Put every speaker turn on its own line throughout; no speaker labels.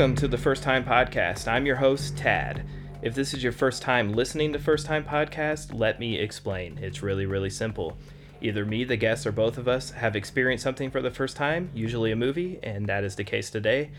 Welcome to the First Time Podcast. I'm your host, Tad. If this is your first time listening to First Time Podcast, let me explain. It's really, really simple. Either me, the guest, or both of us have experienced something for the first time, usually a movie, and that is the case today.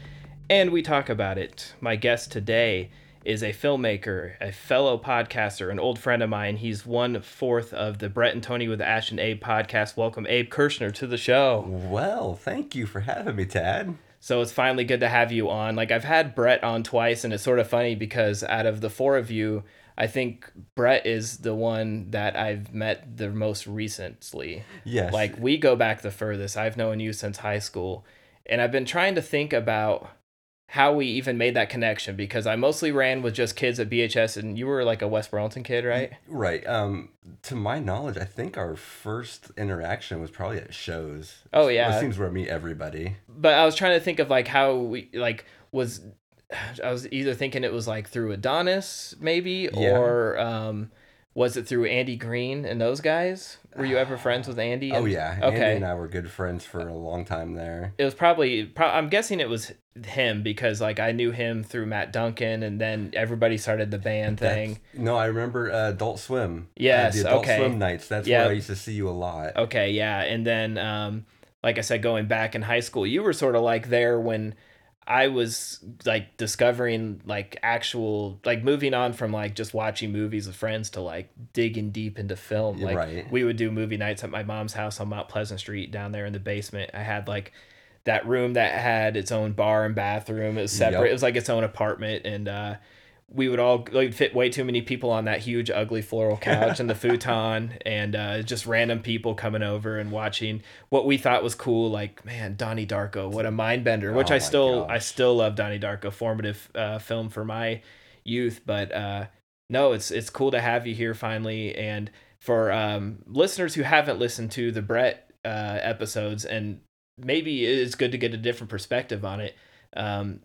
And we talk about it. My guest today is a filmmaker, a fellow podcaster, an old friend of mine. He's one fourth of the Brett and Tony with Ash and Abe podcast. Welcome, Abe Kirschner, to the show.
Well, thank you for having me, Tad.
So it's finally good to have you on. Like I've had Brett on twice, and it's sort of funny because out of the four of you, I think Brett is the one that I've met the most recently.
Yes.
Like we go back the furthest. I've known you since high school. And I've been trying to think about how we even made that connection because I mostly ran with just kids at BHS and you were like a West Burlington kid, right?
Right. Um, to my knowledge, I think our first interaction was probably at shows.
Oh yeah.
It seems where I meet everybody.
But I was trying to think of like how we like was I was either thinking it was like through Adonis maybe
Yeah.
or um was it through Andy Green and those guys? Were you ever friends with Andy?
Oh yeah.
Okay.
Andy and I were good friends for a long time there.
it was probably pro- i'm guessing it was him because like i knew him through matt duncan and then everybody started the band thing
That's- No, I remember uh, Adult Swim. Uh,
Yes,
the Adult
okay.
Swim nights. That's
Yep.
where I used to see you a lot.
okay yeah and then um like i said going back in high school you were sort of like there when i was like discovering like actual like moving on from like just watching movies with friends to like digging deep into film like
right.
we would do movie nights at my mom's house on mount pleasant street down there in the basement i had like that room that had its own bar and bathroom it was separate
Yep.
it was like its own apartment and uh we would all like fit way too many people on that huge ugly floral couch and the futon and uh, just random people coming over and watching what we thought was cool like man donnie darko what a mind bender which
Oh
i still i still love donnie darko formative uh, film for my youth but uh, no it's it's cool to have you here finally and for um, listeners who haven't listened to the brett uh, episodes and maybe it's good to get a different perspective on it um,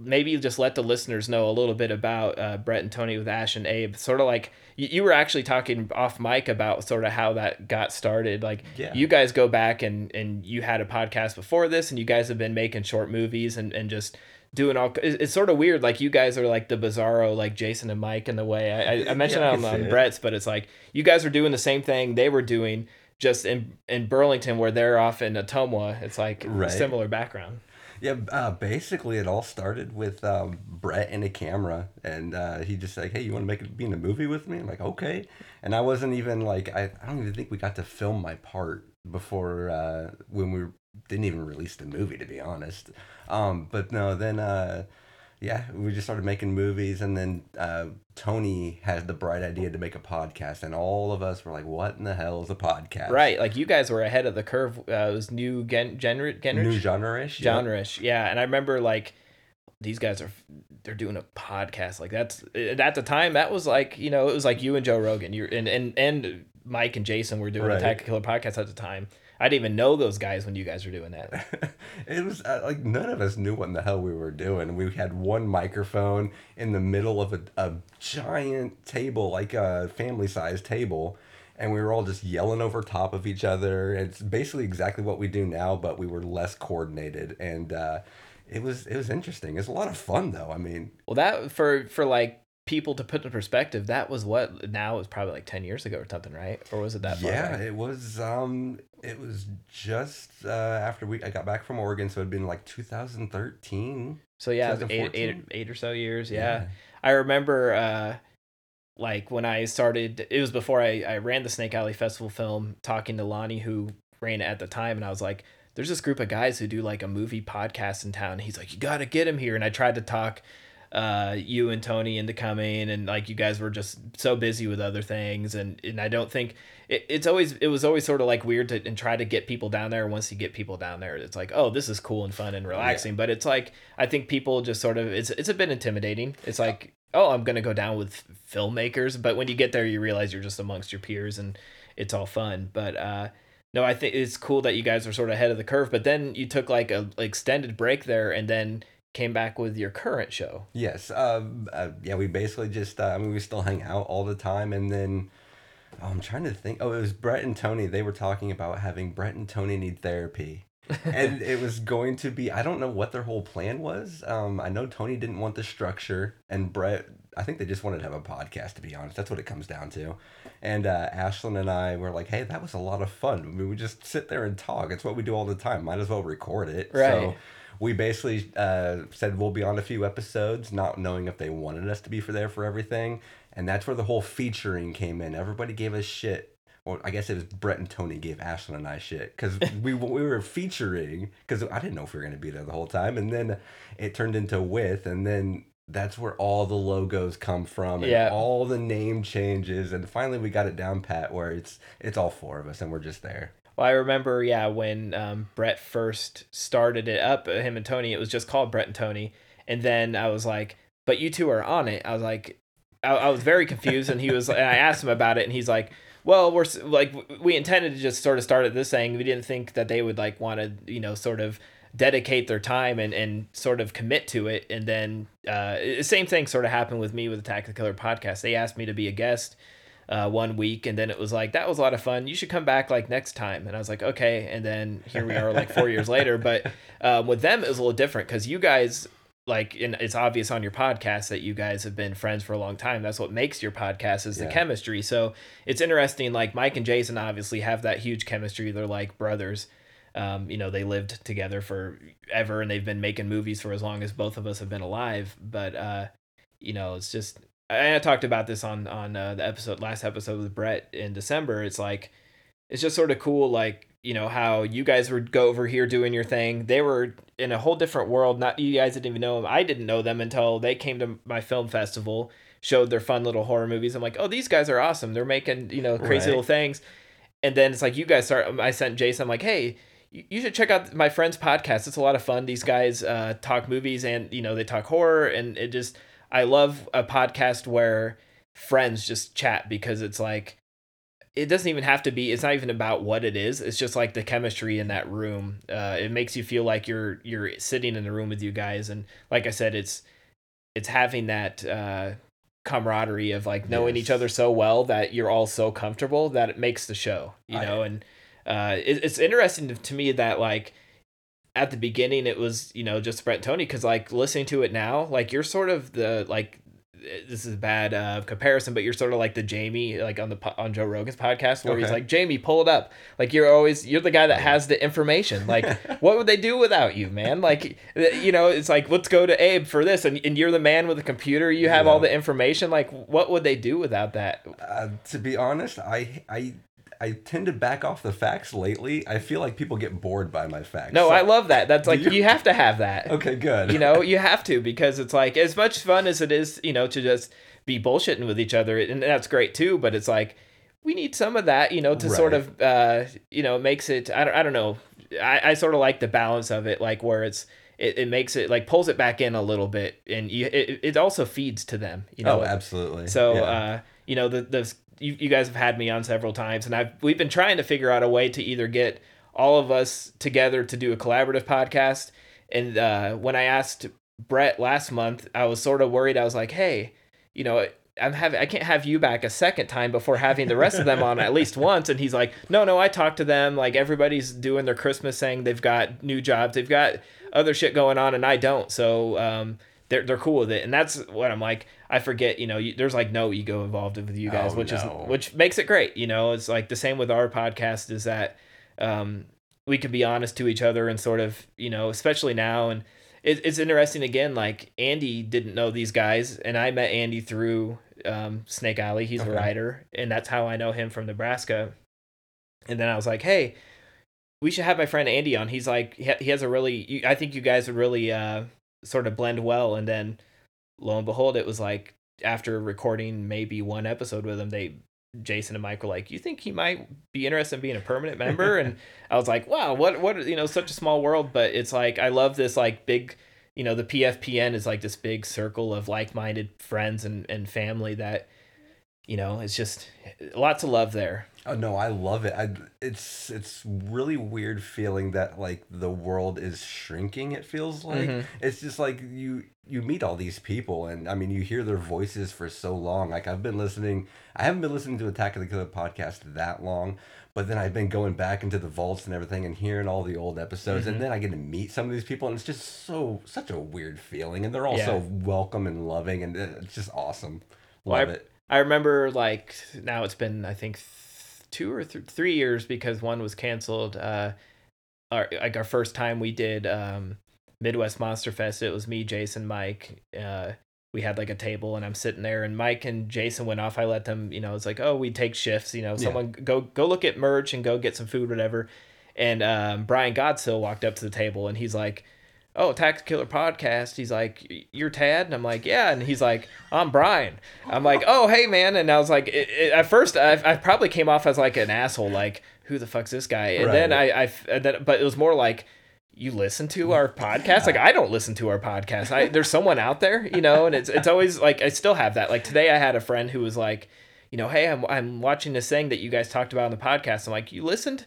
maybe just let the listeners know a little bit about uh, Brett and Tony with Ash and Abe. Sort of like you, you were actually talking off mic about sort of how that got started. Like
Yeah.
you guys go back and and you had a podcast before this, and you guys have been making short movies and and just doing all. It's, sort of weird. Like you guys are like the bizarro, like Jason and Mike in the way. I I, mentioned
Yeah, I
on, on. Brett's, but it's like you guys are doing the same thing they were doing. Just in in Burlington, where they're off in Ottumwa, it's like
Right.
similar background.
Yeah, uh, basically it all started with um, Brett and a camera, and uh, he just like, "Hey, you want to make it be in a movie with me?" I'm like, "Okay," and I wasn't even like, I, I don't even think we got to film my part before uh, when we didn't even release the movie, to be honest. Um, but no, then uh, yeah, we just started making movies, and then uh, Tony had the bright idea to make a podcast, and all of us were like, "What in the hell is a podcast?"
Right, like you guys were ahead of the curve. Uh, it was new gen, genre, genre,
New genre-ish. yeah.
genre-ish. Yeah, and I remember like these guys are they're doing a podcast. Like that's at the time that was like you know it was like you and Joe Rogan. You and and and Mike and Jason were doing a
Right.
Attack Killer podcast at the time. I didn't even know those guys when you guys were doing that.
it was uh, like none of us knew what in the hell we were doing. We had one microphone in the middle of a, a giant table, like a family sized table, and we were all just yelling over top of each other. It's basically exactly what we do now, but we were less coordinated, and uh, it was it was interesting. It's a lot of fun though. I mean,
Well, that for for like people to put in perspective, that was what now is probably like ten years ago or something, right? Or was it that far?
yeah,
back?
it was um it was just uh, after we I got back from Oregon, so it'd been like 2013.
So yeah, eight, eight,
2014?
eight or so years. Yeah. I remember uh like when I started it was before I, I ran the Snake Alley Festival film talking to Lonnie who ran it at the time and I was like, there's this group of guys who do like a movie podcast in town. He's like, You gotta get him here and I tried to talk uh you and Tony into coming and like you guys were just so busy with other things and and I don't think it, it's always it was always sort of like weird to and try to get people down there once you get people down there it's like oh this is cool and fun and relaxing but it's like I think people just sort of it's it's a bit intimidating. It's like oh I'm gonna go down with filmmakers but when you get there you realize you're just amongst your peers and it's all fun but uh no I think it's cool that you guys are sort of ahead of the curve but then you took like a extended break there and then came back with your current show
Yes. Um, uh, yeah, we basically just, uh, I mean, we still hang out all the time. And then oh, I'm trying to think. Oh, it was Brett and Tony. They were talking about having Brett and Tony need therapy. and it was going to be I don't know what their whole plan was. Um, I know Tony didn't want the structure, and Brett. I think they just wanted to have a podcast. To be honest, that's what it comes down to. And uh, Ashlyn and I were like, "Hey, that was a lot of fun. I mean, we just sit there and talk. It's what we do all the time. Might as well record it."
Right.
So we basically uh, said we'll be on a few episodes, not knowing if they wanted us to be for there for everything. And that's where the whole featuring came in. Everybody gave us shit. Well, I guess it was Brett and Tony gave Ashlyn and I shit because we we were featuring because I didn't know if we were gonna be there the whole time, and then it turned into with, and then that's where all the logos come from and
Yeah.
all the name changes, and finally we got it down pat where it's it's all four of us and we're just there.
Well, I remember, yeah, when um, Brett first started it up, uh, him and Tony, it was just called Brett and Tony. And then I was like, but you two are on it. I was like, I, I was very confused. And he was, and I asked him about it, and he's like, well, we're like, we intended to just sort of start at this thing. We didn't think that they would like want to, you know, sort of dedicate their time and, and sort of commit to it. And then, uh, the same thing sort of happened with me with Attack the Killer podcast. They asked me to be a guest uh, one week, and then it was like that was a lot of fun. You should come back like next time, and I was like, okay. And then here we are, like four years later. But um, with them, it was a little different because you guys, like, and it's obvious on your podcast that you guys have been friends for a long time. That's what makes your podcast is the
Yeah.
chemistry. So it's interesting. Like Mike and Jason obviously have that huge chemistry. They're like brothers. Um, you know, they lived together for ever, and they've been making movies for as long as both of us have been alive. But uh, you know, it's just I, I talked about this on on uh, the episode last episode with Brett in December. It's like it's just sort of cool, like you know how you guys would go over here doing your thing. They were in a whole different world. Not you guys didn't even know them. I didn't know them until they came to my film festival, showed their fun little horror movies. I'm like, oh, these guys are awesome. They're making you know crazy
Right.
little things. And then it's like you guys start. I sent Jason. I'm like, hey, you you should check out my friend's podcast. It's a lot of fun. These guys uh, talk movies and you know they talk horror and it just I love a podcast where friends just chat because it's like it doesn't even have to be it's not even about what it is. It's just like the chemistry in that room. Uh, it makes you feel like you're you're sitting in the room with you guys. And like i said it's it's having that uh, camaraderie of like knowing each other so well that you're all so comfortable that it makes the show you
I-
know? And uh, it, it's interesting to me that like at the beginning it was you know just Brett and Tony because like listening to it now like you're sort of the like this is a bad uh, comparison but you're sort of like the Jamie like on the on Joe Rogan's podcast where he's like Jamie pull it up. Like you're always you're the guy that has the information. Like what would they do without you man? Like you know it's like let's go to Abe for this and, and you're the man with the computer you have all the information. Like what would they do without that?
Uh, to be honest, I I I tend to back off the facts lately. I feel like people get bored by my facts.
no
So-
I love that that's like
you-
you have to have that
Okay, good.
you know you have to because it's like as much fun as it is you know to just be bullshitting with each other and that's great too but it's like we need some of that you know to sort of uh you know makes it i don't, I don't know I, I sort of like the balance of it like where it's it, it makes it like pulls it back in a little bit and you it, it also feeds to them you know
oh, absolutely.
so
Yeah.
uh, you know, the the you, you guys have had me on several times, and I've we've been trying to figure out a way to either get all of us together to do a collaborative podcast. And uh, when I asked Brett last month, I was sort of worried. I was like, hey, you know. I'm having I can't have you back a second time before having the rest of them on at least once and he's like no no I talked to them like everybody's doing their Christmas thing they've got new jobs they've got other shit going on and I don't so um they're they're cool with it, and that's what I'm like. I forget, you know, you, there's like no ego involved with you guys,
Oh,
which
no.
is which makes it great. You know, it's like the same with our podcast is that um, we can be honest to each other and sort of, you know, especially now, and it, it's interesting again. Like Andy didn't know these guys, and I met Andy through um, Snake Alley. He's a writer, and that's how I know him from Nebraska. And then I was like, hey. We should have my friend Andy on. He's like, he he has a really. I think you guys would really uh, sort of blend well. And then lo and behold, it was like after recording maybe one episode with him, they Jason and Mike were like, "You think he might be interested in being a permanent member?" and I was like, "Wow, what what you know, such a small world." But it's like I love this like big, you know, the PFPN is like this big circle of like-minded friends and and family that, you know, it's just eh, lots of love there.
Oh no, I love it. I it's it's really weird feeling that like the world is shrinking. It feels like
Mhm.
it's just like you you meet all these people, and I mean you hear their voices for so long. Like I've been listening. I haven't been listening to Attack of the Killer podcast that long, But then I've been going back into the vaults and everything and hearing all the old episodes,
Mm-hmm.
and then I get to meet some of these people, and it's just so such a weird feeling, and they're all
Yeah.
so welcome and loving, and it's just awesome.
Well,
Love
I,
it.
I remember like now it's been I think th- two or th- three years because one was canceled. Uh, our like our first time we did um Midwest Monster Fest. It was me, Jason, Mike. Uh, we had like a table and I'm sitting there and Mike and Jason went off. I let them, you know, it's like, oh, we take shifts, you know, someone go go look at merch and go get some food, whatever. And um, Brian Godsill walked up to the table and he's like, oh, Tax Killer Podcast. He's like, you're Tad? And I'm like, yeah. And he's like, I'm Brian. I'm like, oh, hey, man. And I was like, it, it, at first, I, I probably came off as like an asshole, like, who the fuck's this guy? And then I, I, and then, but it was more like, you listen to our podcast like i don't listen to our podcast I, there's someone out there you know and it's it's always like i still have that like today i had a friend who was like you know hey i'm, I'm watching this thing that you guys talked about on the podcast i'm like you listened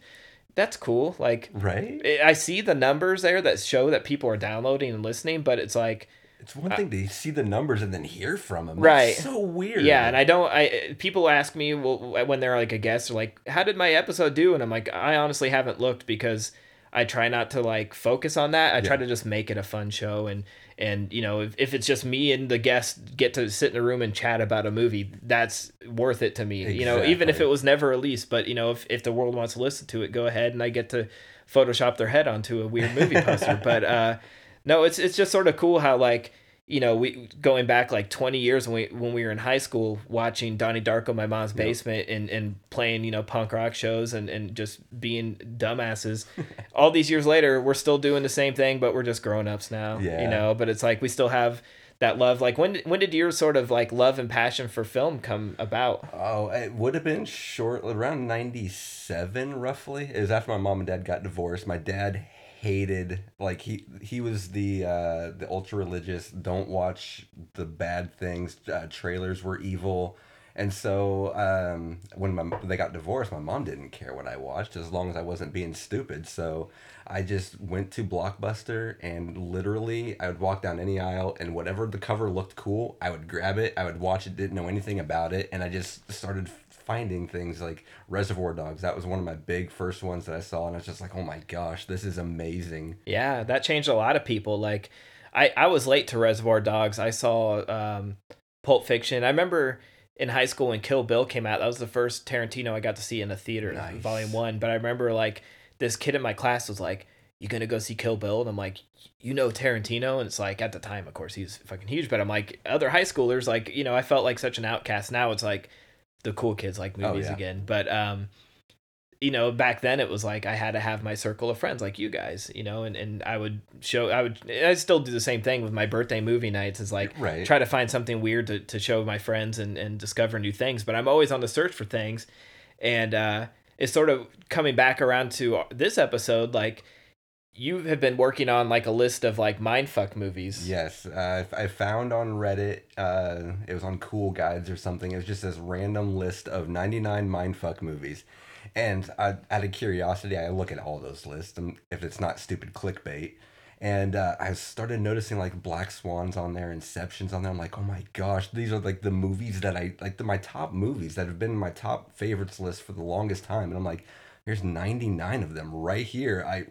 that's cool like
Right?
I- see the numbers there that show that people are downloading and listening but it's like
It's one thing to see the numbers and then hear from them.
Right.
so weird.
yeah and i don't i people ask me well when they're like a guest or like how did my episode do and i'm like i honestly haven't looked because i try not to like focus on that i try to just make it a fun show and and you know if, if it's just me and the guest get to sit in a room and chat about a movie that's worth it to me you know even if it was never released. But you know if, if the world wants to listen to it go ahead and i get to photoshop their head onto a weird movie poster. But uh no it's it's just sort of cool how like you know, we going back like 20 years when we when we were in high school watching Donnie Darko my mom's basement and, and playing, you know, punk rock shows and, and just being dumbasses. All these years later, we're still doing the same thing, but we're just grown ups now. You know, but it's like we still have that love. Like when when did your sort of like love and passion for film come about?
Oh, it would have been short, around 97 roughly. It was after my mom and dad got divorced. My dad hated like he he was the uh the ultra religious don't watch the bad things uh, trailers were evil. And so um when my they got divorced my mom didn't care what i watched as long as i wasn't being stupid. So i just went to blockbuster and literally i would walk down any aisle and whatever the cover looked cool i would grab it i would watch it didn't know anything about it and i just started finding things like reservoir dogs that was one of my big first ones that i saw and i was just like oh my gosh this is amazing
Yeah, that changed a lot of people. Like, I I was late to Reservoir Dogs. I saw um, Pulp Fiction. I remember in high school when Kill Bill came out. That was the first Tarantino I got to see in a theater,
Nice.
Volume One. But I remember like this kid in my class was like, "You gonna go see Kill Bill?" And I'm like, "You know Tarantino?" And it's like at the time, of course, he's fucking huge. But I'm like, other high schoolers, like you know, I felt like such an outcast. Now it's like the cool kids like
Oh,
movies
yeah.
again. But um, you know, back then it was like I had to have my circle of friends like you guys, you know, and, and I would show, I would, I still do the same thing with my birthday movie nights. Is like
Right.
try to find something weird to, to show my friends and, and discover new things. But I'm always on the search for things. And uh, it's sort of coming back around to this episode. Like you have been working on like a list of like mindfuck movies.
Yes, uh, I found on Reddit. Uh, it was on Cool Guides or something. It was just this random list of 99 mindfuck movies, and I, out of curiosity, I look at all those lists, and if it's not stupid clickbait, and uh, I started noticing like Black Swans on there, Inceptions on there. I'm like, oh my gosh, these are like the movies that I like. The, my top movies that have been my top favorites list for the longest time, and I'm like, There's 99 of them right here. I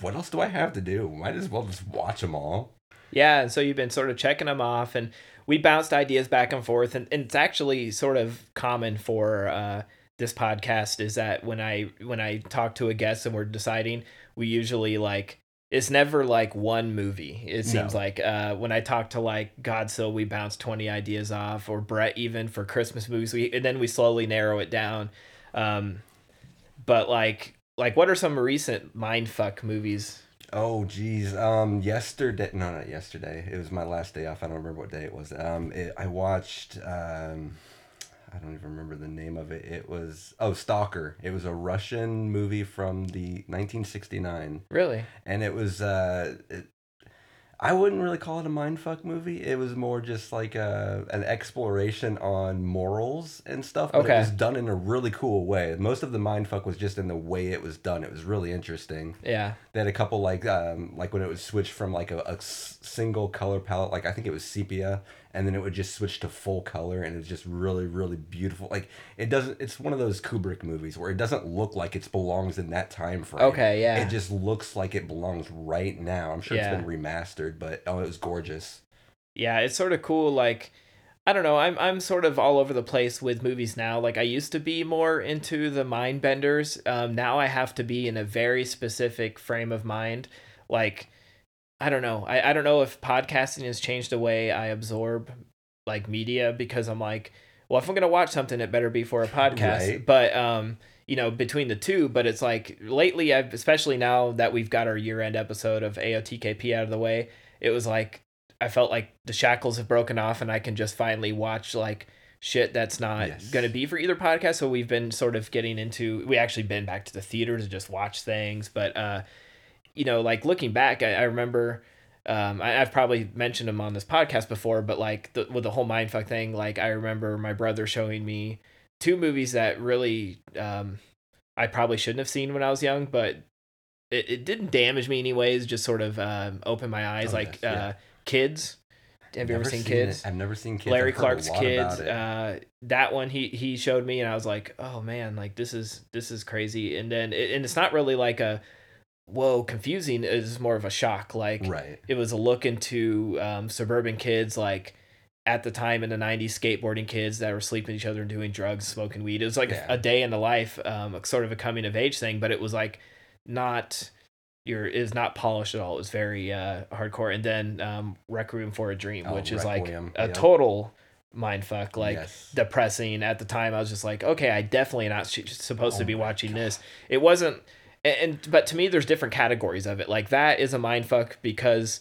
what else do I have to do? Might as well just watch them all.
Yeah, and so you've been sort of checking them off, and we bounced ideas back and forth, and, and it's actually sort of common for uh, this podcast is that when I when I talk to a guest and we're deciding, we usually like it's never like one movie. It seems
No.
like uh, when I talk to like Godzilla, we bounce twenty ideas off, or Brett even for Christmas movies, we and then we slowly narrow it down. Um, but like like what are some recent mindfuck movies?
Oh geez. Um yesterday no not yesterday. It was my last day off. I don't remember what day it was. Um it, I watched um I don't even remember the name of it. It was oh Stalker. It was a Russian movie from the 1969
Really?
and it was uh it, I wouldn't really call it a mindfuck movie. It was more just like a an exploration on morals and stuff, but
Okay.
it was done in a really cool way. Most of the mindfuck was just in the way it was done. It was really interesting.
Yeah.
They had a couple like um like when it was switched from like a, a single color palette, like I think it was sepia, and then it would just switch to full color, and it's just really, really beautiful. Like it doesn't. It's one of those Kubrick movies where it doesn't look like it belongs in that time frame.
Okay, yeah.
It just looks like it belongs right now. I'm sure
Yeah.
it's been remastered, but oh, it was gorgeous.
yeah it's sort of cool like i don't know i'm i'm sort of all over the place with movies now like i used to be more into the mind benders um now i have to be in a very specific frame of mind like i don't know i, I don't know if podcasting has changed the way i absorb like media because i'm like well if i'm gonna watch something it better be for a podcast
Right.
but um you know between the two but it's like lately i've especially now that we've got our year-end episode of aotkp out of the way it was like I felt like the shackles have broken off and I can just finally watch like shit that's not
Yes.
going to be for either podcast. So we've been sort of getting into, we actually been back to the theater to just watch things. But, uh, you know, like looking back, I, I remember, um, I, I've probably mentioned them on this podcast before, but like the, with the whole mindfuck thing, like I remember my brother showing me two movies that really, um, I probably shouldn't have seen when I was young, but it, it didn't damage me anyways, just sort of, um, opened my eyes.
Oh,
like,
yes, yeah.
uh, Kids. Have you ever seen
it.
Kids?
I've never seen kids.
Larry
I've heard a
Clark's Kids. Uh, that one he he showed me, and I was like, oh man, like this is this is crazy. And then it, and it's not really like a whoa confusing. is more of a shock. Like
right.
it was a look into um, suburban kids like at the time in the 90s skateboarding kids that were sleeping with each other and doing drugs smoking weed it was like
Yeah.
a day in the life um, sort of a coming of age thing but it was like not your is not polished at all it was very uh, hardcore and then um, requiem for a dream
Oh,
which is
Requiem,
like a
yep.
total mind fuck like
Yes.
depressing at the time i was just like okay i definitely not sh- supposed to
Oh
be
my
watching this it wasn't and, and but to me there's different categories of it. Like that is a mind fuck because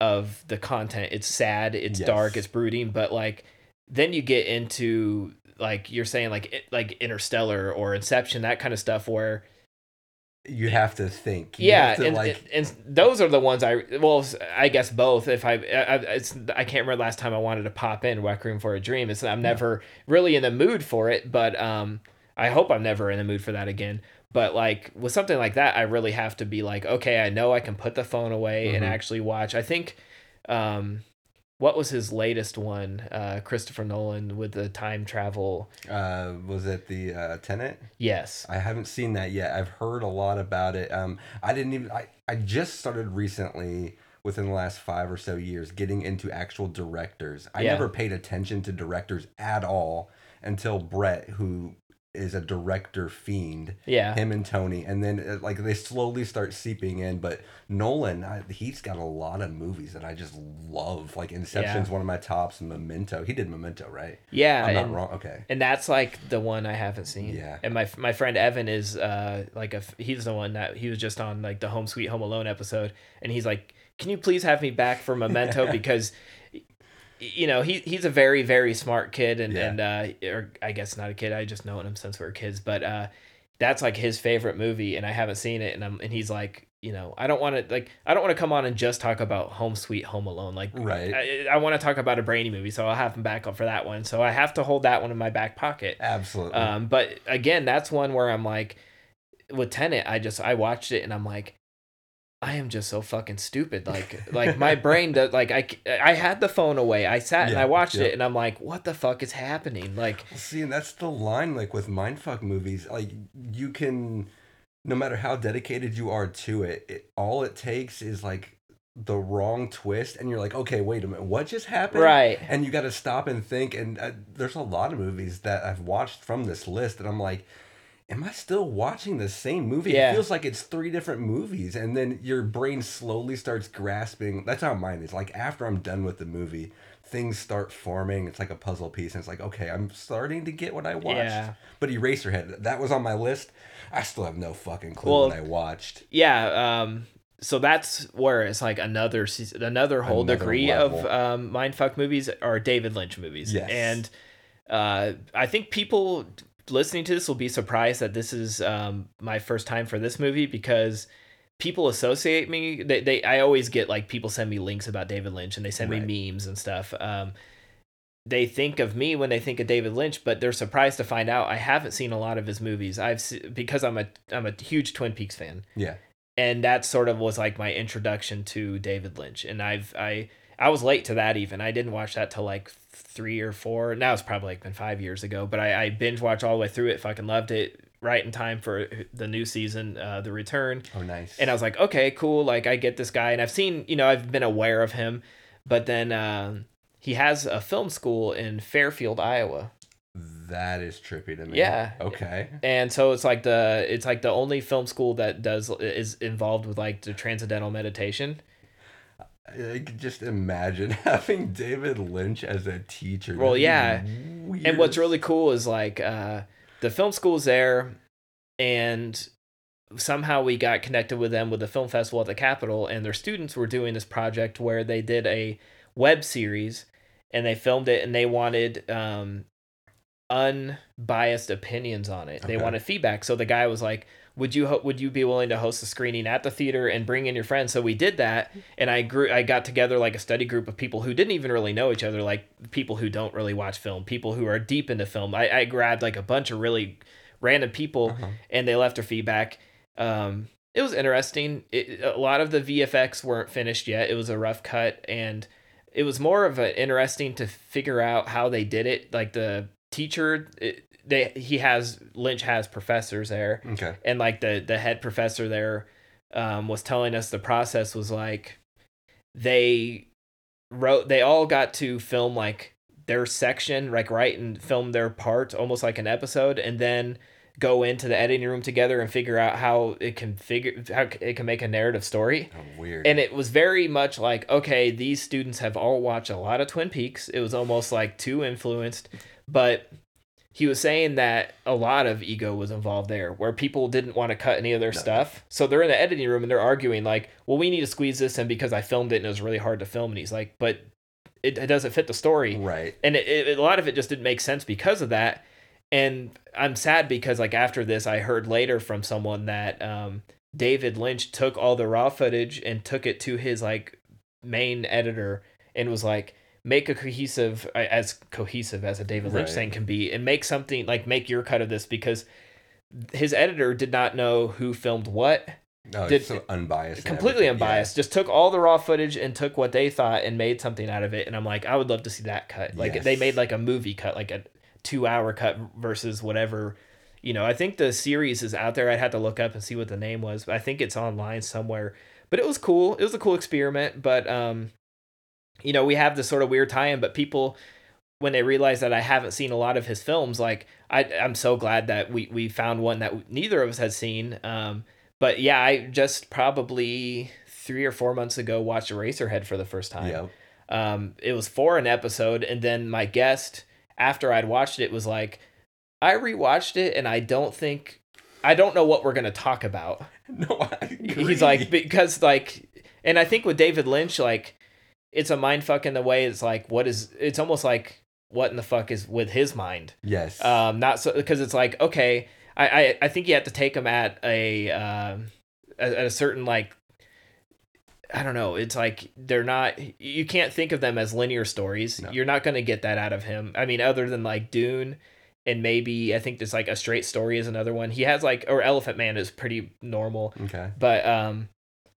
of the content. It's sad it's
Yes.
dark it's brooding but like then you get into like you're saying like it, like interstellar or inception that kind of stuff where
You have to think. You
yeah
to,
and,
like
and, and those are the ones i well i guess both. If i, I it's i can't remember last time i wanted to pop in requiem for a dream. It's i'm never really in the mood for it but um i hope i'm never in the mood for that again but like with something like that i really have to be like okay i know i can put the phone away and
Mhm.
actually watch i think um what was his latest one uh christopher nolan with the time travel
uh, was it the uh, Tenet?
yes
I haven't seen that yet. I've heard a lot about it. Um, I didn't even. I, I just started recently, within the last five or so years, getting into actual directors. I
Yeah.
never paid attention to directors at all until Brett, who is a director fiend.
yeah
Him and Tony, and then uh, like they slowly start seeping in. But Nolan, I, he's got a lot of movies that I just love. Like Inception's
Yeah.
one of my tops. Memento, he did Memento, right?
yeah
I'm not
and-
wrong. Okay.
and that's like the one I haven't seen.
Yeah.
And my my friend Evan is uh like a he's the one that he was just on like the Home Sweet Home Alone episode, and he's like, "Can you please have me back for Memento because." You know he he's a very very smart kid and
Yeah.
and uh or I guess not a kid I just known him since we were kids but uh that's like his favorite movie and I haven't seen it and I'm and he's like you know I don't want to like I don't want to come on and just talk about Home Sweet Home Alone like
Right.
I, I want to talk about a brainy movie so I'll have him back up for that one so I have to hold that one in my back pocket
Absolutely.
um, but again, that's one where I'm like, with Tenet, I just I watched it and I'm like, I am just so fucking stupid. Like like my brain does like I I had the phone away. I sat and I watched
yeah.
it and I'm like, what the fuck is happening? Like
See, and that's the line, like with mindfuck movies. Like you can, no matter how dedicated you are to it, it all it takes is like the wrong twist, and you're like, okay, wait a minute, what just happened?
right.
And you got to stop and think. And uh, there's a lot of movies that I've watched from this list, and I'm like. Am I still watching the same movie?
Yeah.
It feels like it's three different movies, and then your brain slowly starts grasping. That's how mine is. Like after I'm done with the movie, things start forming. It's like a puzzle piece, and it's like, okay, I'm starting to get what I watched.
Yeah.
But Eraserhead, that was on my list. I still have no fucking clue
Well,
what I watched.
Yeah, um so that's where it's like another another whole
Another
degree of um mindfuck movies are David Lynch movies.
Yes.
And uh I think people listening to this will be surprised that this is um my first time for this movie because people associate me they, they I always get like people send me links about David Lynch and they send
Right.
me memes and stuff. Um they think of me when they think of David Lynch, but they're surprised to find out I haven't seen a lot of his movies. I've se- because I'm a I'm a huge Twin Peaks fan
Yeah.
and that sort of was like my introduction to David Lynch. And I've I I was late to that even. I didn't watch that till like three or four. Now it's probably like been five years ago, but I, I binge watched all the way through it. Fucking loved it. Right in time for the new season, uh, the return.
Oh, nice.
And I was like, okay, cool. Like I get this guy, and I've seen, you know, I've been aware of him, but then um, he has a film school in Fairfield, Iowa.
That is trippy to me.
Yeah.
Okay.
And so it's like the it's like the only film school that does is involved with like the transcendental meditation.
I could just imagine having David Lynch as a teacher.
Well,
That'd
yeah. And what's really cool is like uh, the film school's there, and somehow we got connected with them with the film festival at the Capitol, and their students were doing this project where they did a web series, and they filmed it, and they wanted um, unbiased opinions on it. They
Okay.
wanted feedback. So the guy was like, "Would you ho- would you be willing to host a screening at the theater and bring in your friends?" So we did that, and I grew I got together like a study group of people who didn't even really know each other, like people who don't really watch film, people who are deep into film. I, I grabbed like a bunch of really random people,
Uh-huh.
and they left their feedback. Um, it was interesting. It, a lot of the VFX weren't finished yet. It was a rough cut, and it was more of an interesting to figure out how they did it. Like the teacher, it, they he has Lynch has professors there,
Okay.
and like the the head professor there um, was telling us the process was like they wrote they all got to film like their section like right and film their part almost like an episode and then go into the editing room together and figure out how it can figure how it can make a narrative story
Oh, weird.
and it was very much like okay these students have all watched a lot of twin peaks it was almost like too influenced but he was saying that a lot of ego was involved there where people didn't want to cut any of their
No.
stuff so they're in the editing room and they're arguing like well we need to squeeze this in because i filmed it and it was really hard to film and he's like but it, it doesn't fit the story
right.
and it, it, a lot of it just didn't make sense because of that and i'm sad because like after this i heard later from someone that um, david lynch took all the raw footage and took it to his like main editor and was like make a cohesive uh, as cohesive as a david lynch
Right.
thing can be and make something like make your cut of this because his editor did not know who filmed what
No,
Did-
it's so unbiased.
completely
everything. Yeah.
unbiased just took all the raw footage and took what they thought and made something out of it and i'm like i would love to see that cut like they made like a movie cut like a two hour cut versus whatever you know i think the series is out there i'd have to look up and see what the name was but i think it's online somewhere but it was cool it was a cool experiment but um you know we have this sort of weird tie-in but people when they realize that i haven't seen a lot of his films like I, i'm so glad that we, we found one that neither of us had seen um but yeah, I just probably three or four months ago watched Eraserhead for the first time.
Yep.
Um, it was for an episode, and then my guest, after I'd watched it, was like, I rewatched it, and I don't think, I don't know what we're gonna talk about.
No.
He's like, because like, and I think with David Lynch, like, it's a mind fuck in the way it's like, what is? It's almost like, what in the fuck is with his mind?
yes.
um not so because it's like okay I, I i think you have to take him at a um at, at a certain like i don't know it's like they're not you can't think of them as linear stories
No.
you're not going to get that out of him i mean other than like dune and maybe i think there's like a straight story is another one he has like or elephant man is pretty normal
okay.
but um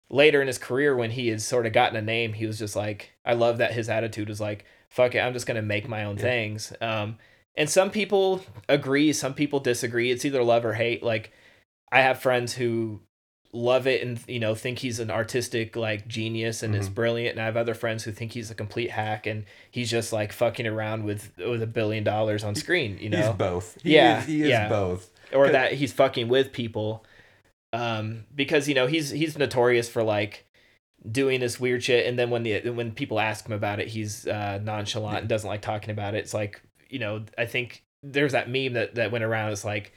later in his career when he has sort of gotten a name he was just like i love that his attitude was like fuck it i'm just gonna make my own
Yeah.
things um and some people agree some people disagree it's either love or hate like i have friends who love it and you know think he's an artistic like genius and is
Mhm.
brilliant and i have other friends who think he's a complete hack and he's just like fucking around with with a billion dollars on screen you know
He's both. He
Yeah,
Is, he is
yeah.
both.
or that he's fucking with people um because you know he's he's notorious for like doing this weird shit. And then when the when people ask him about it he's uh nonchalant and doesn't like talking about it. It's like you know i think there's that meme that that went around. It's like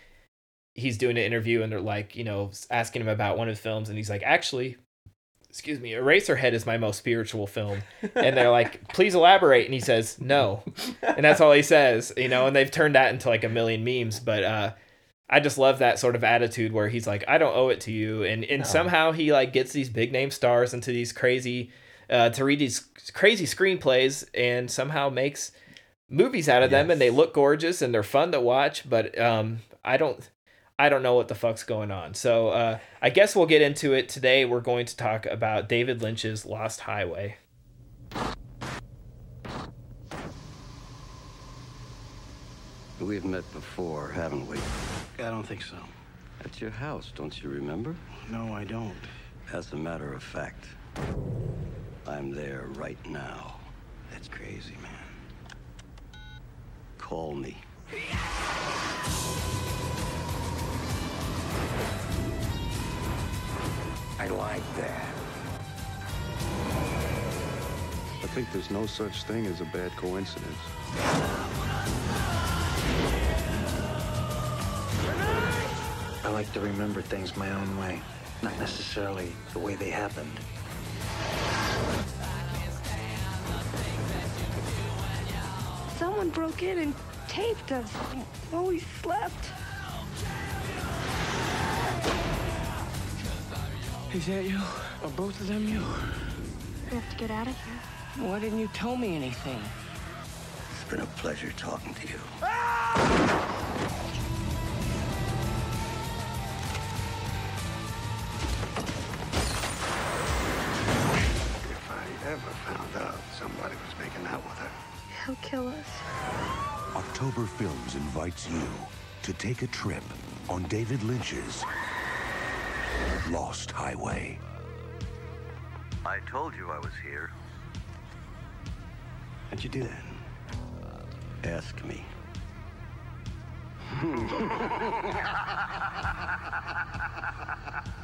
he's doing an interview and they're like you know asking him about one of the films. And he's like actually excuse me eraserhead is my most spiritual film. And they're like please elaborate. And he says no. And that's all he says you know and they've turned that into like a million memes. But uh i just love that sort of attitude where he's like i don't owe it to you and and
No.
somehow he like gets these big name stars into these crazy uh to read these crazy screenplays and somehow makes movies out of them and they look gorgeous and they're fun to watch but um i don't I don't know what the fuck's going on. So uh, I guess we'll get into it today. We're going to talk about David Lynch's Lost Highway.
We've met before, haven't we?
I don't think so.
At your house, don't you remember?
No, I don't.
As a matter of fact, I'm there right now.
That's crazy, man.
Call me.
I like that.
I think there's no such thing as a bad coincidence.
I like to remember things my own way, not necessarily the way they happened.
Someone broke in and taped us while we slept.
Is that you? Are both of them you?
We have to get out of here.
Why didn't you tell me anything?
It's been a pleasure talking to you.
If ever found out somebody was making out with her.
He'll kill us.
October Films invites you to take a trip on David Lynch's Lost Highway.
I told you I was here.
How'd you do that?
Ask me.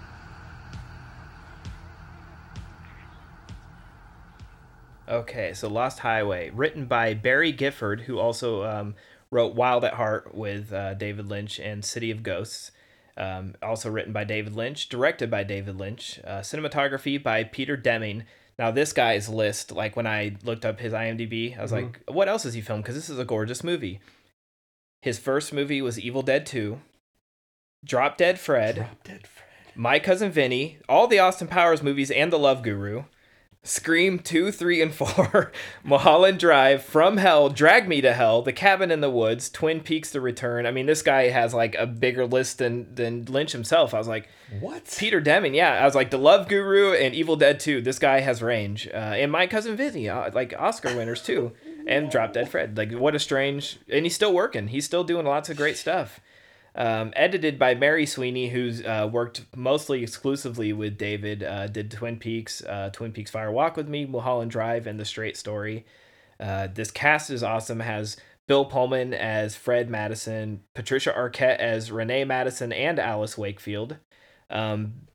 Okay, so Lost Highway, written by Barry Gifford, who also um, wrote Wild at Heart with uh, David Lynch and City of Ghosts. Um, also written by David Lynch, directed by David Lynch, uh, cinematography by Peter Deming. Now, this guy's list, like when I looked up his IMDb, I was like, what else has he filmed? Because this is a gorgeous movie. His first movie was Evil Dead 2, Drop Dead Fred,
Drop Dead Fred.
My Cousin Vinny, all the Austin Powers movies, and The Love Guru. Scream 2, 3, and 4, Mulholland Drive, From Hell, Drag Me to Hell, The Cabin in the Woods, Twin Peaks The Return. I mean, this guy has like a bigger list than, than Lynch himself. I was like,
What?
Peter Deming, yeah. I was like, The Love Guru and Evil Dead 2. This guy has range. Uh, and My Cousin Vinny, uh, like Oscar winners too. and Drop Dead Fred. Like, what a strange. And he's still working. He's still doing lots of great stuff. Um, edited by Mary Sweeney, who's uh, worked mostly exclusively with David. Uh, did Twin Peaks, uh, Twin Peaks Fire Walk with Me, Mulholland Drive, and The Straight Story. Uh, this cast is awesome. Has Bill Pullman as Fred Madison, Patricia Arquette as Renee Madison and Alice Wakefield, um,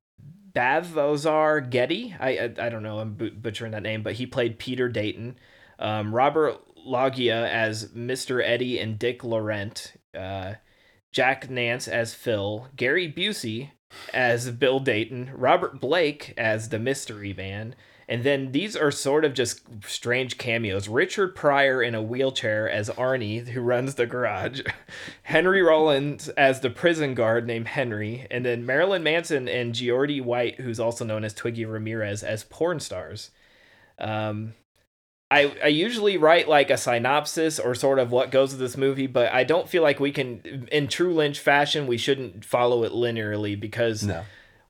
Bavozar Getty. I, I I don't know. I'm butchering that name, but he played Peter Dayton. Um, Robert Loggia as Mr. Eddie and Dick Laurent. Jack Nance as Phil, Gary Busey as Bill Dayton, Robert Blake as the Mystery Man, and then these are sort of just strange cameos. Richard Pryor in a wheelchair as Arnie, who runs the garage, Henry Rollins as the prison guard named Henry, and then Marilyn Manson and Geordie White, who's also known as Twiggy Ramirez, as porn stars. Um, I, I usually write like a synopsis or sort of what goes with this movie, but I don't feel like we can, in true Lynch fashion, we shouldn't follow it linearly because
No.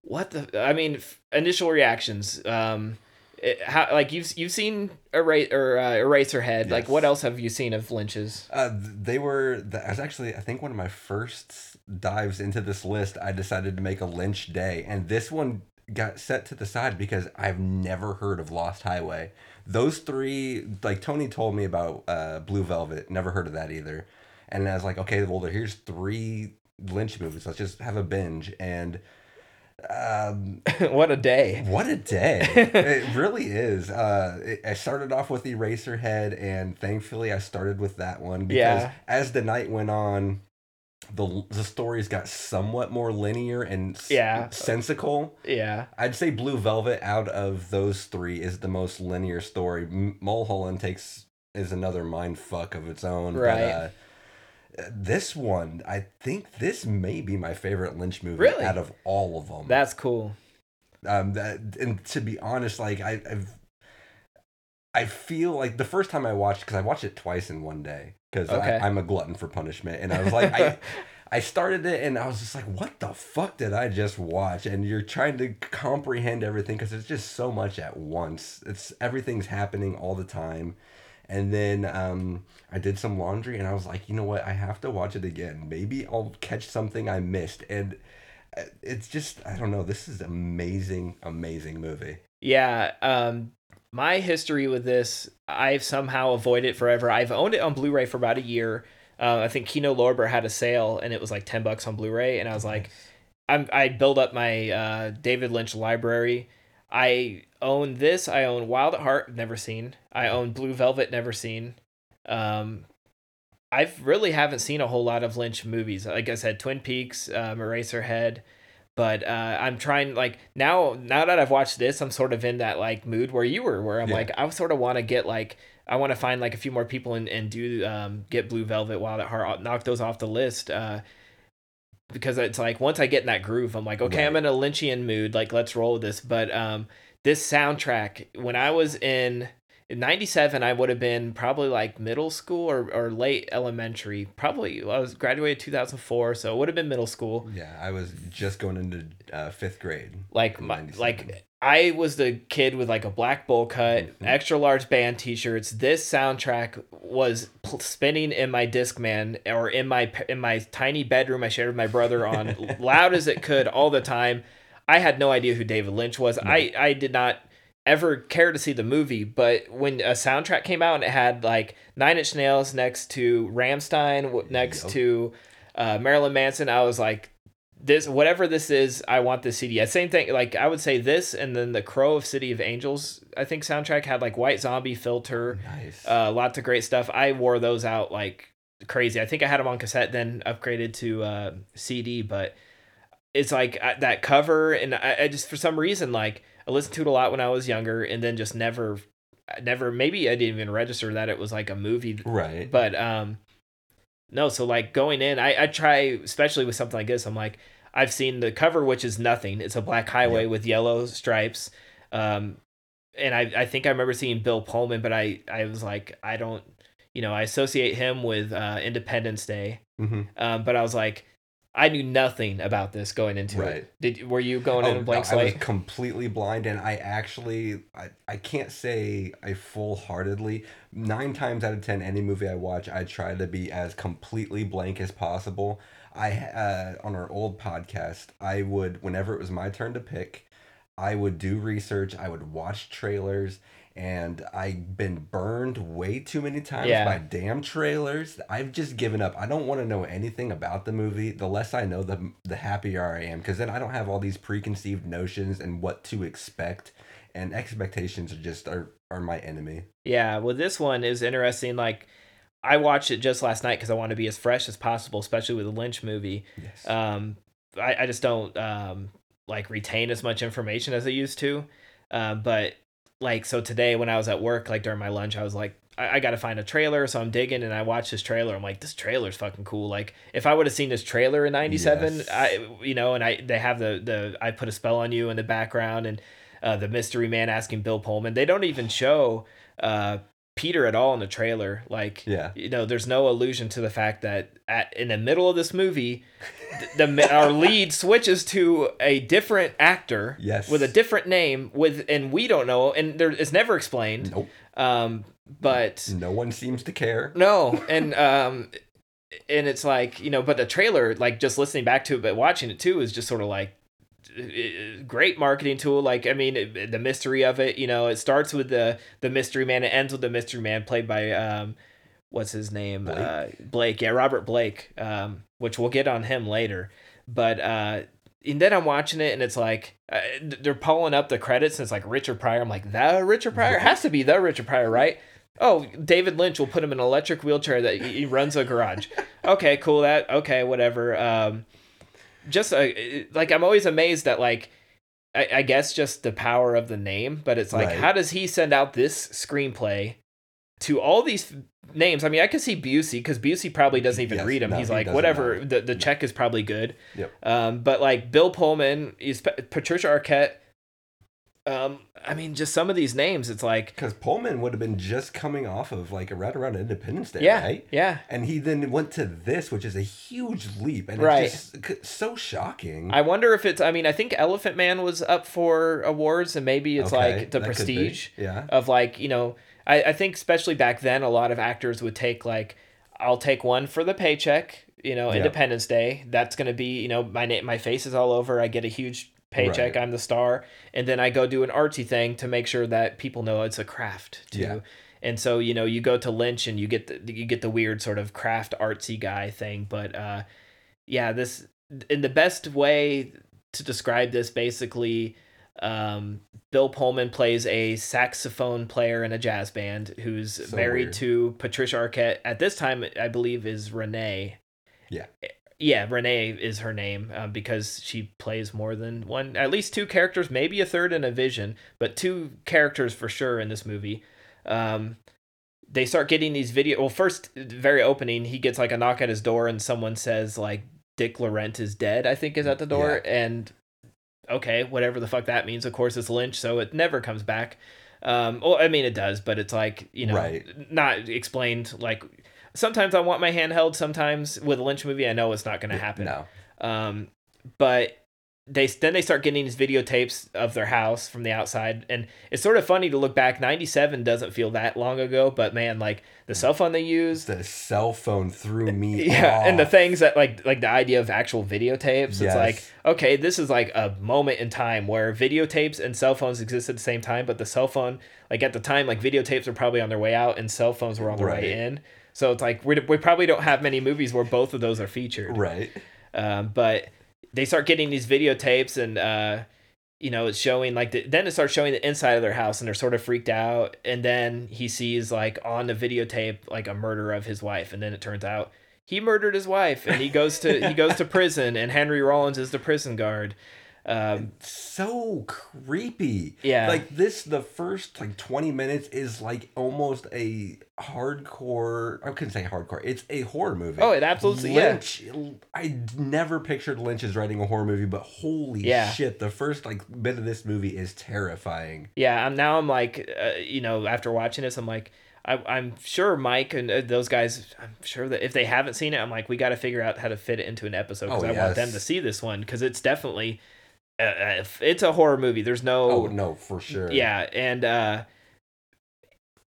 what the I mean, f- initial reactions. Um, it, how like you've you've seen Era- or uh, Eraserhead. Like what else have you seen of Lynch's?
Uh, they were. That was actually, I think, one of my first dives into this list. I decided to make a Lynch day, and this one got set to the side because I've never heard of Lost Highway. Those three, like Tony told me about uh, Blue Velvet, never heard of that either. And I was like, okay, well, here's three Lynch movies. Let's just have a binge. And um,
what a day!
what a day. it really is. Uh, it, I started off with Eraserhead, and thankfully I started with that one because
Yeah.
as the night went on, the the stories got somewhat more linear and
Yeah.
sensical.
Yeah,
I'd say Blue Velvet out of those three is the most linear story. M- Mulholland takes is another mind fuck of its own.
Right.
But, uh, this one, I think this may be my favorite Lynch movie
Really?
out of all of them
that's cool.
um that and to be honest like i i've i feel like the first time i watched because i watched it twice in one day because
Okay.
i'm a glutton for punishment and i was like i i started it and i was just like what the fuck did i just watch and you're trying to comprehend everything because it's just so much at once it's everything's happening all the time And then um, I did some laundry, and I was like, you know what? I have to watch it again. Maybe I'll catch something I missed. And uh, it's just, I don't know. This is amazing, amazing movie.
Yeah. Um, my history with this, I've somehow avoided it forever. I've owned it on Blu-ray for about a year. Uh, I think Kino Lorber had a sale, and it was like ten bucks on Blu-ray, and I was like, I'm I build up my uh, David Lynch library. I own this. I own Wild at Heart, never seen. I own Blue Velvet, never seen. Um, I've really haven't seen a whole lot of Lynch movies. Like I said, Twin Peaks, um, Eraserhead, but uh, I'm trying like now. Now that I've watched this, I'm sort of in that like mood where you were, where I'm
Yeah.
like, I sort of want to get like. I want to find like a few more people and, and do um, get Blue Velvet, Wild at Heart, knock those off the list. Uh, because it's like once I get in that groove, I'm like, okay, I'm in a Lynchian mood. Like, let's roll with this. But um, this soundtrack, when I was in in '97, I would have been probably like middle school or, or late elementary. Probably I was graduated 2004, so it would have been middle school.
Yeah, I was just going into uh, fifth grade.
Like my like I was the kid with like a black bowl cut,
Mm-hmm.
extra large band T-shirts. This soundtrack was spinning in my Discman or in my in my tiny bedroom I shared with my brother on loud as it could all the time. I had no idea who David Lynch was. I I did not ever care to see the movie, but when a soundtrack came out and it had like Nine Inch Nails next to Rammstein, next
Yep.
to uh, Marilyn Manson, I was like, this whatever this is, I want this CD. Same thing. Like I would say this, and then the Crow of City of Angels. I think soundtrack had like White Zombie filter,
Nice.
uh, lots of great stuff. I wore those out like crazy. I think I had them on cassette, then upgraded to uh, CD. But it's like uh, that cover, and I, I just for some reason like I listened to it a lot when I was younger, and then just never, never. Maybe I didn't even register that it was like a movie.
Right.
but um no so like going in i i try especially with something like this i'm like i've seen the cover which is nothing. It's a black highway with yellow stripes. Um and i i think i remember seeing bill pullman but i i was like i don't you know i associate him with uh independence day.
Hmm
um but i was like i knew nothing about this going into
Right.
it did were you going in a blank
Oh, I was completely blind, and I actually, I, I can't say I full heartedly. Nine times out of ten, any movie I watch, I try to be as completely blank as possible. I uh, on our old podcast, I would whenever it was my turn to pick, I would do research. I would watch trailers. And I've been burned way too many times
Yeah.
by damn trailers. I've just given up. I don't want to know anything about the movie. The less I know, the the happier I am, because then I don't have all these preconceived notions and what to expect. And expectations are just are are my enemy.
Yeah, well, this one is interesting. Like, I watched it just last night because I want to be as fresh as possible, especially with a Lynch movie.
Yes.
Um, I, I just don't um like retain as much information as I used to. Um, but like so today when I was at work, like during my lunch, I was like, I, I got to find a trailer, so I'm digging and I watched this trailer. I'm like, this trailer's fucking cool. Like, if I would have seen this trailer in '97,
Yes.
I you know, and I they have the the I put a spell on you in the background and uh, the mystery man asking Bill Pullman. They don't even show uh Peter at all in the trailer. Like,
Yeah.
you know, there's no allusion to the fact that at in the middle of this movie, the, the our lead switches to a different actor,
Yes.
with a different name, with and we don't know, and there it's never explained.
Nope.
Um, but
No one seems to care.
no, and um, and it's like you know, but the trailer, like just listening back to it, but watching it too, is just sort of like great marketing tool. Like i mean it, the mystery of it you know it starts with the the mystery man. It ends with the mystery man played by um what's his name?
Blake?
uh blake. Yeah robert blake um which we'll get on him later. But uh and then i'm watching it and it's like uh, they're pulling up the credits and it's like richard pryor. I'm like the richard pryor? It has to be the richard pryor right? Oh david lynch will put him in an electric wheelchair that he he runs a garage. Okay cool that okay whatever um just uh, like I'm always amazed at like I, I guess just the power of the name, but it's like
Right.
how does he send out this screenplay to all these f- names? I mean, I could see Busey because Busey probably doesn't even
Yes,
read him.
no,
He's
he
like whatever.
know.
The the check is probably good.
Yep.
Um, but like Bill Pullman, is Patricia Arquette. Um, I mean, just some of these names, it's like,
Because Pullman would have been just coming off of like right around Independence Day,
yeah,
right?
yeah.
And he then went to this, which is a huge leap, and
Right.
it's just so shocking.
I wonder if it's. I mean, I think Elephant Man was up for awards, and maybe it's
Okay,
like the
that could be,
prestige.
yeah.
Of like you know, I I think especially back then, a lot of actors would take like, I'll take one for the paycheck. You know. Independence Day. That's gonna be you know my name, my face is all over. I get a huge paycheck.
Right.
I'm the star, and then I go do an artsy thing to make sure that people know it's a craft too.
Yeah.
And so you know, you go to Lynch and you get the you get the weird sort of craft artsy guy thing, but uh, yeah, this in the best way to describe this basically um, Bill Pullman plays a saxophone player in a jazz band who's
So
married
weird.
to Patricia Arquette. At this time, I believe is Renee.
Yeah.
Yeah, Renee is her name um, because she plays more than one, at least two characters, maybe a third in a vision, but two characters for sure in this movie. Um, they start getting these video. Well, first, very opening, he gets like a knock at his door, and someone says like Dick Laurent is dead. I think is at the door, and okay, whatever the fuck that means. Of course, it's Lynch, so it never comes back. Um, well, I mean, it does, but it's like you know,
Right.
not explained. Like sometimes I want my hand held. Sometimes with a Lynch movie, I know it's not going to happen.
No.
Um, but they then they start getting these videotapes of their house from the outside, and it's sort of funny to look back. Ninety seven doesn't feel that long ago, but man, like the cell phone they used,
The cell phone threw me
yeah, and the things that like like the idea of actual videotapes.
Yes.
It's like okay, this is like a moment in time where videotapes and cell phones exist at the same time, but the cell phone like at the time like videotapes were probably on their way out and cell phones were on their
Right.
way in. So it's like we we probably don't have many movies where both of those are featured.
Right.
um, but they start getting these videotapes and uh, you know it's showing like the, then it starts showing the inside of their house and they're sort of freaked out. And then he sees like on the videotape like a murder of his wife. And then it turns out he murdered his wife and he goes to he goes to prison and henry rollins is the prison guard um,
so creepy.
Yeah.
Like this, the first like 20 minutes is like almost a hardcore. I couldn't say hardcore. It's a horror movie.
Oh, it absolutely- yeah.
Lynch. I never pictured Lynch as writing a horror movie, but holy
Yeah.
shit, the first like bit of this movie is terrifying.
yeah i'm now i'm like uh, you know after watching this i'm like I, i'm sure mike and uh, those guys i'm sure that if they haven't seen it i'm like we got to figure out how to fit it into an episode because
Oh,
i want them to see this one because it's definitely uh, it's a horror movie there's no
Oh, no, for sure.
yeah and uh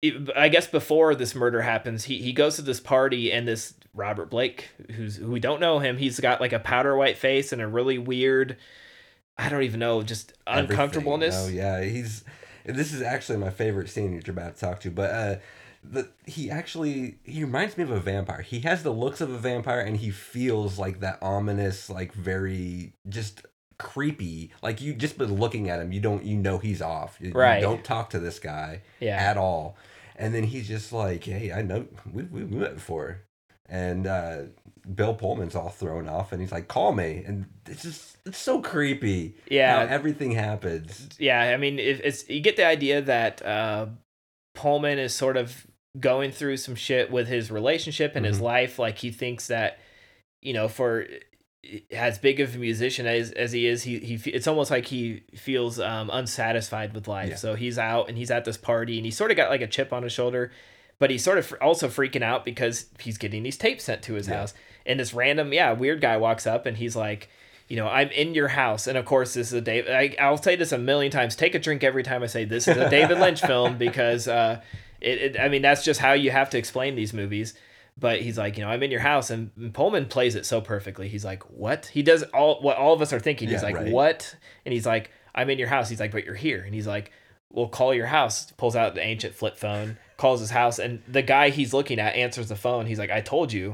it- i guess before this murder happens he, he goes to this party and this robert blake who's who we don't know him he's got like a powder white face and a really weird i don't even know just
Everything.
uncomfortableness
Oh yeah, he's. This is actually my favorite scene that you're about to talk to, but uh, the he actually he reminds me of a vampire. He has the looks of a vampire, and he feels like that ominous, like very just creepy. Like you just been looking at him, you don't you know he's off. You, you
Right.
don't talk to this guy
Yeah.
at all. And then he's just like, hey, I know we we we met before, and uh, Bill Pullman's all thrown off, and he's like, call me, and it's just it's so creepy.
Yeah.
how everything happens.
yeah i mean if it's you get the idea that uh pullman is sort of going through some shit with his relationship and his
Mhm.
life like he thinks that you know for as big of a musician as, as he is he, he it's almost like he feels um unsatisfied with life
Yeah.
so he's out and he's at this party and he's sort of got like a chip on his shoulder but he's sort of also freaking out because he's getting these tapes sent to his
Yeah.
house and this random yeah weird guy walks up and he's like you know i'm in your house and of course this is a david I, i'll say this a million times take a drink every time i say this is a david lynch film because uh it, it i mean that's just how you have to explain these movies but he's like you know i'm in your house and pullman plays it so perfectly. He's like what? He does all what all of us are thinking. He's like
right.
what? And he's like i'm in your house. He's like but you're here. And he's like well call your house. Pulls out the ancient flip phone calls his house and the guy he's looking at answers the phone he's like i told you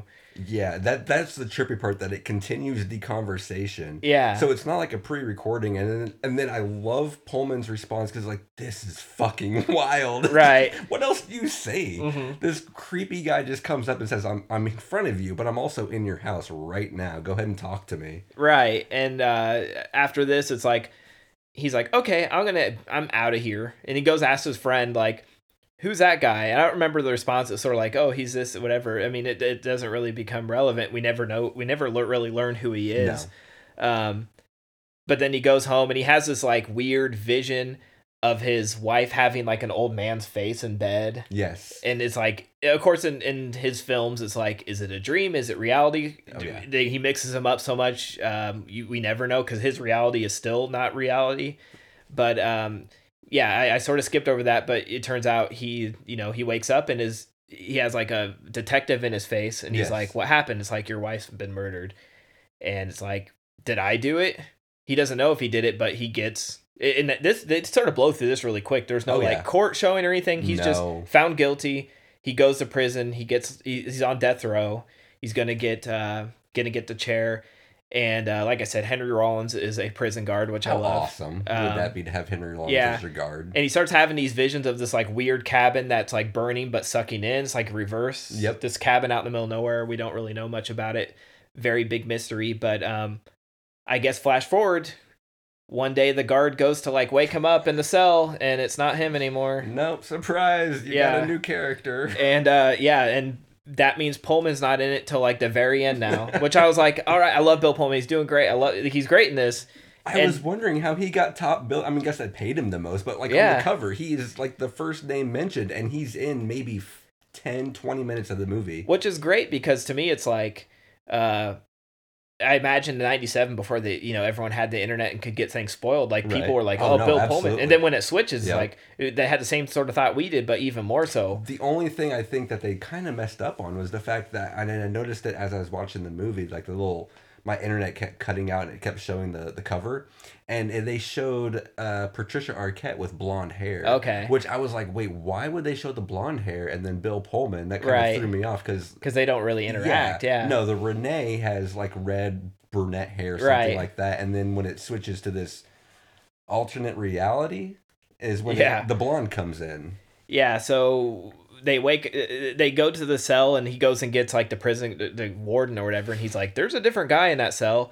Yeah, that that's the trippy part that it continues the conversation.
Yeah.
So it's not like a pre-recording, and then and then I love Pullman's response because like this is fucking wild.
Right.
what else do you say?
Mhm.
This creepy guy just comes up and says, "I'm I'm in front of you, but I'm also in your house right now. Go ahead and talk to me."
Right. And uh, after this, it's like he's like, okay, I'm gonna, I'm out of here. And he goes ask his friend like, who's that guy? And I don't remember the response. It's sort of like, oh, he's this, whatever. I mean, it, it doesn't really become relevant. We never know. We never le- really learn who he is. Um, but then he goes home and he has this like weird vision of his wife having like an old man's face in bed.
Yes.
And it's like, of course, in, in his films, it's like, is it a dream? Is it reality?
Oh, yeah.
he mixes them up so much, um, you, we never know because his reality is still not reality. But um, yeah, I, I sort of skipped over that. But it turns out he, you know, he wakes up and is he has like a detective in his face, and he's
Yes.
like, "What happened?" It's like your wife's been murdered, and it's like, "Did I do it?" He doesn't know if he did it, but he gets. And this, they sort of blow through this really quick. There's no
Oh, yeah.
like court showing or anything. He's
No.
just found guilty. He goes to prison. He gets. he- He's on death row. He's gonna get. uh Gonna get the chair. And uh, like I said, Henry Rollins is a prison guard, which I
How
love.
awesome
Um,
would that be to have Henry Rollins
yeah.
as your guard?
And he starts having these visions of this like weird cabin that's like burning but sucking in. It's like reverse.
Yep.
This cabin out in the middle of nowhere. We don't really know much about it. Very big mystery. But um I guess flash forward. One day the guard goes to like wake him up in the cell and it's not him anymore.
Nope, surprise! You got a new character.
And uh yeah, and that means Pullman's not in it till like the very end now. Which I was like, all right, I love Bill Pullman. He's doing great. I love he's great in this.
I
And-
was wondering how he got top bill. I mean, I guess I paid him the most, but like on the cover, he is like the first name mentioned, and he's in maybe f- 10, 20 minutes of the movie.
which is great because to me it's like uh I imagine the '97 before the you know everyone had the internet and could get things spoiled. Like people
Right.
were like,
Oh,
"Oh,
no,
Bill Pullman," and then when it switches,
Yep.
like they had the same sort of thought we did, but even more so.
The only thing I think that they kind of messed up on was the fact that, and I noticed it as I was watching the movie, like the little, my internet kept cutting out and it kept showing the, the cover. And they showed uh, Patricia Arquette with blonde hair.
Okay.
Which I was like, wait, why would they show the blonde hair and then Bill Pullman? That kind
Right.
of threw me off because
Because they don't really interact. Yeah.
No, the Renee has like red brunette hair, something
Right.
like that. And then when it switches to this alternate reality, is when
Yeah.
it, the blonde comes in.
Yeah, so they wake uh, they go to the cell and he goes and gets like the prison the, the warden or whatever and he's like there's a different guy in that cell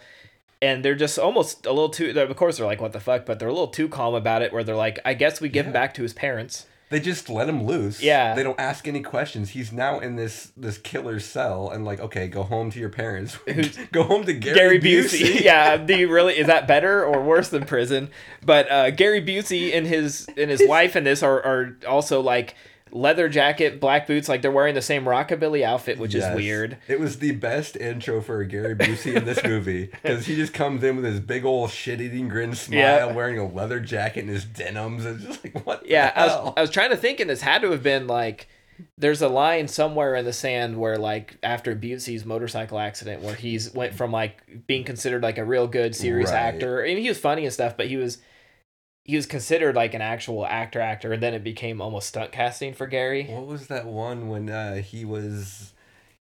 and they're just almost a little too of course they're like what the fuck but they're a little too calm about it where they're like I guess we give him back to his parents.
They just let him loose.
Yeah.
They don't ask any questions. He's now in this this killer cell and like, okay, go home to your parents. go home to Gary,
Gary Busey. yeah, do you really is that better or worse than prison? But uh, Gary Busey and his and his wife in this are, are also like leather jacket, black boots, like they're wearing the same rockabilly outfit, which
Yes.
is weird.
It was the best intro for Gary Busey in this movie because he just comes in with his big old shit-eating grin smile,
Yeah.
wearing a leather jacket and his denims, and just like what?
Yeah, I was. I was trying to think, and this had to have been like. There's a line somewhere in the sand where, like, after Busey's motorcycle accident, where he's went from like being considered like a real good serious
Right.
actor, and he was funny and stuff, but he was he was considered like an actual actor actor, and then it became almost stunt casting for Gary.
What was that one when uh, he was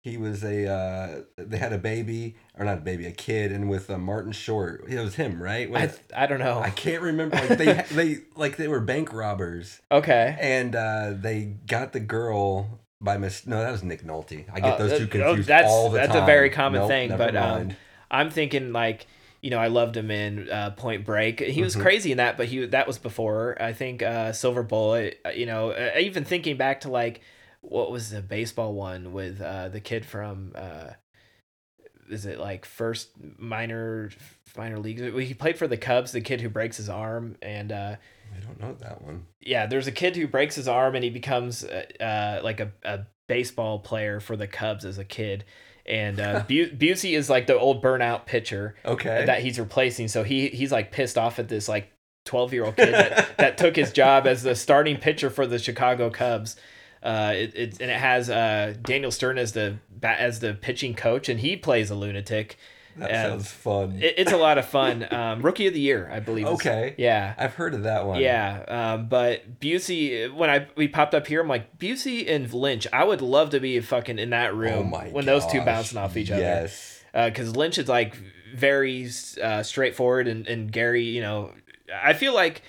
he was a uh, they had a baby or not a baby a kid and with uh, Martin Short it was him right
I
With-
I don't know.
I can't remember like they they like they were bank robbers
okay.
and uh, they got the girl by mis no that was Nick Nolte I get
Uh,
those two
uh,
confused
that's
all the
that's
time
a very common
Nope,
thing, but um. I'm thinking like you know I loved him in uh, Point Break. He was
Mhm.
crazy in that, but he that was before I think uh, Silver Bullet. uh, You know, uh, even thinking back to like what was the baseball one with uh, the kid from. Uh, is it like first minor minor leagues? He played for the Cubs. The kid who breaks his arm, and uh,
I don't know that one
yeah, there's a kid who breaks his arm and he becomes like a, a baseball player for the Cubs as a kid. And uh, Bu- Busey is like the old burnout pitcher
okay
that he's replacing. So he he's like pissed off at this like 12 year old kid that, that took his job as the starting pitcher for the Chicago Cubs. Uh, it, it and it has uh, Daniel Stern as the as the pitching coach, and he plays a lunatic.
That
uh,
sounds fun
It, it's a lot of fun. Um, Rookie of the year, I believe. is-
Okay.
Yeah.
I've heard of that one
Yeah, um, but Busey, when I we popped up here, I'm like Busey and Lynch. I would love to be fucking in that
oh
room
my
when those two bouncing off each other.
yes
because Lynch is like very uh, straightforward, and and Gary, you know, I feel like.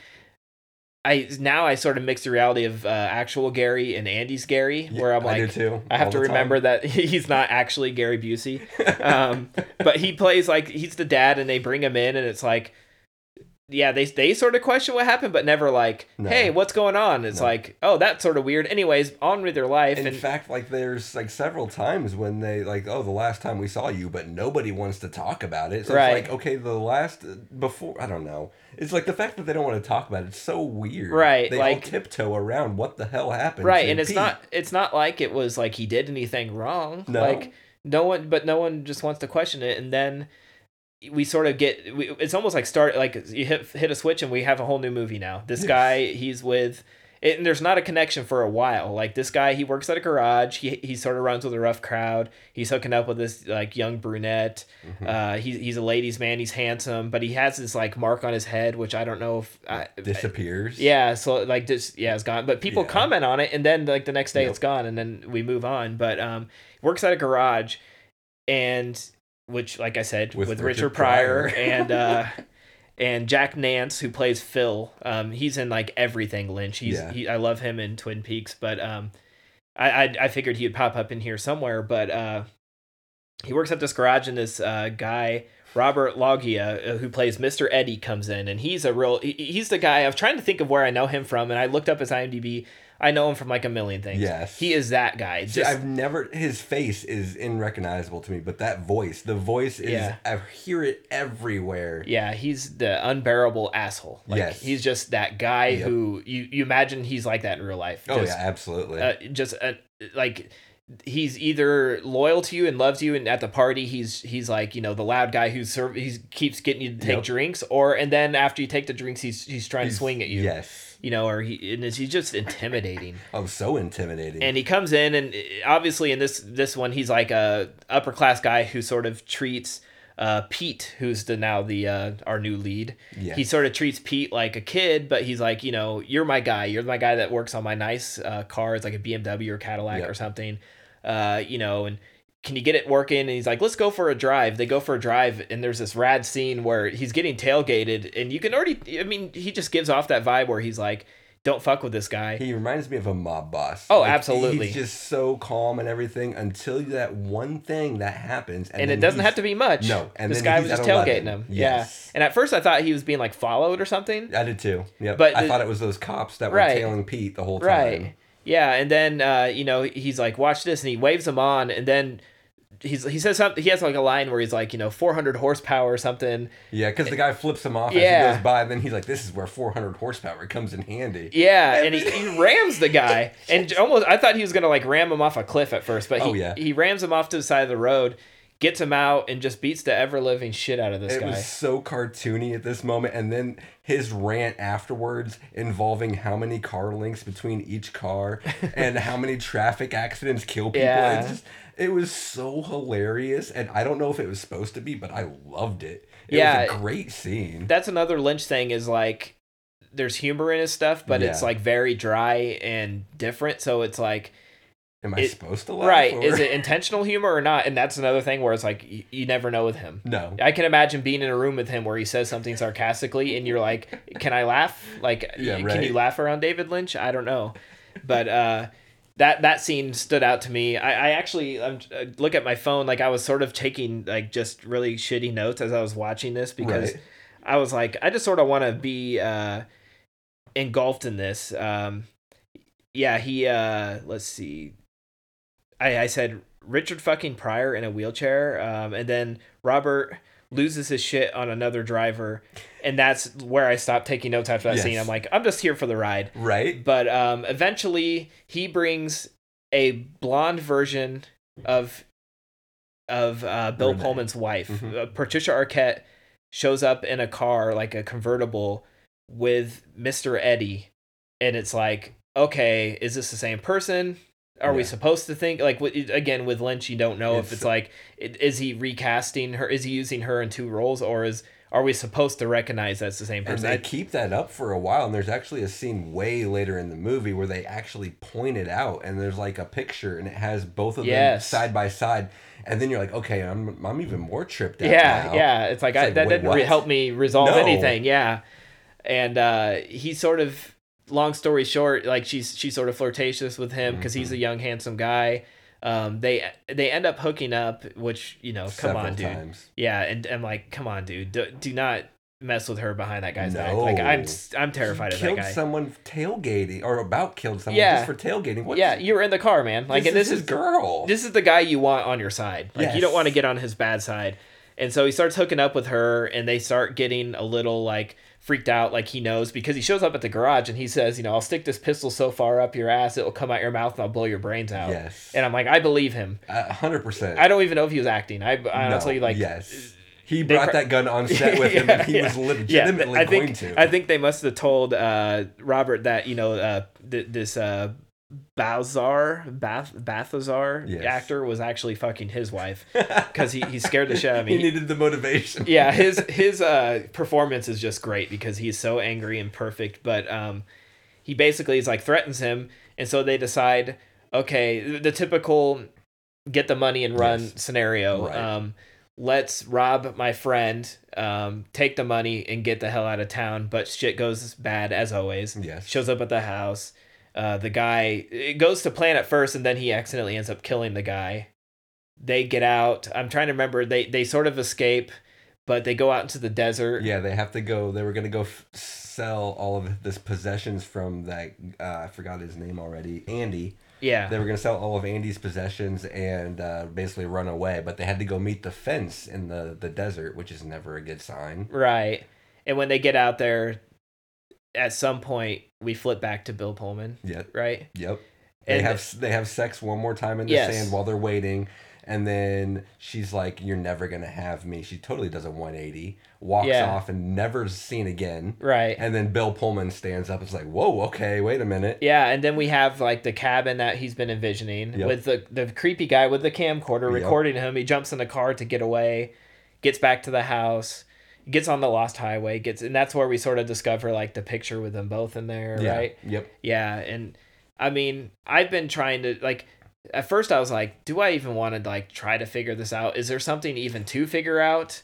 I now I sort of mix the reality of uh, actual Gary and Andy's Gary, where I'm
I
like,
too,
I have to
the time.
remember that he's not actually Gary Busey, um, but he plays like he's the dad, and they bring him in, and it's like yeah, they they sort of question what happened, but never like,
No.
hey, what's going on? It's
No.
like, oh, that's sort of weird. Anyways, on with their life.
And in
and
fact, like there's like several times when they like, oh, the last time we saw you, but nobody wants to talk about it. So
Right.
it's like, okay, the last uh, before I don't know. It's like the fact that they don't want to talk about it. It's so weird.
Right,
They
like-
all tiptoe around what the hell happened.
right, and it's not it's not like it was like he did anything wrong.
No.
Like no one, but no one just wants to question it, and then we sort of get we, it's almost like start like you hit hit a switch and we have a whole new movie now. This guy, he's with. It, and there's not a connection for a while. Like this guy, he works at a garage. He he sort of runs with a rough crowd. He's hooking up with this like young brunette.
Mm-hmm.
Uh, he's he's a ladies' man. He's handsome, but he has this like mark on his head, which I don't know if I,
disappears.
yeah, so like just yeah, it's gone. But people
Yeah.
comment on it, and then like the next day
Yep.
it's gone, and then we move on. But um, works at a garage, and which like I said with,
With
Richard,
Richard
Pryor,
Pryor.
and uh, and Jack Nance who plays Phil. Um, he's in like everything Lynch. He's
Yeah.
he, I love him in Twin Peaks, but um, I I, I figured he'd pop up in here somewhere, but uh, he works at this garage, and this uh, guy. Robert Loggia, uh, who plays Mr. Eddie, comes in, and he's a real. He's the guy. I was trying to think of where I know him from, and I looked up his IMDb. I know him from like a million things.
Yes.
he is that guy.
See, I've never. His face is unrecognizable to me, but that voice, the voice is.
Yeah.
I hear it everywhere.
yeah, he's the unbearable asshole. Like
Yes.
he's just that guy
Yep.
who you you imagine he's like that in real life.
Oh yeah, absolutely.
uh, just uh, like he's either loyal to you and loves you and at the party he's he's like you know the loud guy who serve he keeps getting you to take
Yep.
drinks or and then after you take the drinks he's he's trying to swing at you
Yes.
You know or he and he's just intimidating
Oh, so intimidating.
and he comes in and uh, obviously in this this one he's like a upper class guy who sort of treats uh, Pete, who's the now the uh, our new lead,
Yeah.
he sort of treats Pete like a kid, but he's like, you know, you're my guy. You're my guy that works on my nice uh, cars, like a BMW or Cadillac
Yep.
or something. Uh, you know, and can you get it working? And he's like, let's go for a drive. They go for a drive, and there's this rad scene where he's getting tailgated, and you can already, I mean, he just gives off that vibe where he's like, don't fuck with this guy.
He reminds me of a mob boss.
Oh, absolutely.
He's just so calm and everything until that one thing that happens, and,
and it doesn't have to be much.
No, and
this guy was just tailgating
11.
him.
Yes.
Yeah, and at first I thought he was being like followed or something.
I did too. Yeah,
But
I
the-
thought it was those cops that were tailing Pete the whole time.
Right. Yeah, and then uh, you know he's like, watch this, and he waves him on, and then he's he says something. He has like a line where he's like, you know, 400 horsepower or something.
Yeah, because the guy flips him off as he goes by, and then he's like, "This is where 400 horsepower comes in handy."
Yeah, and he, he rams the guy, and almost I thought he was gonna like ram him off a cliff at first, but he
Oh, yeah.
he rams him off to the side of the road, gets him out, and just beats the ever living shit out of this
It
guy.
was so cartoony at this moment, and then his rant afterwards involving how many car links between each car and how many traffic accidents kill people.
Yeah.
It's just, it was so hilarious, and I don't know if it was supposed to be, but I loved it. It
Yeah.
was a great scene.
That's another Lynch thing is like there's humor in his stuff, but it's like very dry and different. So it's like
Am I
it-
supposed to laugh?
right,
or-
is it intentional humor or not? And that's another thing where it's like you, you never know with him.
No.
I can imagine being in a room with him where he says something sarcastically, and you're like, "Can I laugh? Like,
Yeah,
can you laugh around David Lynch? I don't know." But uh, that that scene stood out to me. I, I actually um, uh, look at my phone like I was sort of taking like just really shitty notes as I was watching this because
Right.
I was like, I just sort of want to be uh, engulfed in this. Um, yeah, he. Uh, let's see. I I said Richard fucking Pryor in a wheelchair, um, and then Robert loses his shit on another driver, and that's where I stopped taking notes after that
Yes.
scene. I'm like, I'm just here for the ride.
right?
But um, eventually, he brings a blonde version of of uh, Bill
Renee.
Pullman's wife.
Mhm.
Uh, Patricia Arquette shows up in a car, like a convertible, with Mister Eddie, and it's like, okay, is this the same person? Are we supposed to think like again with Lynch? You don't know if
It's-
it's like, is he recasting her? Is he using her in two roles, or is are we supposed to recognize that's the same person?
And
they
keep that up for a while, and there's actually a scene way later in the movie where they actually point it out, and there's like a picture, and it has both of them side by side, and then you're like, okay, I'm I'm even more tripped out.
yeah
now.
yeah it's like,
It's
I,
like,
that
wait,
didn't
what?
help me resolve
No.
anything yeah and uh he sort of long story short like she's she's sort of flirtatious with him because
Mm-hmm.
he's a young handsome guy um they they end up hooking up which you know come
Several
on dude
times.
yeah and i'm like come on dude do, do not mess with her behind that guy's back. Like I'm I'm terrified of that
killed someone tailgating or about killed someone
Yeah.
just for tailgating. What
yeah, you were in the car, man. Like
this,
and this
is
is
girl.
this is the guy you want on your side. Like you don't want to get on his bad side. And so he starts hooking up with her and they start getting a little like freaked out like he knows because he shows up at the garage and he says, you know, I'll stick this pistol so far up your ass it'll come out your mouth and I'll blow your brains out.
Yes.
And I'm like, I believe him.
A hundred percent.
I don't even know if he was acting. I, I honestly like
yes. He brought
cr-
that gun on set with him, and he
Yeah,
was legitimately
Yeah, I think,
going to.
I think they must have told uh, Robert that you know uh, th- this uh, Balzar Bath Balthazar
Yes.
actor was actually fucking his wife because he, he scared the shit out of me.
he needed the motivation.
yeah, his his uh, performance is just great because he's so angry and perfect. But um, he basically is like threatens him, and so they decide, okay, the typical get the money and run
Yes.
scenario.
Right.
Um, let's rob my friend, um, take the money, and get the hell out of town. But shit goes bad as always.
Yes.
Shows up at the house. Uh, the guy it goes to plan at first, and then he accidentally ends up killing the guy. They get out. I'm trying to remember. They they sort of escape, but they go out into the desert.
Yeah, they have to go. They were gonna go f- sell all of this possessions from that. Uh, I forgot his name already. Andy.
Yeah.
They were gonna sell all of Andy's possessions and uh, basically run away, but they had to go meet the fence in the the desert, which is never a good sign.
Right. And when they get out there, at some point we flip back to Bill Pullman.
Yep.
Right.
Yep. They
And-
have they have sex one more time in the
Yes.
sand while they're waiting, and then she's like, "You're never gonna have me." She totally does a 180, walks
Yeah.
off, and never seen again.
Right.
And then Bill Pullman stands up. It's like, "Whoa, okay, wait a minute."
Yeah, and then we have like the cabin that he's been envisioning
Yep.
with the the creepy guy with the camcorder
Yep.
recording him. He jumps in the car to get away, gets back to the house, gets on the lost highway, gets and that's where we sort of discover like the picture with them both in there,
Yeah.
right?
Yep.
Yeah, and I mean, I've been trying to like at first I was like, do I even want to like try to figure this out? Is there something even to figure out?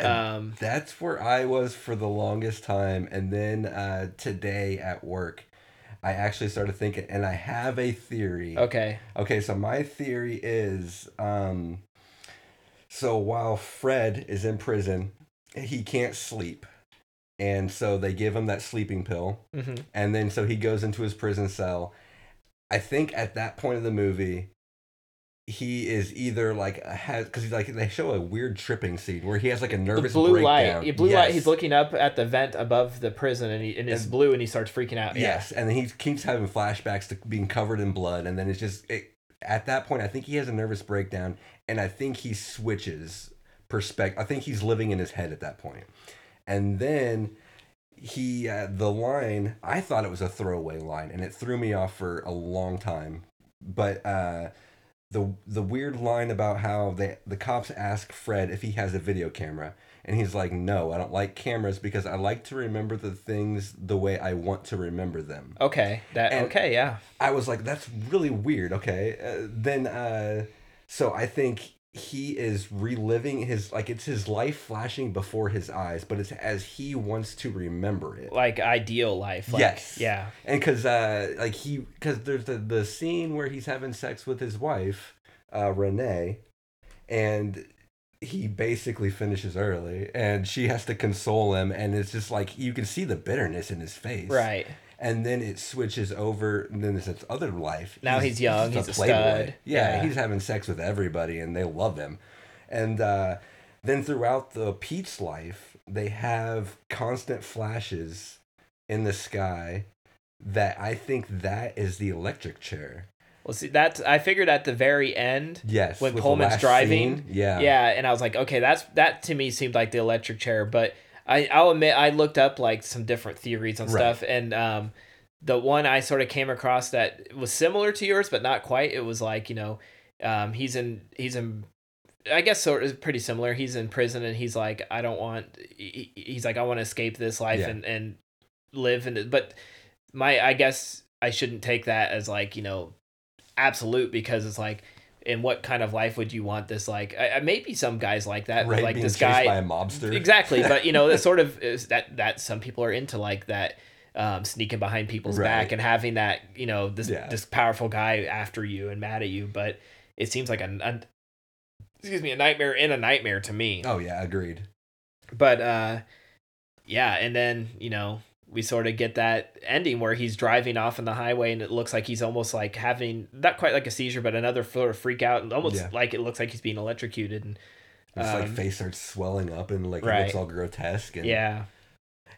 Um
That's where I was for the longest time. And then uh, today at work, I actually started thinking, and I have a theory.
okay.
Okay, so my theory is um, so while Fred is in prison, he can't sleep. And so they give him that sleeping pill.
Mhm.
And then so he goes into his prison cell. I think at that point of the movie, he is either like has because he's like they show a weird tripping scene where he has like a
The
nervous
blue
breakdown.
light. Yeah, blue light. He's looking up at the vent above the prison, and he and it's
And-
blue, and he starts freaking out. Yeah.
Yes, and then he keeps having flashbacks to being covered in blood, and then it's just it, at that point. I think he has a nervous breakdown, and I think he switches perspective. I think he's living in his head at that point, and then he uh, the line. I thought it was a throwaway line, and it threw me off for a long time. But uh, the the weird line about how they the cops ask Fred if he has a video camera. And he's like, no, I don't like cameras because I like to remember the things the way I want to remember them.
Okay. That.
And-
okay. Yeah.
I was like, that's really weird. Okay. Uh, then, uh, so I think he is reliving his, like, it's his life flashing before his eyes, but it's as he wants to remember it.
Like ideal life. Like,
yes.
Yeah.
And because, uh, like, he, because there's the, the scene where he's having sex with his wife, uh, Renee, and he basically finishes early and she has to console him and it's just like you can see the bitterness in his face
Right.
And then it switches over and then there's this other life
Now he's young, he's a stud.
Yeah,
Yeah.
he's having sex with everybody and they love him and uh, then throughout the pete's life they have constant flashes in the sky that i think that is the electric chair
Well, see, that's I figured at the very end.
yes
When Pullman's driving,
scene, yeah
Yeah, and I was like, okay, that's that to me seemed like the electric chair, but I I'll admit I looked up like some different theories on
Right.
stuff, and um, the one I sort of came across that was similar to yours, but not quite. It was like you know, um, he's in he's in. I guess sort of pretty similar. He's in prison and he's like, I don't want. he- He's like, I want to escape this life
Yeah.
and and live in it. But my, I guess I shouldn't take that as like you know, absolute because it's like, in what kind of life would you want this? Like, I, maybe some guys like that,
right
like this guy
by a mobster
exactly but you know that sort of is that that some people are into like that um, sneaking behind people's back and having that you know this
Yeah.
this powerful guy after you and mad at you but it seems like a, a excuse me a nightmare in a nightmare to me
oh yeah agreed
but uh yeah, and then you know we sort of get that ending where he's driving off on the highway and it looks like he's almost like having not quite like a seizure, but another sort of freak out and almost
Yeah.
like it looks like he's being electrocuted and
His like
um,
face starts swelling up and like it
right.
looks all grotesque. And,
yeah,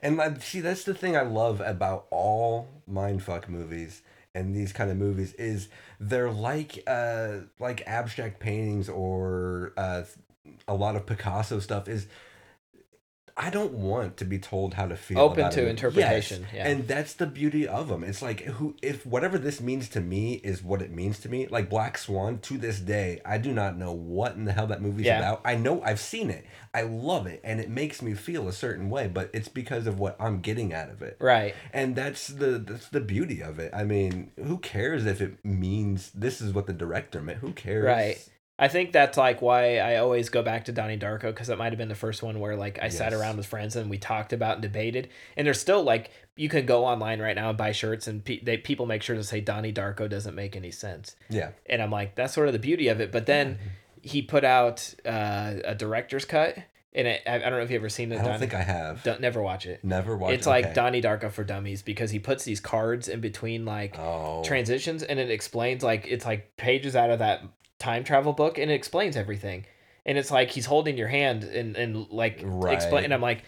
And like, see, that's the thing I love about all mindfuck movies and these kind of movies is they're like uh like abstract paintings or uh a lot of Picasso stuff is I don't want to be told how to feel.
Open to
it.
interpretation, yeah.
and that's the beauty of them. It's like who, if whatever this means to me is what it means to me. Like Black Swan, to this day, I do not know what in the hell that movie's
Yeah.
about. I know I've seen it, I love it, and it makes me feel a certain way. But it's because of what I'm getting out of it,
right.
and that's the that's the beauty of it. I mean, who cares if it means this is what the director meant? Who cares?
Right. I think that's like why I always go back to Donnie Darko because it might have been the first one where like I sat around with friends and we talked about and debated. And there's still like you can go online right now and buy shirts and pe- they people make sure to say Donnie Darko doesn't make any sense.
Yeah.
And I'm like that's sort of the beauty of it. But then he put out uh, a director's cut and it, I, I don't know if you've ever seen it.
I don't
Donnie-
think I have.
don't never watch it.
Never watched.
It's like
okay.
Donnie Darko for dummies because he puts these cards in between like
Oh.
transitions and it explains like it's like pages out of that time travel book and it explains everything. And it's like he's holding your hand and, and like
Right.
explain and I'm like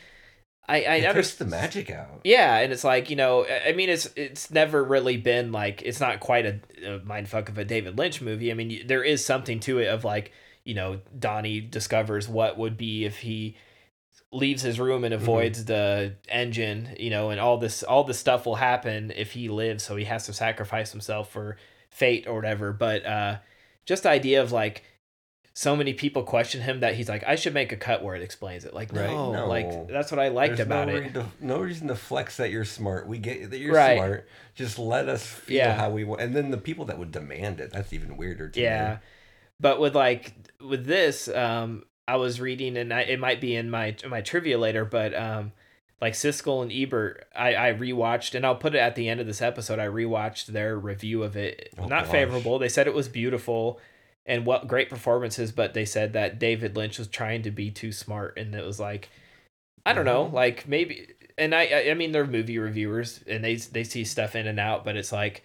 I I understand
the magic out.
yeah, and it's like you know, I- mean, it's it's never really been like it's not quite a, a mindfuck of a David Lynch movie. I mean, you- there is something to it of like you know, Donnie discovers what would be if he leaves his room and avoids the engine, you know, and all this all this stuff will happen if he lives, so he has to sacrifice himself for fate or whatever. But uh just the idea of like so many people question him that he's like, I should make a cut where it explains it. Like,
Right?
no,
No.
like that's what I liked
There's
about
no
it.
Reason to, no reason to flex that you're smart. We get that you're
Right.
smart. Just let us feel
Yeah.
how we want. And then the people that would demand it, that's even weirder to
yeah
me.
but with like with this um i was reading and I, it might be in my in my trivia later but um like siskel and ebert i i rewatched and i'll put it at the end of this episode i rewatched their review of it
Oh,
not
gosh.
favorable they said it was beautiful and what great performances but they said that david lynch was trying to be too smart and it was like i don't know
Mhm.
like maybe and i i I mean they're movie reviewers and they they see stuff in and out but it's like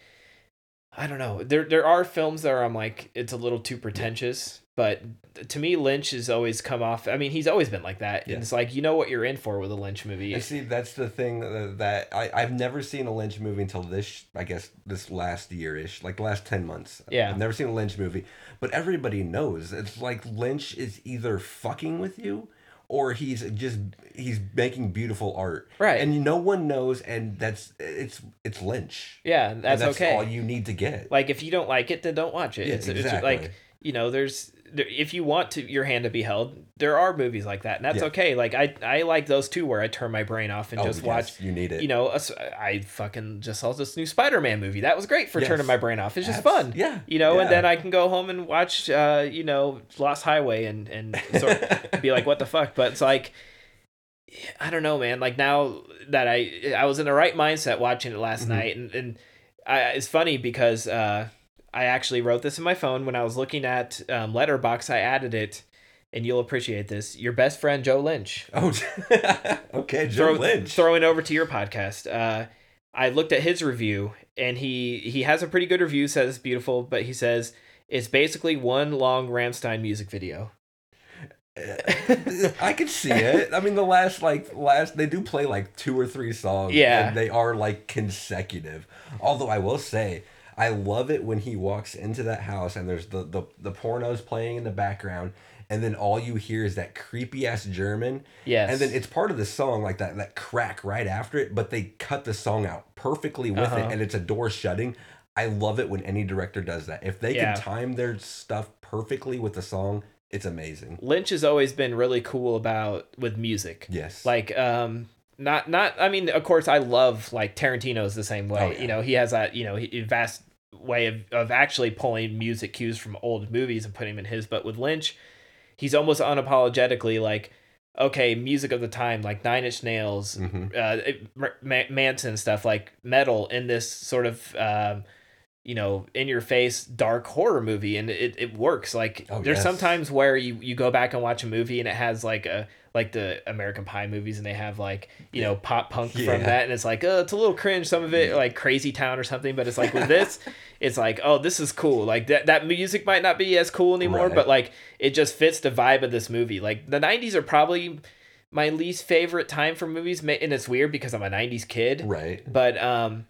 I don't know. There there are films that are I'm like it's a little too pretentious, but to me Lynch has always come off. I mean, he's always been like that.
Yeah.
And it's like you know what you're in for with a Lynch movie.
And see, that's the thing that, that I, I've never seen a Lynch movie until this, I guess, this last year ish, like the last 10 months.
Yeah.
I've never seen a Lynch movie, but everybody knows it's like Lynch is either fucking with you or he's just, he's making beautiful art.
Right.
And no one knows, and that's, it's, it's Lynch.
yeah,
And
that's, okay.
all you need to get.
like if you don't like it, then don't watch it.
Yeah,
it's, it's
exactly.
like you know, there's there, if you want to your hand to be held, there are movies like that, and that's
Yeah.
okay. Like I I like those too, where I turn my brain off and
Oh,
just
yes,
watch.
you need it.
You know, us- I fucking just saw this new Spider-Man movie. That was great for
Yes.
turning my brain off. It's just
Abs-
fun.
yeah,
You know, and then I can go home and watch, uh, you know, Lost Highway and and sort of be like, what the fuck? But it's like, I don't know, man. Like now that I I was in the right mindset watching it last
Mhm.
night, and and I, it's funny because uh, I actually wrote this in my phone when I was looking at um, Letterboxd. I added it, and you'll appreciate this. Your best friend Joe Lynch.
Oh, okay, Joe
Throw,
Lynch.
Throwing over to your podcast. Uh, I looked at his review, and he he has a pretty good review. Says it's beautiful, but he says it's basically one long Rammstein music video.
I could see it. I mean, the last like last they do play like two or three songs.
Yeah.
and they are like consecutive. Although I will say, I love it when he walks into that house and there's the the the pornos playing in the background, and then all you hear is that creepy ass German.
Yes.
and then it's part of the song like that that crack right after it, but they cut the song out perfectly with
Uh-huh.
it, and it's a door shutting. I love it when any director does that. If they
Yeah.
can time their stuff perfectly with the song, it's amazing.
Lynch has always been really cool about with music.
Yes.
Like um not not I mean of course I love like Tarantino's the same way.
Oh, yeah.
You know, he has that, you know, he- vast way of of actually pulling music cues from old movies and putting them in his, but with Lynch, he's almost unapologetically like okay, music of the time like Nine Inch Nails,
Mhm.
uh, Ma- Manson stuff like metal in this sort of um you know in your face dark horror movie and it, it works like
Oh,
there's
yes.
sometimes where you you go back and watch a movie and it has like a like the american pie movies and they have like you know pop punk
Yeah.
from that and it's like oh it's a little cringe some of it like crazy town or something but it's like with this it's like oh this is cool like that that music might not be as cool anymore
Right.
but like it just fits the vibe of this movie like the 90s are probably my least favorite time for movies and it's weird because i'm a 90s kid
Right.
but um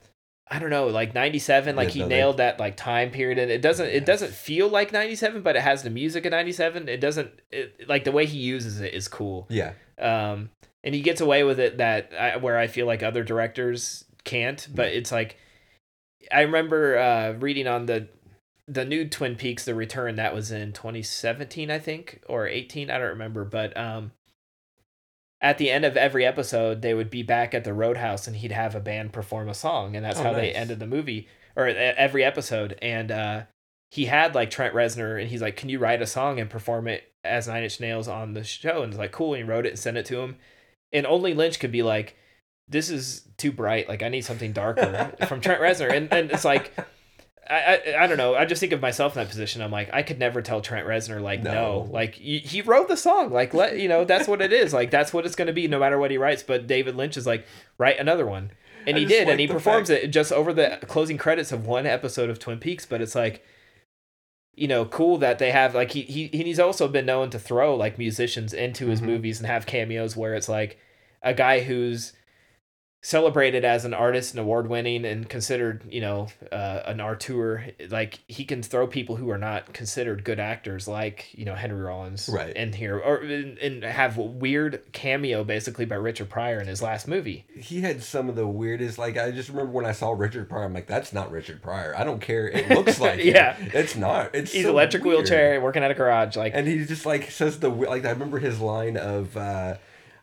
i don't know like 97 like he nailed that like time period and it doesn't it doesn't feel like 97 but it has the music of 97 it doesn't it, like the way he uses it is cool.
Yeah.
um and he gets away with it that I, where i feel like other directors can't but it's like i remember uh reading on the the new twin peaks the return that was in 2017 i think or 18 i don't remember but um at the end of every episode they would be back at the roadhouse and he'd have a band perform a song and that's
Oh,
how they ended the movie or every episode and uh he had like Trent Reznor and he's like, Can you write a song and perform it as Nine Inch Nails on the show? And it's like, Cool. And he wrote it and sent it to him. And only Lynch could be like, This is too bright. Like, I need something darker from Trent Reznor. And, and it's like, I, I, I don't know. I just think of myself in that position. I'm like, I could never tell Trent Reznor, like, no.
No.
Like, he, he wrote the song. Like, let, you know, that's what it is. Like, that's what it's going to be no matter what he writes. But David Lynch is like, write another one. And
I
he did.
like
and he performs
fact-
it just over the closing credits of one episode of Twin Peaks. But it's like, you know, cool that they have like he, he he's also been known to throw like musicians into his
Mhm.
movies and have cameos where it's like a guy who's celebrated as an artist and award winning and considered you know uh, an auteur like he can throw people who are not considered good actors like you know Henry Rollins
Right.
in here or and have weird cameo basically by Richard Pryor in his last movie
He had some of the weirdest. Like I just remember when I saw Richard Pryor, I'm like, that's not Richard Pryor. I don't care. It looks like him.
Yeah.
It's not. It's
he's
so
electric
weird.
wheelchair working at a garage like
And he just like says the like I remember his line of uh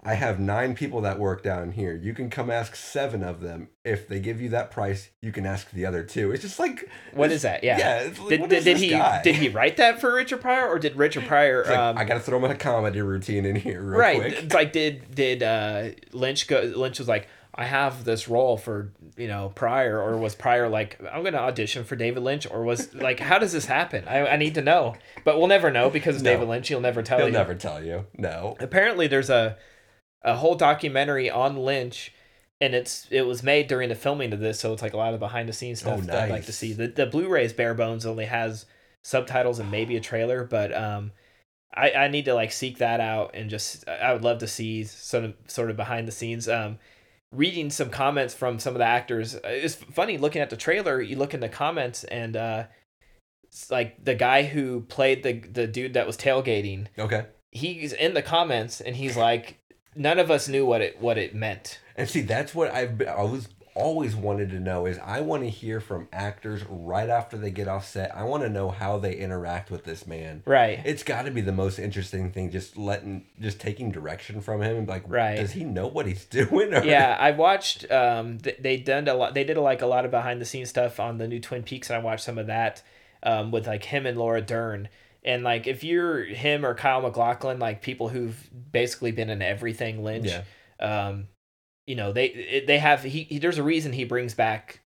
I have nine people that work down here. You can come ask seven of them. If they give you that price, you can ask the other two. It's just like
What is that? Yeah.
Yeah. Like,
did, did, did he
guy?
did he write that for Richard Pryor or did Richard Pryor
like,
um,
I gotta throw my comedy routine in here real
right
quick.
it's like did did uh lynch go lynch was like i have this role for you know pryor or was pryor like i'm gonna audition for david lynch or was like how does this happen i, I need to know but we'll never know because
No.
david lynch he'll never tell you.
He'll never tell you. No.
apparently there's a a whole documentary on lynch and it's it was made during the filming of this so it's like a lot of behind the scenes stuff
Oh,
that i'd like to see the, the blu-ray's bare bones only has subtitles and maybe a trailer but um I, I need to like seek that out and just I would love to see sort of sort of behind the scenes. Um, reading some comments from some of the actors. uh, It's funny looking at the trailer. You look in the comments and uh, like the guy who played the the dude that was tailgating.
Okay.
He's in the comments and he's like, none of us knew what it what it meant.
And see, that's what I've been, I was always wanted to know is I want to hear from actors right after they get off set. I want to know how they interact with this man.
Right.
It's got to be the most interesting thing, just letting, just taking direction from him. and Like,
Right.
does he know what he's doing? Or-
yeah, I watched. Um, th- they done a lot. They did like a lot of behind the scenes stuff on the new Twin Peaks, and I watched some of that um, with like him and Laura Dern. And like, if you're him or Kyle MacLachlan, like people who've basically been in everything Lynch,
Yeah.
um, you know, they they have he, he. There's a reason he brings back.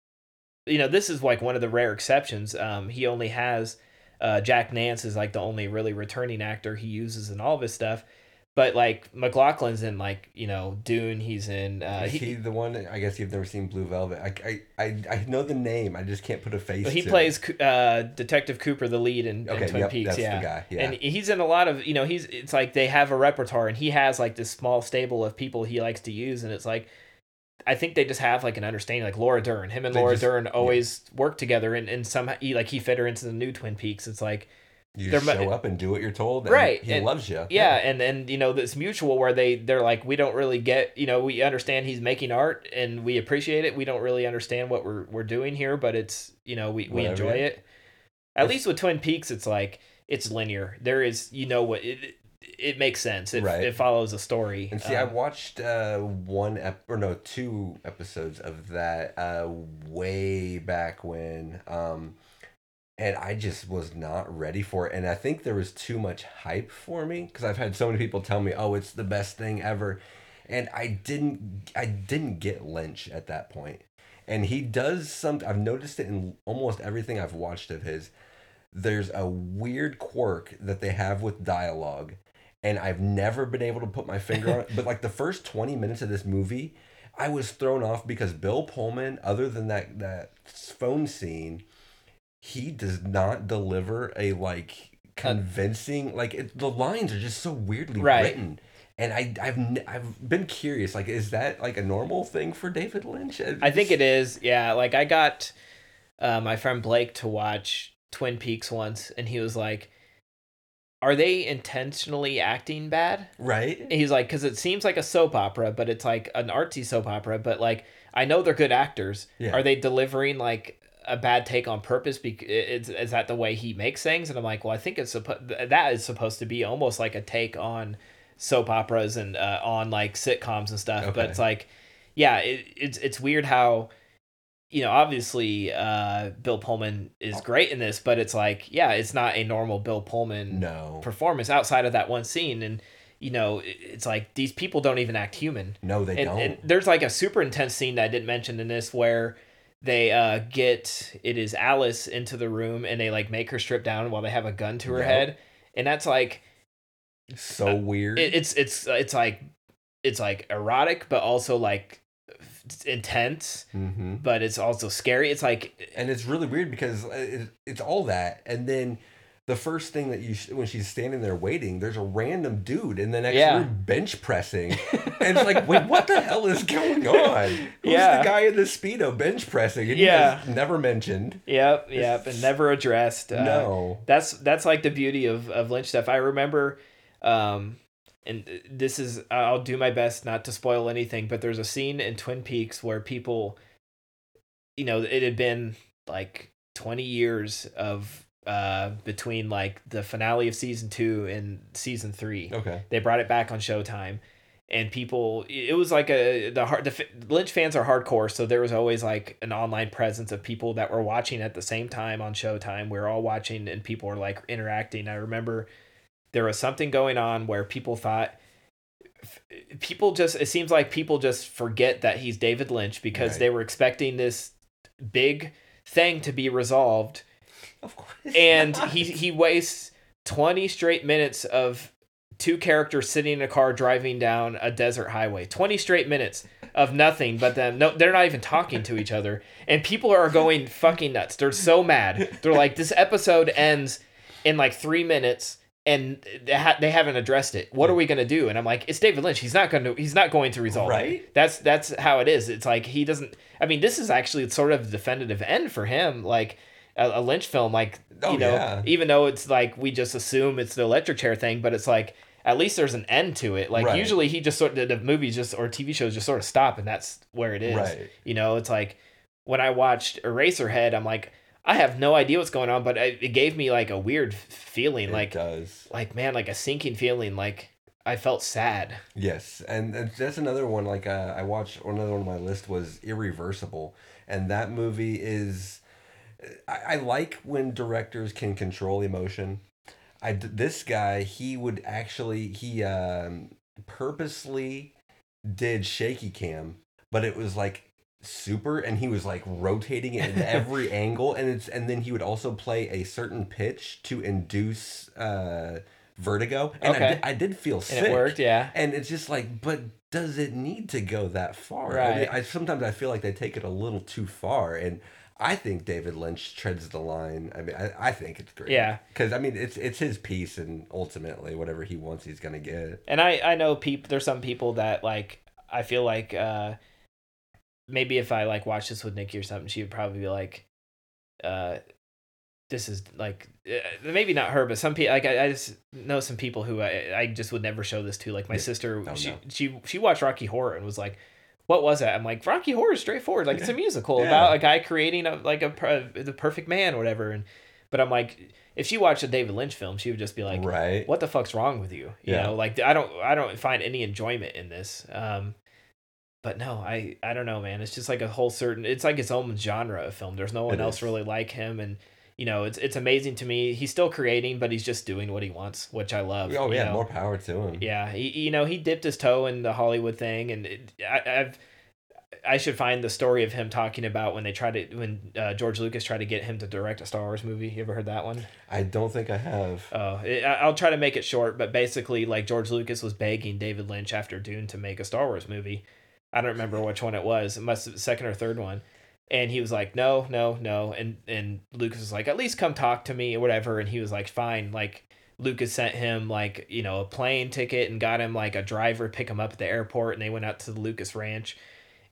You know, this is like one of the rare exceptions. Um, he only has uh, Jack Nance is like the only really returning actor he uses in all of his stuff. But like MacLachlan's in like you know Dune. He's in. Uh,
Is
he,
he the one? I guess you've never seen Blue Velvet. I, I, I, I know the name. I just can't put a face.
But he plays uh, Detective Cooper, the lead in, in Twin
yep,
Peaks.
that's the
yeah.
guy, yeah.
and he's in a lot of you know he's it's like they have a repertoire, and he has like this small stable of people he likes to use, and it's like I think they just have like an understanding, like Laura Dern. Him and
They
Laura
just-
Dern always work together, and and somehow he like he fit her into the new Twin Peaks. It's like
You
mu-
show up and do what you're told. and
Right,
He
and-
loves you.
yeah, and and you know this mutual where they they're like we don't really get you know we understand he's making art and we appreciate it. We don't really understand what we're we're doing here, but it's you know we we
Whatever,
enjoy
yeah.
it. At least with Twin Peaks, it's like it's linear. There is you know what it it makes sense. It
Right.
it follows a story.
And see, I
Um,
watched uh, one ep- or no, two episodes of that uh, way back when, um, and I just was not ready for it. And I think there was too much hype for me because I've had so many people tell me, "Oh, it's the best thing ever," and I didn't, I didn't get Lynch at that point. and he does some. I've noticed it in almost everything I've watched of his. There's a weird quirk that they have with dialogue, and I've never been able to put my finger on it. But like the first twenty minutes of this movie, I was thrown off because Bill Pullman, other than that that phone scene, he does not deliver a like convincing like it, the lines are just so weirdly
Right.
written. And I, I've I've been curious, like, is that like a normal thing for David Lynch?
I think it is. Yeah, like I got uh, my friend Blake to watch Twin Peaks once, and he was like, "Are they intentionally acting bad?"
right.
And he's like, "Because it seems like a soap opera, but it's like an artsy soap opera. But like, I know they're good actors.
Yeah.
Are they delivering like a bad take on purpose? Because is is that the way he makes things?" And I'm like, "Well, I think it's supposed that is supposed to be almost like a take on soap operas and uh, on like sitcoms and stuff. But it's like, yeah, it, it's it's weird how." You know, obviously, uh, Bill Pullman is great in this, but it's like, yeah, it's not a normal Bill Pullman
No,
performance outside of that one scene and you know it's like these people don't even act human
no, they
and,
don't.
and there's like a super intense scene that i didn't mention in this where they uh get it is alice into the room and they like make her strip down while they have a gun to her
Yep.
head and that's like
so weird.
it, it's it's it's like it's like erotic but also like intense
hmm
but it's also scary it's like
and it's really weird because uh, it, it's all that, and then the first thing that you sh- when she's standing there waiting, there's a random dude in the next
Yeah.
room bench pressing, and it's like, wait, what the hell is going on? Who's
Yeah.
the guy in the speedo bench pressing? And
Yeah.
never mentioned.
Yep, yep, and never addressed. Uh,
No.
that's that's like the beauty of of Lynch stuff. I remember, um, and this is I'll do my best not to spoil anything, but there's a scene in Twin Peaks where people, you know, it had been like 20 years of uh between like the finale of season two and season three
Okay.
they brought it back on Showtime, and people. It was like a the hard the Lynch fans are hardcore, so there was always like an online presence of people that were watching at the same time on Showtime. We were all watching, and people were like interacting. I remember there was something going on where people thought people just it seems like people just forget that he's David Lynch because
Right.
they were expecting this big thing to be resolved
Of course.
and he he wastes 20 straight minutes of two characters sitting in a car driving down a desert highway. 20 straight minutes of nothing but them no they're not even talking to each other. And people are going fucking nuts. They're so mad. They're like this episode ends in like three minutes and they, ha- they haven't addressed it. What are we going to do? And i'm like it's david lynch. He's not going to he's not going to resolve
Right?
it that's that's how it is. It's like he doesn't i mean this is actually sort of the definitive end for him. Like a, lynch film like
Oh,
you know
yeah.
even though it's like we just assume it's the electric chair thing but it's like at least there's an end to it like
Right.
usually he just sort of the movies just or tv shows just sort of stop and that's where it is
Right.
you know it's like when i watched eraserhead i'm like i have no idea what's going on but it, it gave me like a weird feeling
It
like
does.
like man like a sinking feeling like i felt sad
Yes, and, and that's another one. Like uh, I watched another one on my list was Irreversible, and that movie is. I, I like when directors can control emotion. I this guy he would actually he um, purposely did shaky cam, but it was like super, and he was like rotating it in every angle, and it's and then he would also play a certain pitch to induce uh, vertigo, and I,
Okay.
did, I did feel sick
and it worked yeah
and it's just like but does it need to go that far I, mean,
Right.
I sometimes i feel like they take it a little too far and i think david lynch treads the line i mean i, I think it's great
Yeah.
because i mean it's it's his piece and ultimately whatever he wants he's gonna get
and I I know people. There's some people that like. I feel like uh, maybe if I like watch this with Nikki or something, she would probably be like, uh, "This is like uh, maybe not her, but some people. Like I, I just know some people who I I just would never show this to. Like my
Yeah.
sister,
Oh,
she
no.
she she watched Rocky Horror and was like. What was that? I'm like Rocky Horror is straightforward. Like it's a musical
Yeah.
about a guy creating a like a per- the perfect man or whatever. And but I'm like, if she watched a David Lynch film, she would just be like,
right
what the fuck's wrong with you you
Yeah.
know like i don't i don't find any enjoyment in this um but no i i don't know man it's just like a whole certain it's like its own genre of film there's no one
It
else
is.
really like him and you know it's it's amazing to me he's still creating but he's just doing what he wants which i love
oh
you
yeah
know?
more power to him
yeah he, you know he dipped his toe in the hollywood thing and it, I, i've I should find the story of him talking about when they tried to when uh, George Lucas tried to get him to direct a Star Wars movie. You ever heard that one?
I don't think I have.
Oh, it, I'll try to make it short, but basically, like George Lucas was begging David Lynch after Dune to make a Star Wars movie. I don't remember which one it was. It must have the second or third one. And he was like, no, no, no. And and Lucas was like, at least come talk to me or whatever. And he was like, fine. Like Lucas sent him like you know a plane ticket and got him like a driver pick him up at the airport. And they went out to the Lucas Ranch.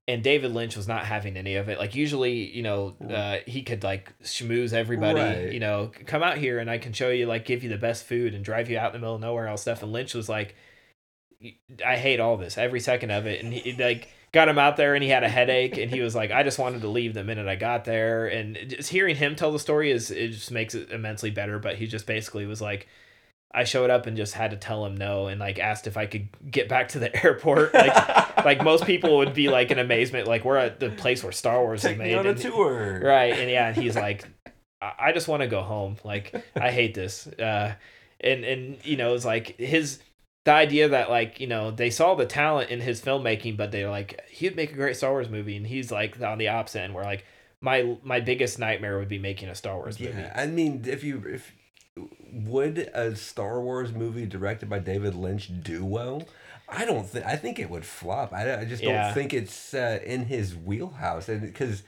And David Lynch was not having any of it. Like usually, you know, uh, he could like schmooze everybody.
Right.
You know, come out here and I can show you, like, give you the best food and drive you out in the middle of nowhere, all stuff. And Lynch was like, I hate all this, every second of it. And he like got him out there and he had a headache and he was like, I just wanted to leave the minute I got there. And just hearing him tell the story is it just makes it immensely better. But he just basically was like, I showed up and just had to tell him no and like asked if I could get back to the airport. Like like most people would be like in amazement, like we're at the place where Star Wars
Take
is
me
made.
on a
and-
tour.
Right. And yeah, and he's like, I I just want to go home. Like, I hate this. Uh, and, and, you know, it's like his, the idea that like, you know, they saw the talent in his filmmaking, but they're like, he'd make a great Star Wars movie. And he's like on the opposite end where like, my, my biggest nightmare would be making a Star Wars movie.
Yeah, I mean, if you if would a Star Wars movie directed by David Lynch do well? I don't think. I think it would flop. I, I just don't
Yeah.
think it's uh, in his wheelhouse, and because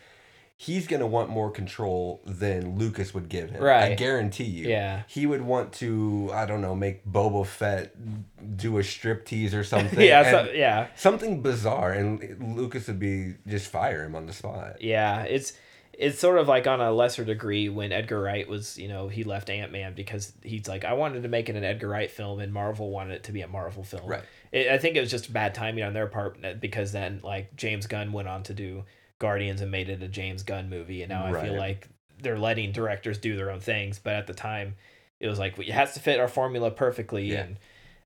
he's gonna want more control than Lucas would give him.
Right.
I guarantee you.
Yeah.
He would want to. I don't know. Make Boba Fett do a strip tease or something.
yeah. So, yeah.
Something bizarre, and Lucas would be just fire him on the spot.
Yeah, it's it's sort of like on a lesser degree when Edgar Wright was, you know, he left Ant Man because he's like, I wanted to make it an Edgar Wright film, and Marvel wanted it to be a Marvel film.
Right.
It, I think it was just bad timing on their part uh, because then like James Gunn went on to do Guardians and made it a James Gunn movie, and now I feel like they're letting directors do their own things, but at the time, it was like it has to fit our formula perfectly,
Yeah.
and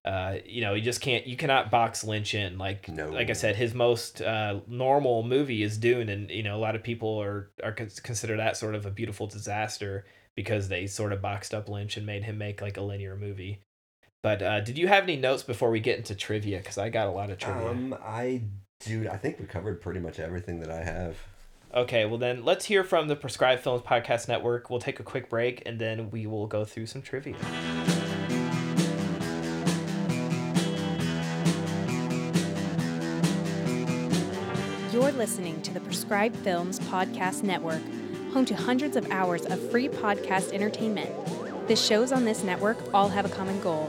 uh, you know, you just can't, you cannot box Lynch in. Like,
No.
like I said, his most uh, normal movie is Dune, and you know, a lot of people are are consider that sort of a beautiful disaster because they sort of boxed up Lynch and made him make like a linear movie. But uh, did you have any notes before we get into trivia? Because I got a lot of trivia.
Um, I do. I think we covered pretty much everything that I have.
Okay, well then let's hear from the Prescribed Films Podcast Network. We'll take a quick break and then we will go through some trivia.
You're listening to the Prescribed Films Podcast Network, home to hundreds of hours of free podcast entertainment. The shows on this network all have a common goal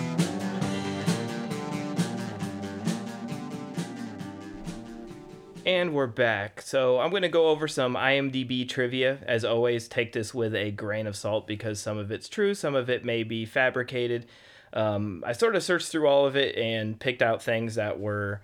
And we're back. So I'm going to go over some IMDb trivia. As always, take this with a grain of salt because some of it's true, some of it may be fabricated. Um, I sort of searched through all of it and picked out things that were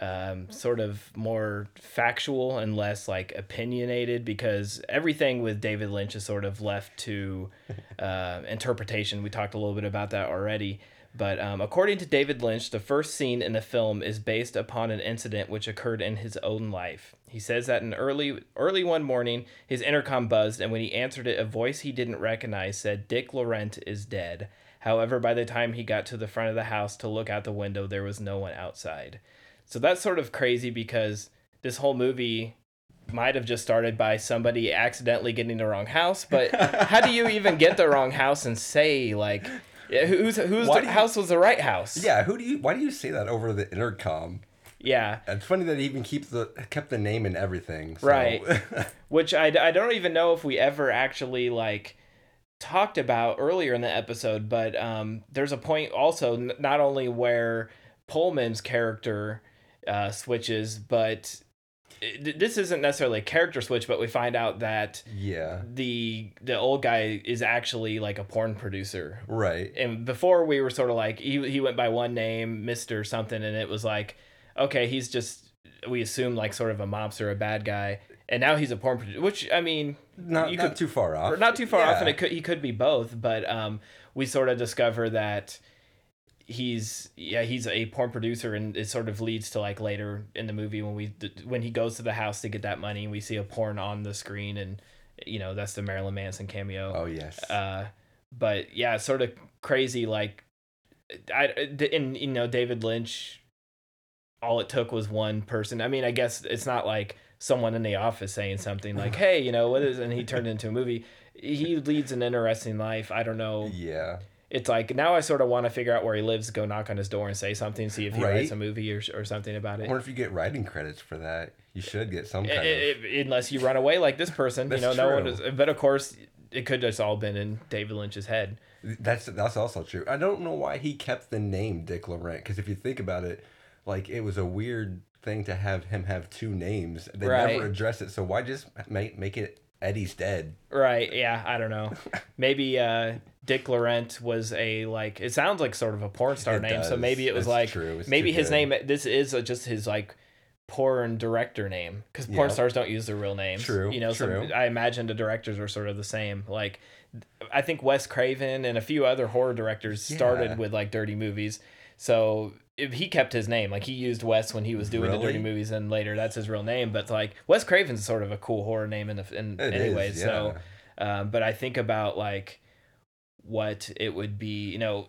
um, sort of more factual and less like opinionated because everything with David Lynch is sort of left to uh, interpretation. We talked a little bit about that already. But um, according to David Lynch, the first scene in the film is based upon an incident which occurred in his own life. He says that in early early one morning, his intercom buzzed, and when he answered it, a voice he didn't recognize said, "Dick Laurent is dead." However, by the time he got to the front of the house to look out the window, there was no one outside. So that's sort of crazy because this whole movie might have just started by somebody accidentally getting the wrong house. But how do you even get the wrong house and say like, yeah, who's whose
Why do you-
house was the right house?
Yeah, who do you? Why do you say that over the intercom?
yeah.
It's funny that he even keeps the kept the name and everything. so-
Right. Which I, I don't even know if we ever actually like talked about earlier in the episode, but um, there's a point also n- not only where Pullman's character uh, switches, but this isn't necessarily a character switch, but we find out that
yeah.
the the old guy is actually like a porn producer.
Right.
And before we were sort of like he he went by one name, Mister something, and it was like, okay, he's just we assumed like sort of a mobster, a bad guy, and now he's a porn producer. Which I mean,
Not,
you
not
could
too far off.
not too far off, and it could he could be both. But um, we sort of discover that he's yeah he's a porn producer and it sort of leads to like later in the movie when we when he goes to the house to get that money and we see a porn on the screen and you know that's the Marilyn Manson cameo.
Oh yes.
Uh, but yeah, sort of crazy. Like, I and you know David Lynch. All it took was one person. I mean, I guess it's not like someone in the office saying something like, "Hey, you know what is?" and he turned into a movie. He leads an interesting life. I don't know.
yeah.
It's like now I sort of want to figure out where he lives, go knock on his door and say something, see if he
Right.
writes a movie or, or something about it.
Or if you get writing credits for that. You should get some kind
I-
of.
I- unless you run away like this person, you know,
That's
no one is. But of course, it could just all been in David Lynch's head.
That's that's also true. I don't know why he kept the name Dick Laurent because if you think about it, like it was a weird thing to have him have two names. They
Right.
never address it, so why just make make it Eddie's dead?
Right. Yeah. I don't know. Maybe uh, Dick Laurent was a like. It sounds like sort of a porn star
It
name. So maybe it was
It's
like
true. It's
maybe his
good.
name. This is just his like porn director name because porn
Yeah.
stars don't use their real names.
True,
You know.
true.
So I imagine the directors are sort of the same. Like I think Wes Craven and a few other horror directors started
Yeah.
with like dirty movies. So he kept his name, like he used Wes when he was doing the dirty movies, and later that's his real name. But like Wes Craven's sort of a cool horror name in the in
It
anyways. So, um, but I think about like what it would be, you know.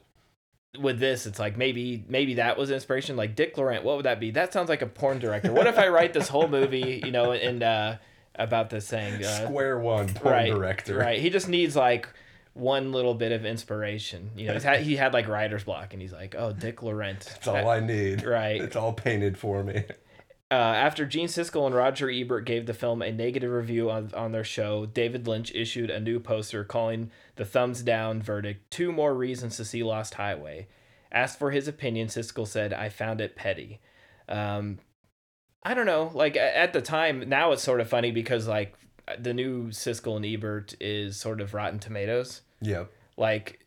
With this, it's like maybe maybe that was inspiration. Like Dick Laurent, what would that be? That sounds like a porn director. What if I write this whole movie, you know, and uh, about this thing? Uh,
Square one porn
right,
director.
Right. He just needs like one little bit of inspiration. You know, had, he had like writer's block, and he's like, "Oh, Dick Laurent."
That's all I need.
Right.
It's all painted for me.
Uh, after Gene Siskel and Roger Ebert gave the film a negative review on, on their show, David Lynch issued a new poster calling the thumbs down verdict two more reasons to see Lost Highway. Asked for his opinion, Siskel said, I found it petty. Um, I don't know. Like at the time, now it's sort of funny because like the new Siskel and Ebert is sort of Rotten Tomatoes.
Yep.
Like,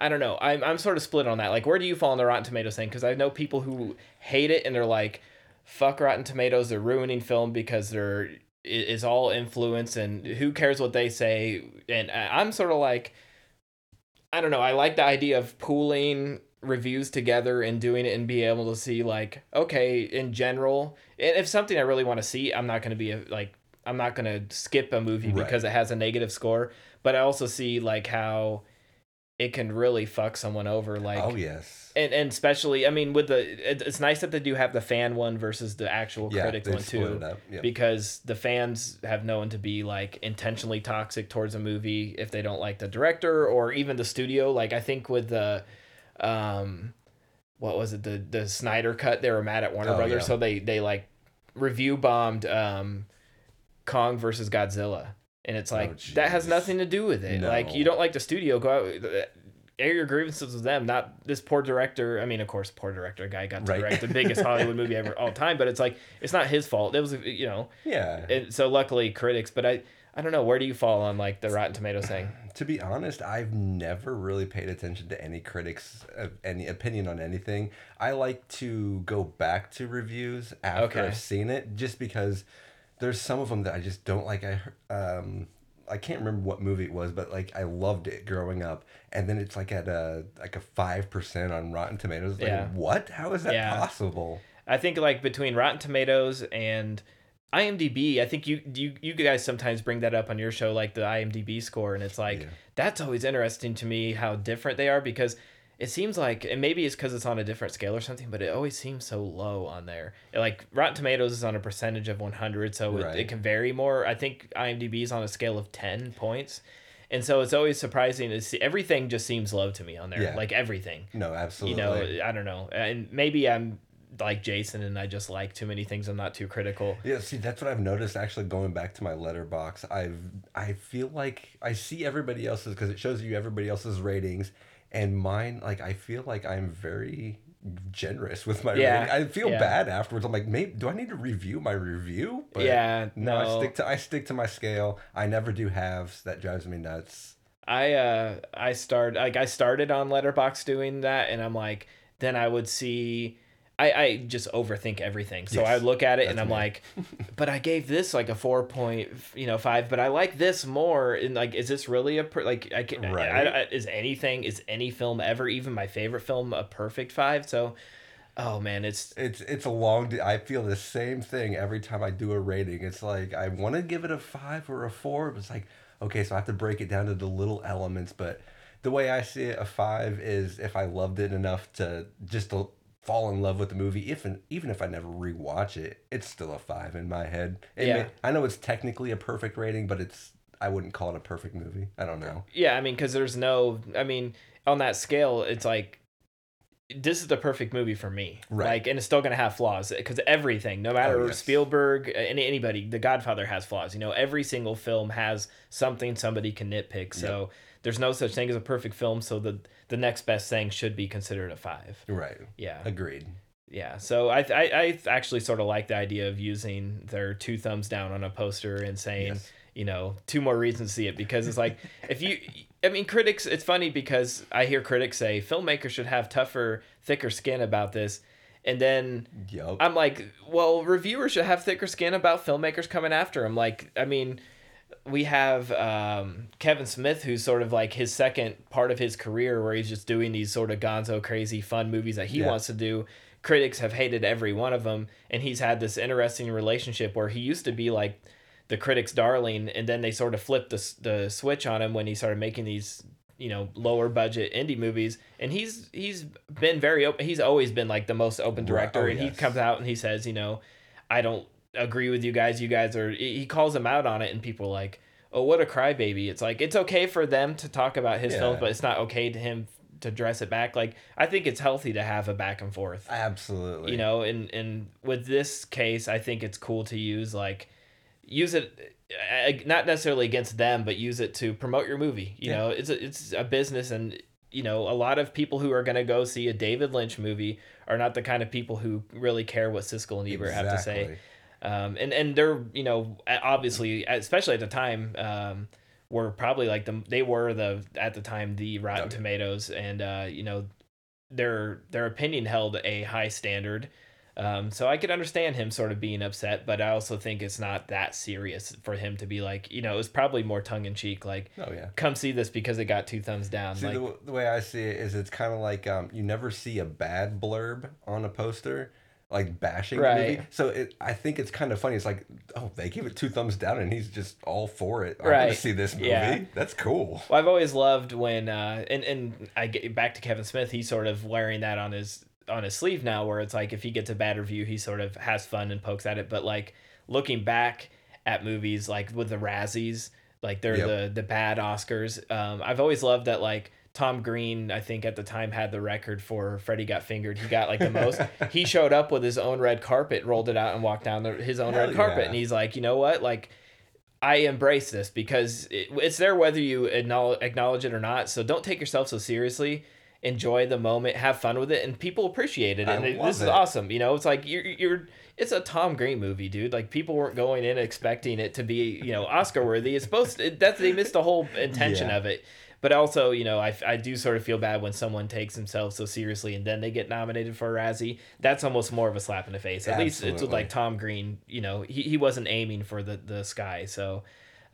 I don't know. I'm, I'm sort of split on that. Like, where do you fall on the Rotten Tomatoes thing? Because I know people who hate it and they're like, fuck Rotten Tomatoes. They're ruining film because they're it is all influence and who cares what they say. And I- I'm sort of like, I don't know. I like the idea of pooling reviews together and doing it and be able to see like, okay, in general, and if something I really want to see, I'm not going to be a, like, I'm not going to skip a movie
Right.
because it has a negative score. But I also see like how it can really fuck someone over. Like,
oh yes.
and and especially I mean with the it, it's nice that they do have the fan one versus the actual
Yeah,
critic one too
yep.
because the fans have known to be like intentionally toxic towards a movie if they don't like the director or even the studio like I think with the um what was it the the Snyder cut they were mad at Warner
Oh,
Brothers
yeah.
so they they like review bombed um Kong versus Godzilla and it's like that has
Oh,
nothing to do with it like you don't like the studio go out air your grievances with them, not this poor director. I mean, of course, poor director guy got to
Right.
direct the biggest Hollywood movie ever all time, but it's like it's not his fault. It was you know,
Yeah.
and so luckily critics. But I I don't know where do you fall on like the Rotten Tomatoes thing?
To be honest, I've never really paid attention to any critics' uh, any opinion on anything. I like to go back to reviews after
Okay.
I've seen it, just because there's some of them that I just don't like. I um I can't remember what movie it was, but like I loved it growing up, and then it's like at a like a five percent on Rotten Tomatoes. Like,
Yeah.
what? How is that
Yeah.
possible?
I think like between Rotten Tomatoes and IMDb, I think you you you guys sometimes bring that up on your show, like the IMDb score, and it's like
Yeah.
that's always interesting to me how different they are because it seems like, and maybe it's because it's on a different scale or something, but it always seems so low on there. Like Rotten Tomatoes is on a percentage of 100, so it, it can vary more. I think IMDb is on a scale of 10 points. And so it's always surprising to see everything just seems low to me on there.
Yeah.
Like everything
No, absolutely.
you know i don't know and maybe i'm like jason and i just like too many things i'm not too critical
Yeah, see, that's what I've noticed. Actually, going back to my Letterboxd, I've I feel like I see everybody else's because it shows you everybody else's ratings, and mine. Like I feel like I'm very generous with my
Yeah,
rating. I feel
yeah.
bad afterwards. I'm like, maybe do I need to review my review?
Yeah,
no, I stick to I stick to my scale. I never do halves. That drives me nuts.
i uh i start like i started on Letterboxd doing that and i'm like then i would see I, I just overthink everything. So
Yes,
I look at it and I'm
me.
like, but I gave this like a four point, you know, five. But I like this more. And like, is this really a per- like? I can.
Right.
I, I, is anything? Is any film ever even my favorite film a perfect five? So, oh man, it's
It's it's a long. I feel the same thing every time I do a rating. It's like I want to give it a five or a four, it's like okay, so I have to break it down to the little elements. But the way I see it, a five is if I loved it enough to just to fall in love with the movie. If even if I never rewatch it, it's still a five in my head. It
Yeah.
may- I know it's technically a perfect rating, but it's I wouldn't call it a perfect movie. I don't know.
yeah. I mean, because there's no. I mean, on that scale, it's like. This is the perfect movie for me,
Right.
like, and it's still gonna have flaws because everything, no matter
Oh, yes.
Spielberg, any anybody, The Godfather has flaws. You know, every single film has something somebody can nitpick. So there's no such thing as a perfect film. So the the next best thing should be considered a five.
Right.
Yeah.
Agreed.
Yeah, so I, I I actually sort of like the idea of using their two thumbs down on a poster and saying,
Yes.
you know, two more reasons to see it because it's like if you, I mean, critics. It's funny because I hear critics say filmmakers should have tougher, thicker skin about this, and then
Yup.
I'm like, well, reviewers should have thicker skin about filmmakers coming after them. Like, I mean, we have um, Kevin Smith, who's sort of like his second part of his career where he's just doing these sort of gonzo, crazy, fun movies that he
Yeah.
wants to do. Critics have hated every one of them, and he's had this interesting relationship where he used to be like the critics' darling, and then they sort of flipped the, the switch on him when he started making these you know lower budget indie movies and he's he's been very open he's always been like the most open director
Oh,
and he comes out and he says you know i don't agree with you guys. You guys are he calls him out on it and people are like oh what a crybaby. It's like it's okay for them to talk about his films but it's not okay to him to dress it back. Like i think it's healthy to have a back and forth.
Absolutely.
you know and and with this case i think it's cool to use like use it not necessarily against them but use it to promote your movie. You
Yeah.
know it's a, it's a business and you know a lot of people who are going to go see a david lynch movie are not the kind of people who really care what siskel and ebert have to say.
Exactly.
Um, and and they're you know obviously especially at the time um, were probably like the they were the at the time the Rotten
Okay.
Tomatoes and uh, you know their their opinion held a high standard. Um, so I could understand him sort of being upset, but I also think it's not that serious for him to be like, you know, it was probably more tongue in cheek, like,
Oh yeah.
come see this because it got two thumbs down.
See,
like,
the, the way I see it is it's kind of like um, you never see a bad blurb on a poster, like bashing the movie. So it, I think it's kind of funny. It's like, oh, they give it two thumbs down and he's just all for it. I want
Right.
to see this movie.
Yeah.
That's cool.
Well, I've always loved when, uh, and and I get back to Kevin Smith. He's sort of wearing that on his on his sleeve now, where it's like if he gets a bad review, he sort of has fun and pokes at it. But like looking back at movies, like with the Razzies, like they're
Yep.
the the bad Oscars. Um, I've always loved that like. Tom Green, I think at the time had the record for Freddie Got Fingered. He got like the most. he showed up with his own red carpet, rolled it out, and walked down the, his own
Hell
red carpet.
yeah.
And he's like, you know what? Like, I embrace this because it, it's there whether you acknowledge, acknowledge it or not. So don't take yourself so seriously. Enjoy the moment, have fun with it, and people appreciate it. And it- this is awesome. You know, it's like you're you're. It's a Tom Green movie, dude. Like people weren't going in expecting it to be, you know, Oscar worthy. It's supposed to, that's they missed the whole intention
Yeah.
of it. But also, you know, I, I do sort of feel bad when someone takes themselves so seriously and then they get nominated for a Razzie. That's almost more of a slap in the face. At least it's with like Tom Green. You know, he, he wasn't aiming for the the sky, so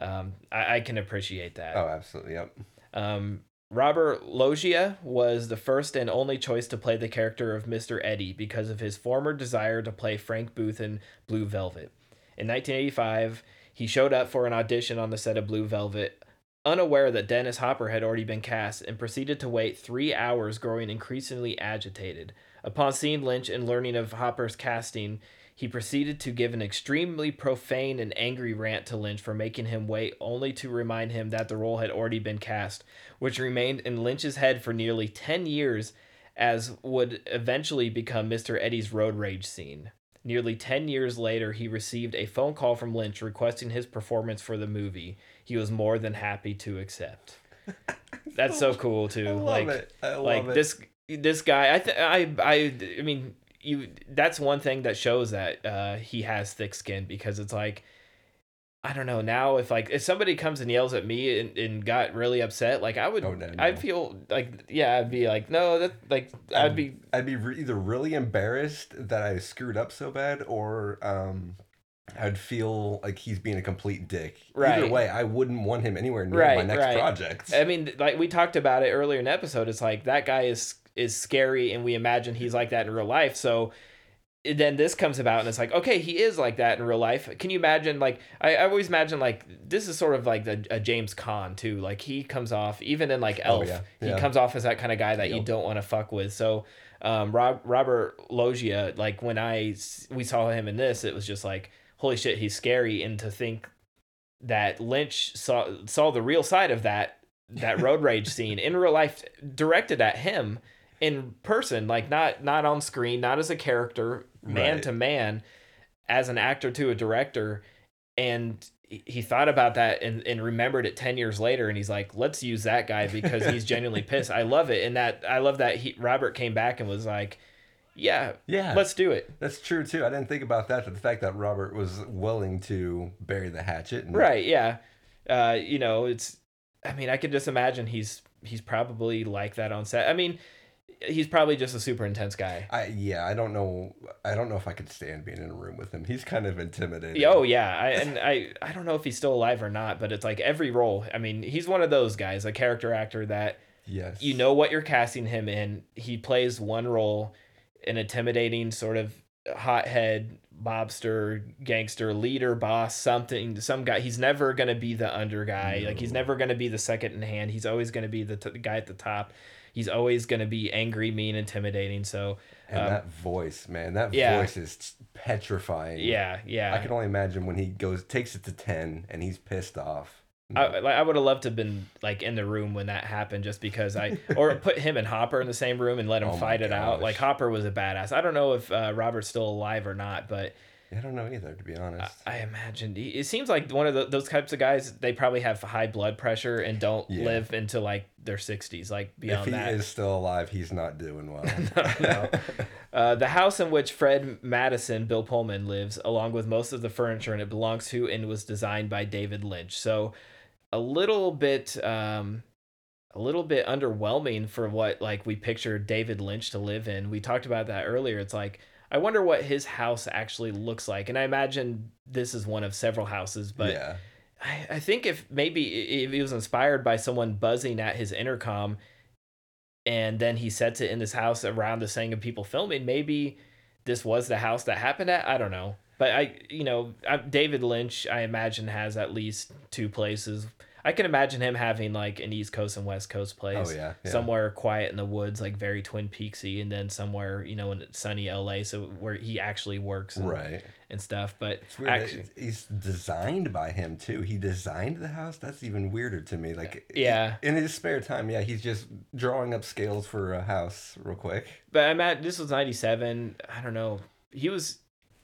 um, I, I can appreciate that.
Oh, absolutely. Yep.
Um, Robert Loggia was the first and only choice to play the character of Mr. Eddie because of his former desire to play Frank Booth in Blue Velvet. In 1985, he showed up for an audition on the set of Blue Velvet, unaware that Dennis Hopper had already been cast, and proceeded to wait three hours, growing increasingly agitated. Upon seeing Lynch and learning of Hopper's casting, he proceeded to give an extremely profane and angry rant to Lynch for making him wait, only to remind him that the role had already been cast, which remained in Lynch's head for nearly 10 years, as would eventually become Mr. Eddie's road rage scene. Nearly 10 years later, he received a phone call from Lynch requesting his performance for the movie. He was more than happy to accept. That's so cool too.
I love
like,
it. I
like
it.
this this guy. I th- I I I mean, you. That's one thing that shows that uh, he has thick skin because it's like I don't know now if like if somebody comes and yells at me and, and got really upset like I would
Oh, no,
I'd feel like yeah I'd be like no that like I'd be
I'd be re- either really embarrassed that I screwed up so bad, or um, I'd feel like he's being a complete dick. Either way, I wouldn't want him anywhere near
right
my next
right.
project.
I mean like we talked about it earlier in the episode it's like that guy is is scary and we imagine he's like that in real life so then this comes about and it's like okay he is like that in real life can you imagine like i, I always imagine like this is sort of like the, a james Caan too like he comes off even in like
Oh,
elf
yeah.
he comes off as that kind of guy that you don't want to fuck with so um Rob, robert loggia like when I we saw him in this it was just like holy shit he's scary and to think that lynch saw saw the real side of that that road rage scene in real life directed at him in person like not not on screen not as a character man
Right.
to man as an actor to a director and he- thought about that and, and remembered it 10 years later and he's like let's use that guy because he's genuinely pissed i love it and that i love that he robert came back and was like yeah
yeah,
let's do it
that's true too. I didn't think about that. But the fact that Robert was willing to bury the hatchet. And,
right yeah uh you know it's i mean i could just imagine he's he's probably like that on set i mean he's probably just a super intense guy
I yeah, I don't know. I don't know if I could stand being in a room with him. He's kind of intimidating.
Oh yeah, I, and I I don't know if he's still alive or not, but it's like every role. I mean, he's one of those guys, a character actor that
Yes.
you know what you're casting him in. He plays one role, an intimidating sort of hothead mobster, gangster, leader, boss, something, some guy. He's never gonna be the under guy. Like he's never gonna be the second in hand. He's always gonna be the, t- the guy at the top. He's always gonna be angry, mean, intimidating. So
And
um,
that voice, man, that
yeah.
voice is petrifying.
yeah, yeah.
I can only imagine when he goes takes it to ten and he's pissed off.
I, like, I would have loved to have been like in the room when that happened, just because I or put him and Hopper in the same room and let him
Oh
fight it out. Like Hopper was a badass. I don't know if uh, Robert's still alive or not, but
I don't know either, to be honest.
I imagine he- it seems like one of the, those types of guys. They probably have high blood pressure and don't
Yeah.
live into like their sixties. Like
if
beyond
he
that,
is still alive, he's not doing well.
no. Uh, the house in which Fred Madison, Bill Pullman, lives, along with most of the furniture, and it belongs to and was designed by David Lynch. So, a little bit, um, a little bit underwhelming for what like we pictured David Lynch to live in. We talked about that earlier. It's like I wonder what his house actually looks like, and I imagine this is one of several houses, but.
yeah.
I, I think if maybe if he was inspired by someone buzzing at his intercom and then he sets it in this house around the saying of people filming, maybe this was the house that happened at. I don't know. But I, you know, I, David Lynch, I imagine has at least two places. I can imagine him having like an East Coast and West Coast oh, place.
Oh, yeah, yeah.
Somewhere quiet in the woods, like very Twin Peaksy, and then somewhere, you know, in sunny LA, so where he actually works and,
Right.
and stuff. But
It's weird.
actually,
He's designed by him too. He designed the house. That's even weirder to me. Like uh,
Yeah.
in his spare time, yeah, he's just drawing up scales for a house real quick.
But I'm at this was ninety seven. I don't know. He was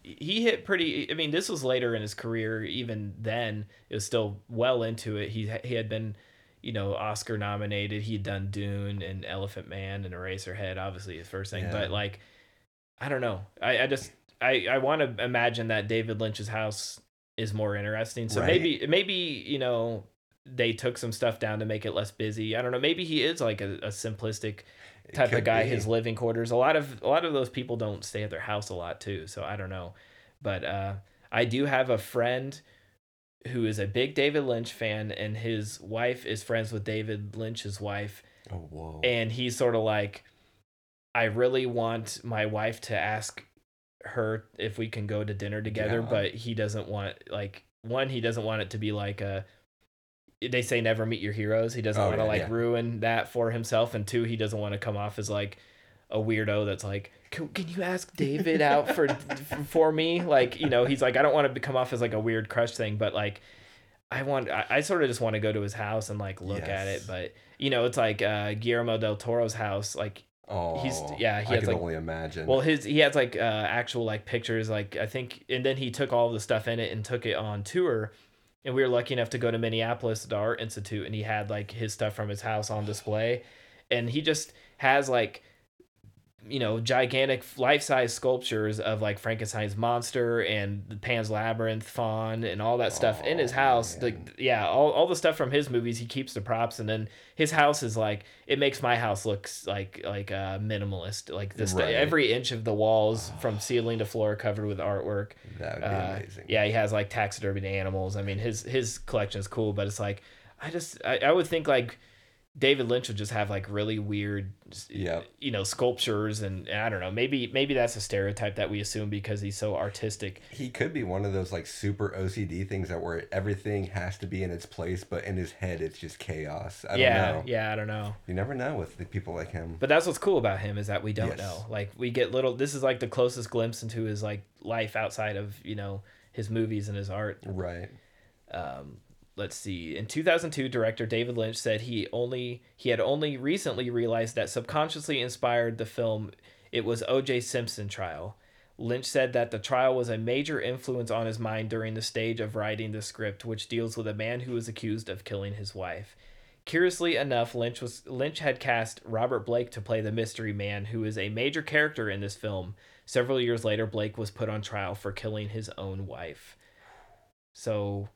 he hit pretty. I mean, this was later in his career. Even then, it was still well into it. He he had been, you know, Oscar nominated. He had done Dune and Elephant Man and Eraserhead. Obviously, his first thing.
Yeah.
But like, I don't know. I I just I I want to imagine that David Lynch's house is more interesting. So
Right.
maybe maybe you know they took some stuff down to make it less busy. I don't know. Maybe he is like a, a simplistic type of guy
be.
his living quarters a lot of a lot of those people don't stay at their house a lot too so i don't know but uh i do have a friend who is a big david lynch fan and his wife is friends with david lynch's wife
Oh whoa.
and he's sort of like i really want my wife to ask her if we can go to dinner together
Yeah.
but he doesn't want like one he doesn't want it to be like a they say never meet your heroes he doesn't
Oh,
want to
yeah,
like
yeah.
ruin that for himself and two he doesn't want to come off as like a weirdo that's like can, can you ask david out for for me like you know he's like i don't want to come off as like a weird crush thing but like i want i, I sort of just want to go to his house and like look at it but you know it's like uh guillermo del toro's house like
oh,
he's- yeah, he
I
has,
can
like-
only imagine.
well, his he has like uh, actual like pictures, like I think, and then he took all the stuff in it and took it on tour. And we were lucky enough to go to Minneapolis the Art Institute, and he had like his stuff from his house on display, and he just has like you know, gigantic life size sculptures of like Frankenstein's monster and the Pan's Labyrinth fawn and all that stuff in his house. Like, yeah, all, all the stuff from his movies, he keeps the props, and then his house is like it makes my house look like like uh, minimalist. Like this,
Right.
every inch of the walls from ceiling to floor covered with artwork.
That would be
Uh,
amazing.
Yeah, he has like taxidermied animals. I mean, his his collection is cool, but it's like I just I, I would think like David Lynch would just have like really weird,
Yep.
you know, sculptures and, and I don't know. Maybe maybe that's a stereotype that we assume because he's so artistic.
He could be one of those like super OCD things that where everything has to be in its place, but in his head it's just chaos. I don't
yeah,
know.
yeah, I don't know.
You never know with the people like him.
But that's what's cool about him is that we don't
Yes.
know. Like we get little. This is like the closest glimpse into his like life outside of you know his movies and his art.
Right.
um, let's see in 2002 director david lynch said he only he had only recently realized that subconsciously inspired the film it was oj simpson trial. Lynch said that the trial was a major influence on his mind during the stage of writing the script which deals with a man who was accused of killing his wife. Curiously enough lynch was lynch had cast robert blake to play the mystery man who is a major character in this film. Several years later blake was put on trial for killing his own wife. So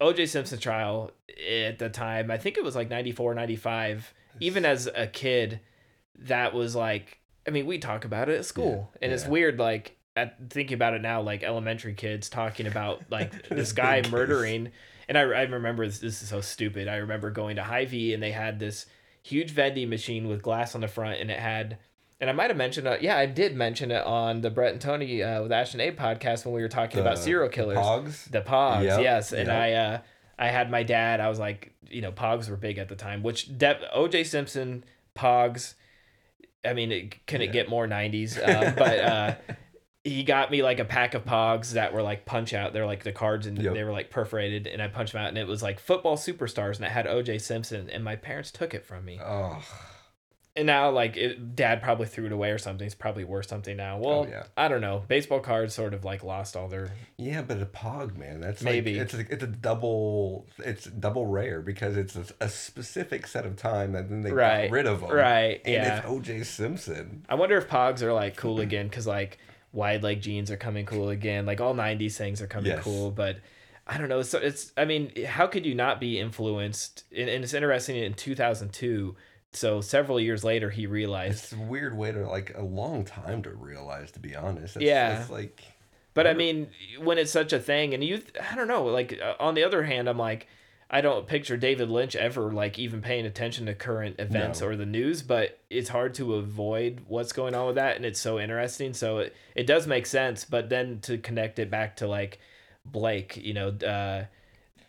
OJ Simpson trial at the time, I think it was like 94, 95. Even as a kid, that was like, I mean, we talk about it at school.
Yeah,
and it's weird, like, at thinking about it now, like elementary kids talking about like this guy murdering. And I, I remember this, this is so stupid. I remember going to Hy-Vee and they had this huge vending machine with glass on the front and it had and I might have mentioned it. Yeah, I did mention it on the Brett and Tony uh, with Ash and Abe podcast when we were talking about
The-
serial
the
killers.
Pogs?
The Pogs,
Yep,
yes. And
yep.
I uh I had my dad, I was like, you know, Pogs were big at the time, which de- OJ Simpson, Pogs, I mean, it, can it get more 90s? Um, but uh he got me like a pack of Pogs that were like punch out. They're like the cards and
Yep.
they were like perforated and I punched them out and it was like football superstars and it had OJ Simpson and my parents took it from me.
Oh,
And now, like, it, dad probably threw it away or something. It's probably worth something now. Well,
Oh, yeah.
I don't know. Baseball cards sort of like lost all their.
yeah, but a pog, man, that's
Maybe.
like, it's a, it's a double it's double rare because it's a, a specific set of time and then they
Right,
got rid of them.
right,
And
yeah.
it's OJ Simpson.
I wonder if Pogs are like cool again because like wide leg jeans are coming cool again. Like all '90s things are coming
Yes.
cool, but I don't know. So it's. I mean, how could you not be influenced? And, and it's interesting. In 2002, so several years later, he realized.
It's a weird way to like a long time to realize, to be honest. It's,
Yeah.
it's like
But I mean, when it's such a thing, and you, I don't know. Like uh, on the other hand, I'm like, I don't picture David Lynch ever like even paying attention to current events
No.
or the news. But it's hard to avoid what's going on with that, and it's so interesting. So it it does make sense. But then to connect it back to like Blake, you know, uh,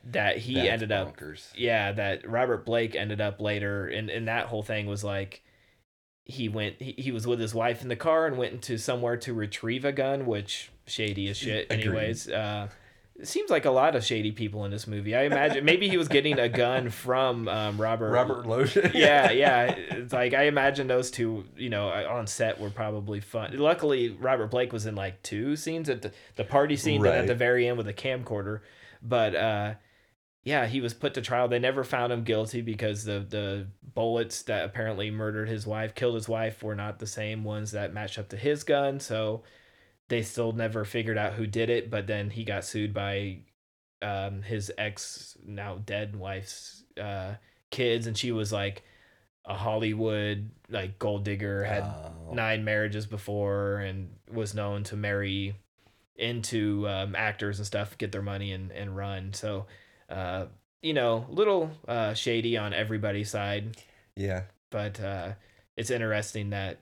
that he
That's
ended up
bonkers.
yeah that robert blake ended up later and and that whole thing was like he went he, he was with his wife in the car and went into somewhere to retrieve a gun which shady as shit
Agreed.
anyways uh it seems like a lot of shady people in this movie i imagine maybe he was getting a gun from um robert
Robert Loggia.
yeah yeah it's like i imagine those two you know on set were probably fun luckily robert blake was in like two scenes at the, the party scene and at the very end with a camcorder but uh yeah, he was put to trial. They never found him guilty because the the bullets that apparently murdered his wife, killed his wife, were not the same ones that matched up to his gun. So they still never figured out who did it. But then he got sued by um, his ex, now dead wife's uh, kids, and she was like a Hollywood like gold digger, had
Oh.
nine marriages before, and was known to marry into um, actors and stuff, get their money and and run. So uh, you know, little uh, shady on everybody's side,
Yeah.
but uh, it's interesting that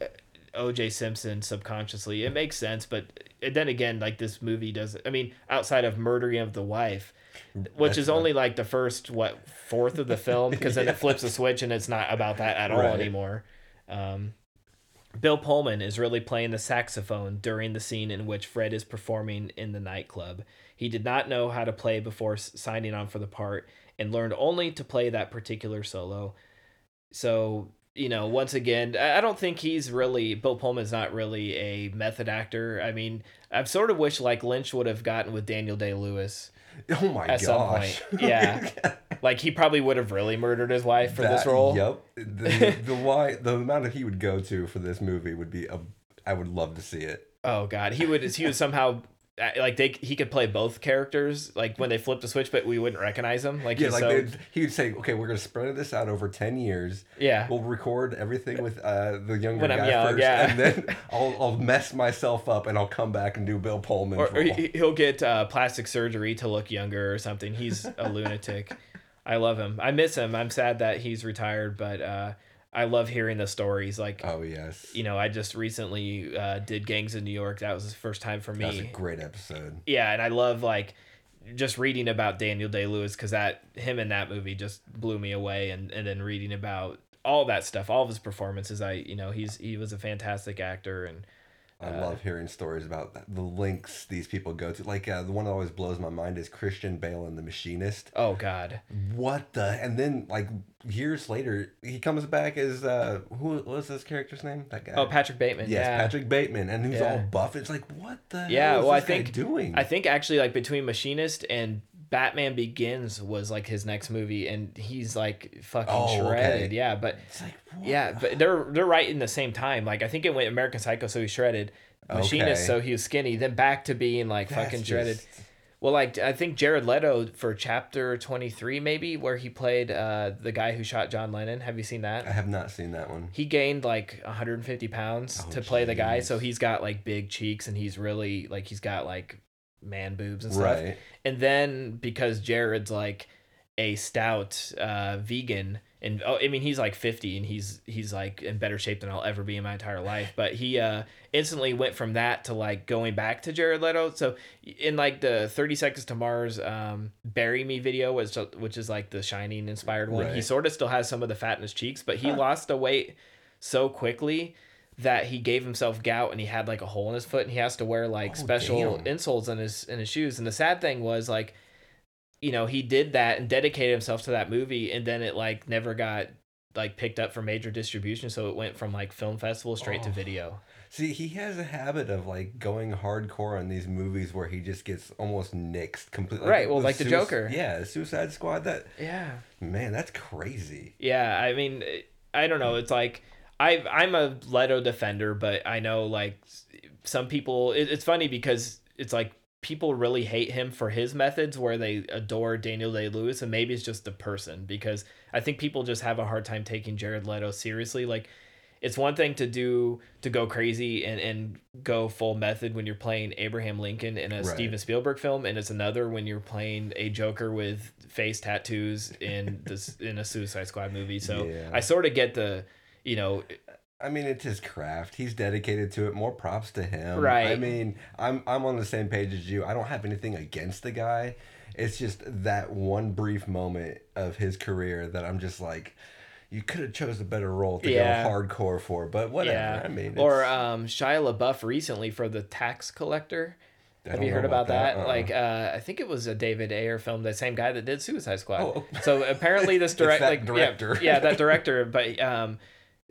uh, OJ Simpson subconsciously it makes sense, but then again, like this movie doesn't, I mean, outside of murdering of the wife, which
That's
is
not-
only like the first what fourth of the film, because then
Yeah.
it flips a switch and it's not about that at all anymore. Um, Bill Pullman is really playing the saxophone during the scene in which Fred is performing in the nightclub. He did not know how to play before signing on for the part and learned only to play that particular solo. So, you know, once again, I I don't think he's really, Bill Pullman's not really a method actor. I mean, I've sort of wish like Lynch would have gotten with Daniel Day Lewis
Oh my
at some
gosh.
point. Yeah. like he probably would have really murdered his wife for this role.
Yep. The, the why the amount that he would go to for this movie would be a. I would love to see it.
Oh god, he would he would somehow like they he could play both characters like when they flip the switch, but we wouldn't recognize him. Like
Yeah,
he's
like
so
he would say, "Okay, we're gonna spread this out over ten years.
Yeah.
we'll record everything with uh, the younger
When
guy
young,
first,
yeah.
and then I'll, I'll mess myself up and I'll come back and do Bill Pullman.
or, or he, he'll get uh, plastic surgery to look younger or something. He's a lunatic. I love him. I miss him. I'm sad that he's retired, but uh, I love hearing the stories. Like,
oh yes,
you know, I just recently uh, did Gangs in New York. That was the first time for me.
that's a great episode.
yeah, and I love like just reading about Daniel Day Lewis because that him in that movie just blew me away, and and then reading about all that stuff, all of his performances. I you know he's he was a fantastic actor, and
I
Uh,
love hearing stories about the links these people go to. Like uh, the one that always blows my mind is Christian Bale in The Machinist.
oh god,
What the? And then like years later, he comes back as uh, who was this character's name? That guy.
oh Patrick Bateman,
Yes,
yeah.
Patrick Bateman, and he's
Yeah.
all buff. It's like what the?
Yeah,
hell is
well, I think
doing.
I think actually like between Machinist and Batman Begins was like his next movie, and he's like fucking
Oh, okay.
shredded. Yeah, but
It's like,
yeah, but they're they're right in the same time. Like I think it went American Psycho, so he's shredded. Machinist,
Okay.
so he was skinny. Then back to being like
That's
fucking shredded.
just-
Well, like I think Jared Leto for Chapter Twenty Three, maybe where he played uh, the guy who shot John Lennon. Have you seen that?
I have not seen that one.
he gained like 150 pounds
Oh,
to play the guy so he's got like big cheeks and he's really like he's got like man boobs and stuff.
Right.
and then because jared's like a stout uh vegan and oh i mean he's like 50 and he's he's like in better shape than i'll ever be in my entire life. But he uh instantly went from that to like going back to jared leto. So in like the 30 seconds to mars um bury me video was which is like the shining inspired one he sort of still has some of the fat in his cheeks but he lost the weight so quickly that he gave himself gout and he had like a hole in his foot and he has to wear like
Oh,
special
damn.
insoles in his in his shoes. And the sad thing was like, you know, he did that and dedicated himself to that movie and then it like never got like picked up for major distribution. So it went from like film festival straight to
Oh.
video.
See, he has a habit of like going hardcore on these movies where he just gets almost nixed completely.
Right, well, like the Joker.
Yeah, Suicide Squad. That
Yeah.
man, that's crazy.
Yeah, I mean, I don't know. It's like I I'm a Leto defender, but I know like some people. It, it's funny because it's like people really hate him for his methods, where they adore Daniel Day Lewis, and maybe it's just the person because I think people just have a hard time taking Jared Leto seriously. Like, it's one thing to do to go crazy and and go full method when you're playing Abraham Lincoln in a
Right.
Steven Spielberg film, and it's another when you're playing a Joker with face tattoos in this in a Suicide Squad movie. So
Yeah.
I sort of get the, you know,
I mean, it's his craft. He's dedicated to it. More props to him.
Right.
I mean, I'm I'm on the same page as you. I don't have anything against the guy. It's just that one brief moment of his career that I'm just like, you could have chose a better role to
Yeah.
go hardcore for. But whatever.
yeah.
I mean,
or
it's-
um, Shia LaBeouf recently for the Tax Collector.
I
Have you heard about, that?
Uh-uh.
Like, uh, I think it was a David Ayer film, the same guy that did Suicide Squad.
Oh.
So apparently, this direct,
that
like,
director.
Yeah, yeah, that director. But um,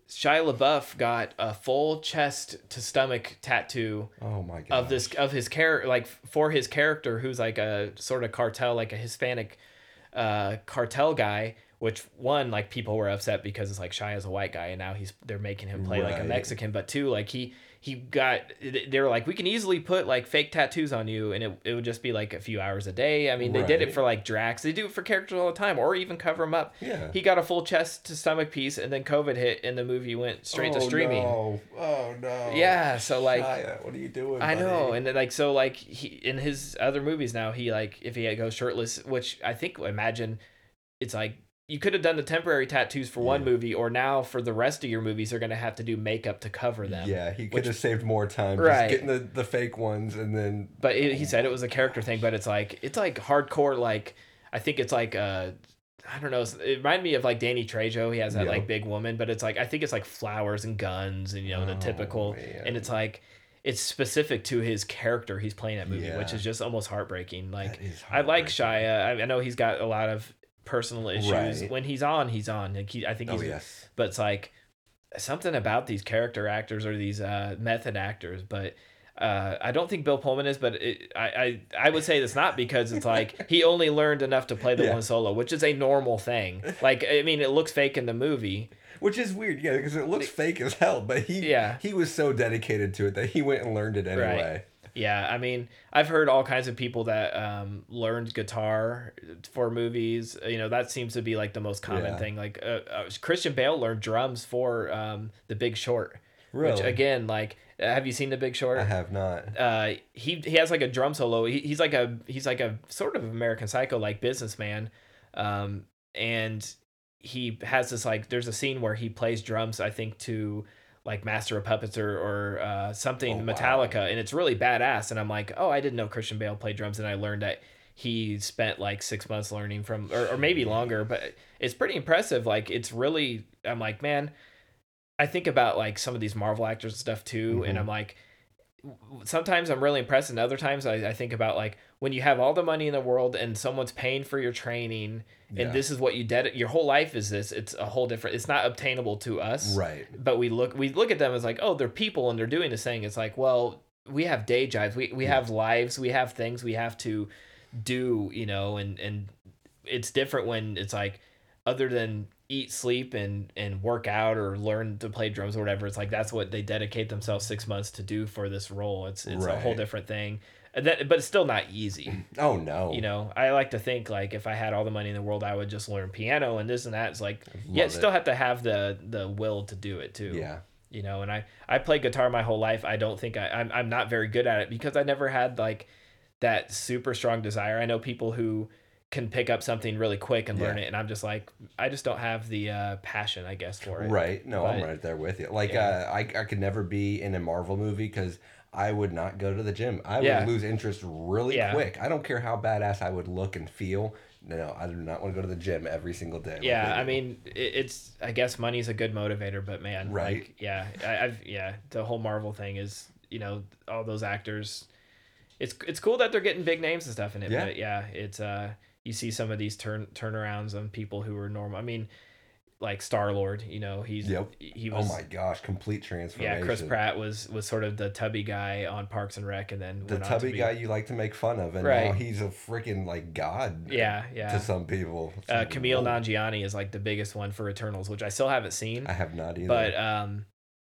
Shia LaBeouf got a full chest to stomach tattoo
oh my god.
of this of his character, like for his character, who's like a sort of cartel, like a Hispanic uh, cartel guy. Which one, like people were upset because it's like Shia's a white guy, and now he's they're making him play like a Mexican. But two, like he he got they were like we can easily put like fake tattoos on you, and it, it would just be like a few hours a day. I mean, they did it for like Drax. They do it for characters all the time, or even cover them up.
Yeah.
He got a full chest to stomach piece, and then COVID hit, and the movie went straight to
Oh,
streaming.
No. Oh no.
Yeah, so, like-
Shia, what are you doing?
I know, and then, like so, like he in his other movies now, he like if he goes shirtless, which I think imagine it's like you could have done the temporary tattoos for one
Yeah.
movie, or now for the rest of your movies, they're gonna have to do makeup to cover them.
Yeah, he could
which-
have saved more time
Right.
just getting the, the fake ones and then
But it, he said it was a character thing, but it's like it's like hardcore. Like I think it's like uh, I don't know. It reminded me of like Danny Trejo. He has that
Yeah.
like big woman, but it's like I think it's like flowers and guns and you know the
Oh,
typical.
man.
And it's like it's specific to his character he's playing that movie, which is just almost heartbreaking. Like
is
I like
heartbreaking.
Shia. I, I know he's got a lot of personal issues.
Right.
When he's on, he's on. Like he, I think
Oh
he's.
yes.
But it's like something about these character actors or these uh, method actors. But Uh, I don't think Bill Pullman is, but it, I, I I would say it's not because it's like he only learned enough to play the
Yeah.
one solo, which is a normal thing. Like I mean, it looks fake in the movie.
Which is weird, yeah, because it looks fake as hell. But he,
Yeah.
he was so dedicated to it that he went and learned it anyway.
Yeah, I mean, I've heard all kinds of people that um, learned guitar for movies. You know, that seems to be like the most common
Yeah.
thing. Like uh, uh, Christian Bale learned drums for um, The Big Short. Which
Really?
again, like, uh, have you seen The Big Short?
I have not.
uh he he has like a drum solo he, he's like a he's like a sort of american psycho like businessman um and he has this like there's a scene where he plays drums i think to like master of puppets or or uh something
Oh, wow.
metallica and it's really badass and i'm like oh i didn't know christian bale played drums and i learned that he spent like six months learning from or, or maybe longer but it's pretty impressive like it's really i'm like man i think about like some of these marvel actors and stuff too and
Mhm.
i'm like sometimes I'm really impressed, and other times I, I think about like when you have all the money in the world and someone's paying for your training,
Yeah.
and this is what you did. Your whole life is this. It's a whole different. It's not obtainable to us,
Right.
But we look we look at them as like, oh, they're people and they're doing this thing. It's like, well, we have day jobs. We we have lives. We have things we have to do. You know, and and it's different when it's like other than eat sleep and and work out or learn to play drums or whatever it's like that's what they dedicate themselves six months to do for this role it's it's a whole different thing that, but it's still not easy
Oh no.
you know i like to think like if i had all the money in the world i would just learn piano and this and that it's like yet
Love
still
it.
have to have the the will to do it too
Yeah.
you know and i i play guitar my whole life i don't think I, I'm, I'm not very good at it because i never had like that super strong desire i know people who can pick up something really quick and learn
Yeah.
it and i'm just like i just don't have the uh, passion i guess for it
Right. No, I'm right there with you. Like,
Yeah.
uh, I, I could never be in a Marvel movie because I would not go to the gym. I
Yeah.
would lose interest really
Yeah.
quick. I don't care how badass I would look and feel. No, I do not want to go to the gym every single day.
yeah
they
i mean it's i guess money's a good motivator but man
Right.
like yeah I, i've yeah the whole marvel thing is you know all those actors it's it's cool that they're getting big names and stuff in it
Yeah.
but yeah it's uh you see some of these turn turnarounds on people who are normal i mean like star lord you know he's
Yep.
he was
oh my gosh, complete transformation.
yeah chris pratt was was sort of the tubby guy on parks and rec and then
the
went on to
tubby
be-
guy you like to make fun of, and now he's a freaking like god.
Yeah, yeah.
To some people,
uh,
Kumail.
Nanjiani is like the biggest one for Eternals, which I still haven't seen.
I have not either.
but um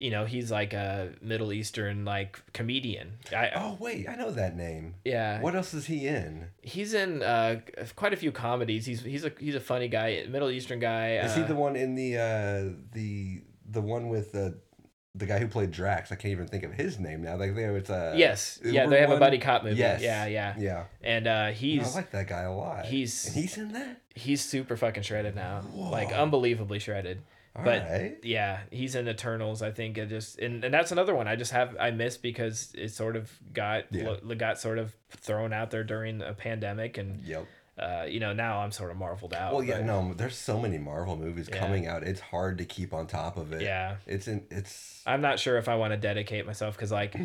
you know he's like a middle eastern like comedian I,
oh wait, I know that name.
yeah
What else is he in?
he's in uh quite a few comedies he's he's a he's a funny guy middle eastern guy
Is he
uh,
the one in the uh the the one with the the guy who played Drax? I can't even think of his name now. Like there was a
yes yeah they have a buddy cop movie
Yes.
yeah yeah
Yeah.
and uh he's
I like that guy a lot.
he's-
and he's in that.
he's super fucking shredded now like unbelievably shredded
All
but
right.
yeah he's in eternals i think it just and, and that's another one i just have i miss because it sort of got
Yeah.
lo- got sort of thrown out there during a pandemic and
Yep.
uh, you know, now I'm sort of marveled out.
Well, yeah,
but-
no, there's so many Marvel movies
Yeah.
coming out. It's hard to keep on top of it.
Yeah.
It's in. It's.
I'm not sure if I want to dedicate myself because like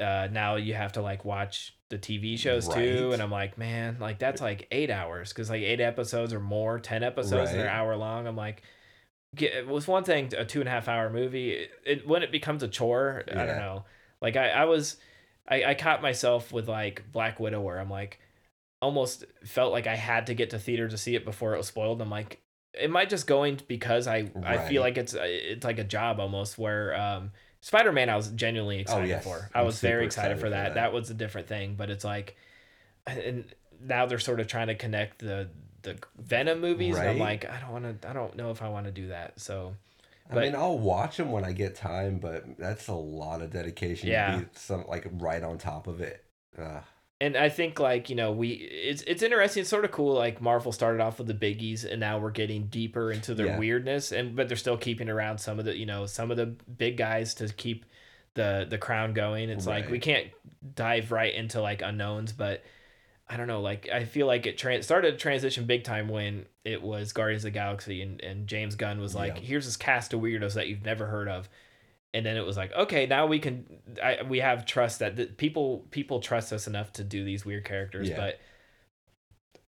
uh, now you have to like watch the TV shows too, and I'm like, man, like that's like eight hours because like eight episodes or more, ten episodes that are hour long. I'm like, get, it was one thing a two and a half hour movie. It, it when it becomes a chore, I don't know. Like I, I was, I, I caught myself with like Black Widow where I'm like, almost felt like I had to get to theater to see it before it was spoiled. I'm like, am I just going because I I feel like it's it's like a job almost where um Spider Man I was genuinely excited
Oh, yes.
for. I
I'm
was very excited,
excited
for
for
that.
that.
that. was a different thing, but it's like, and now they're sort of trying to connect the the Venom movies. And I'm like, I don't want to. I don't know if I want to do that. So,
I mean, I'll watch them when I get time, but that's a lot of dedication.
Yeah.
To be some like right on top of it. Ugh.
and I think like you know we it's it's interesting. It's sort of cool. Like Marvel started off with the biggies, and now we're getting deeper into their
Yeah.
weirdness, and but they're still keeping around some of the you know some of the big guys to keep the the crown going. It's like we can't dive right into like unknowns, but I don't know. Like I feel like it tra- started to transition big time when it was Guardians of the Galaxy, and and James Gunn was like,
Yeah.
here's this cast of weirdos that you've never heard of. And then it was like, okay, now we can, I, we have trust that the, people people trust us enough to do these weird characters.
Yeah.
But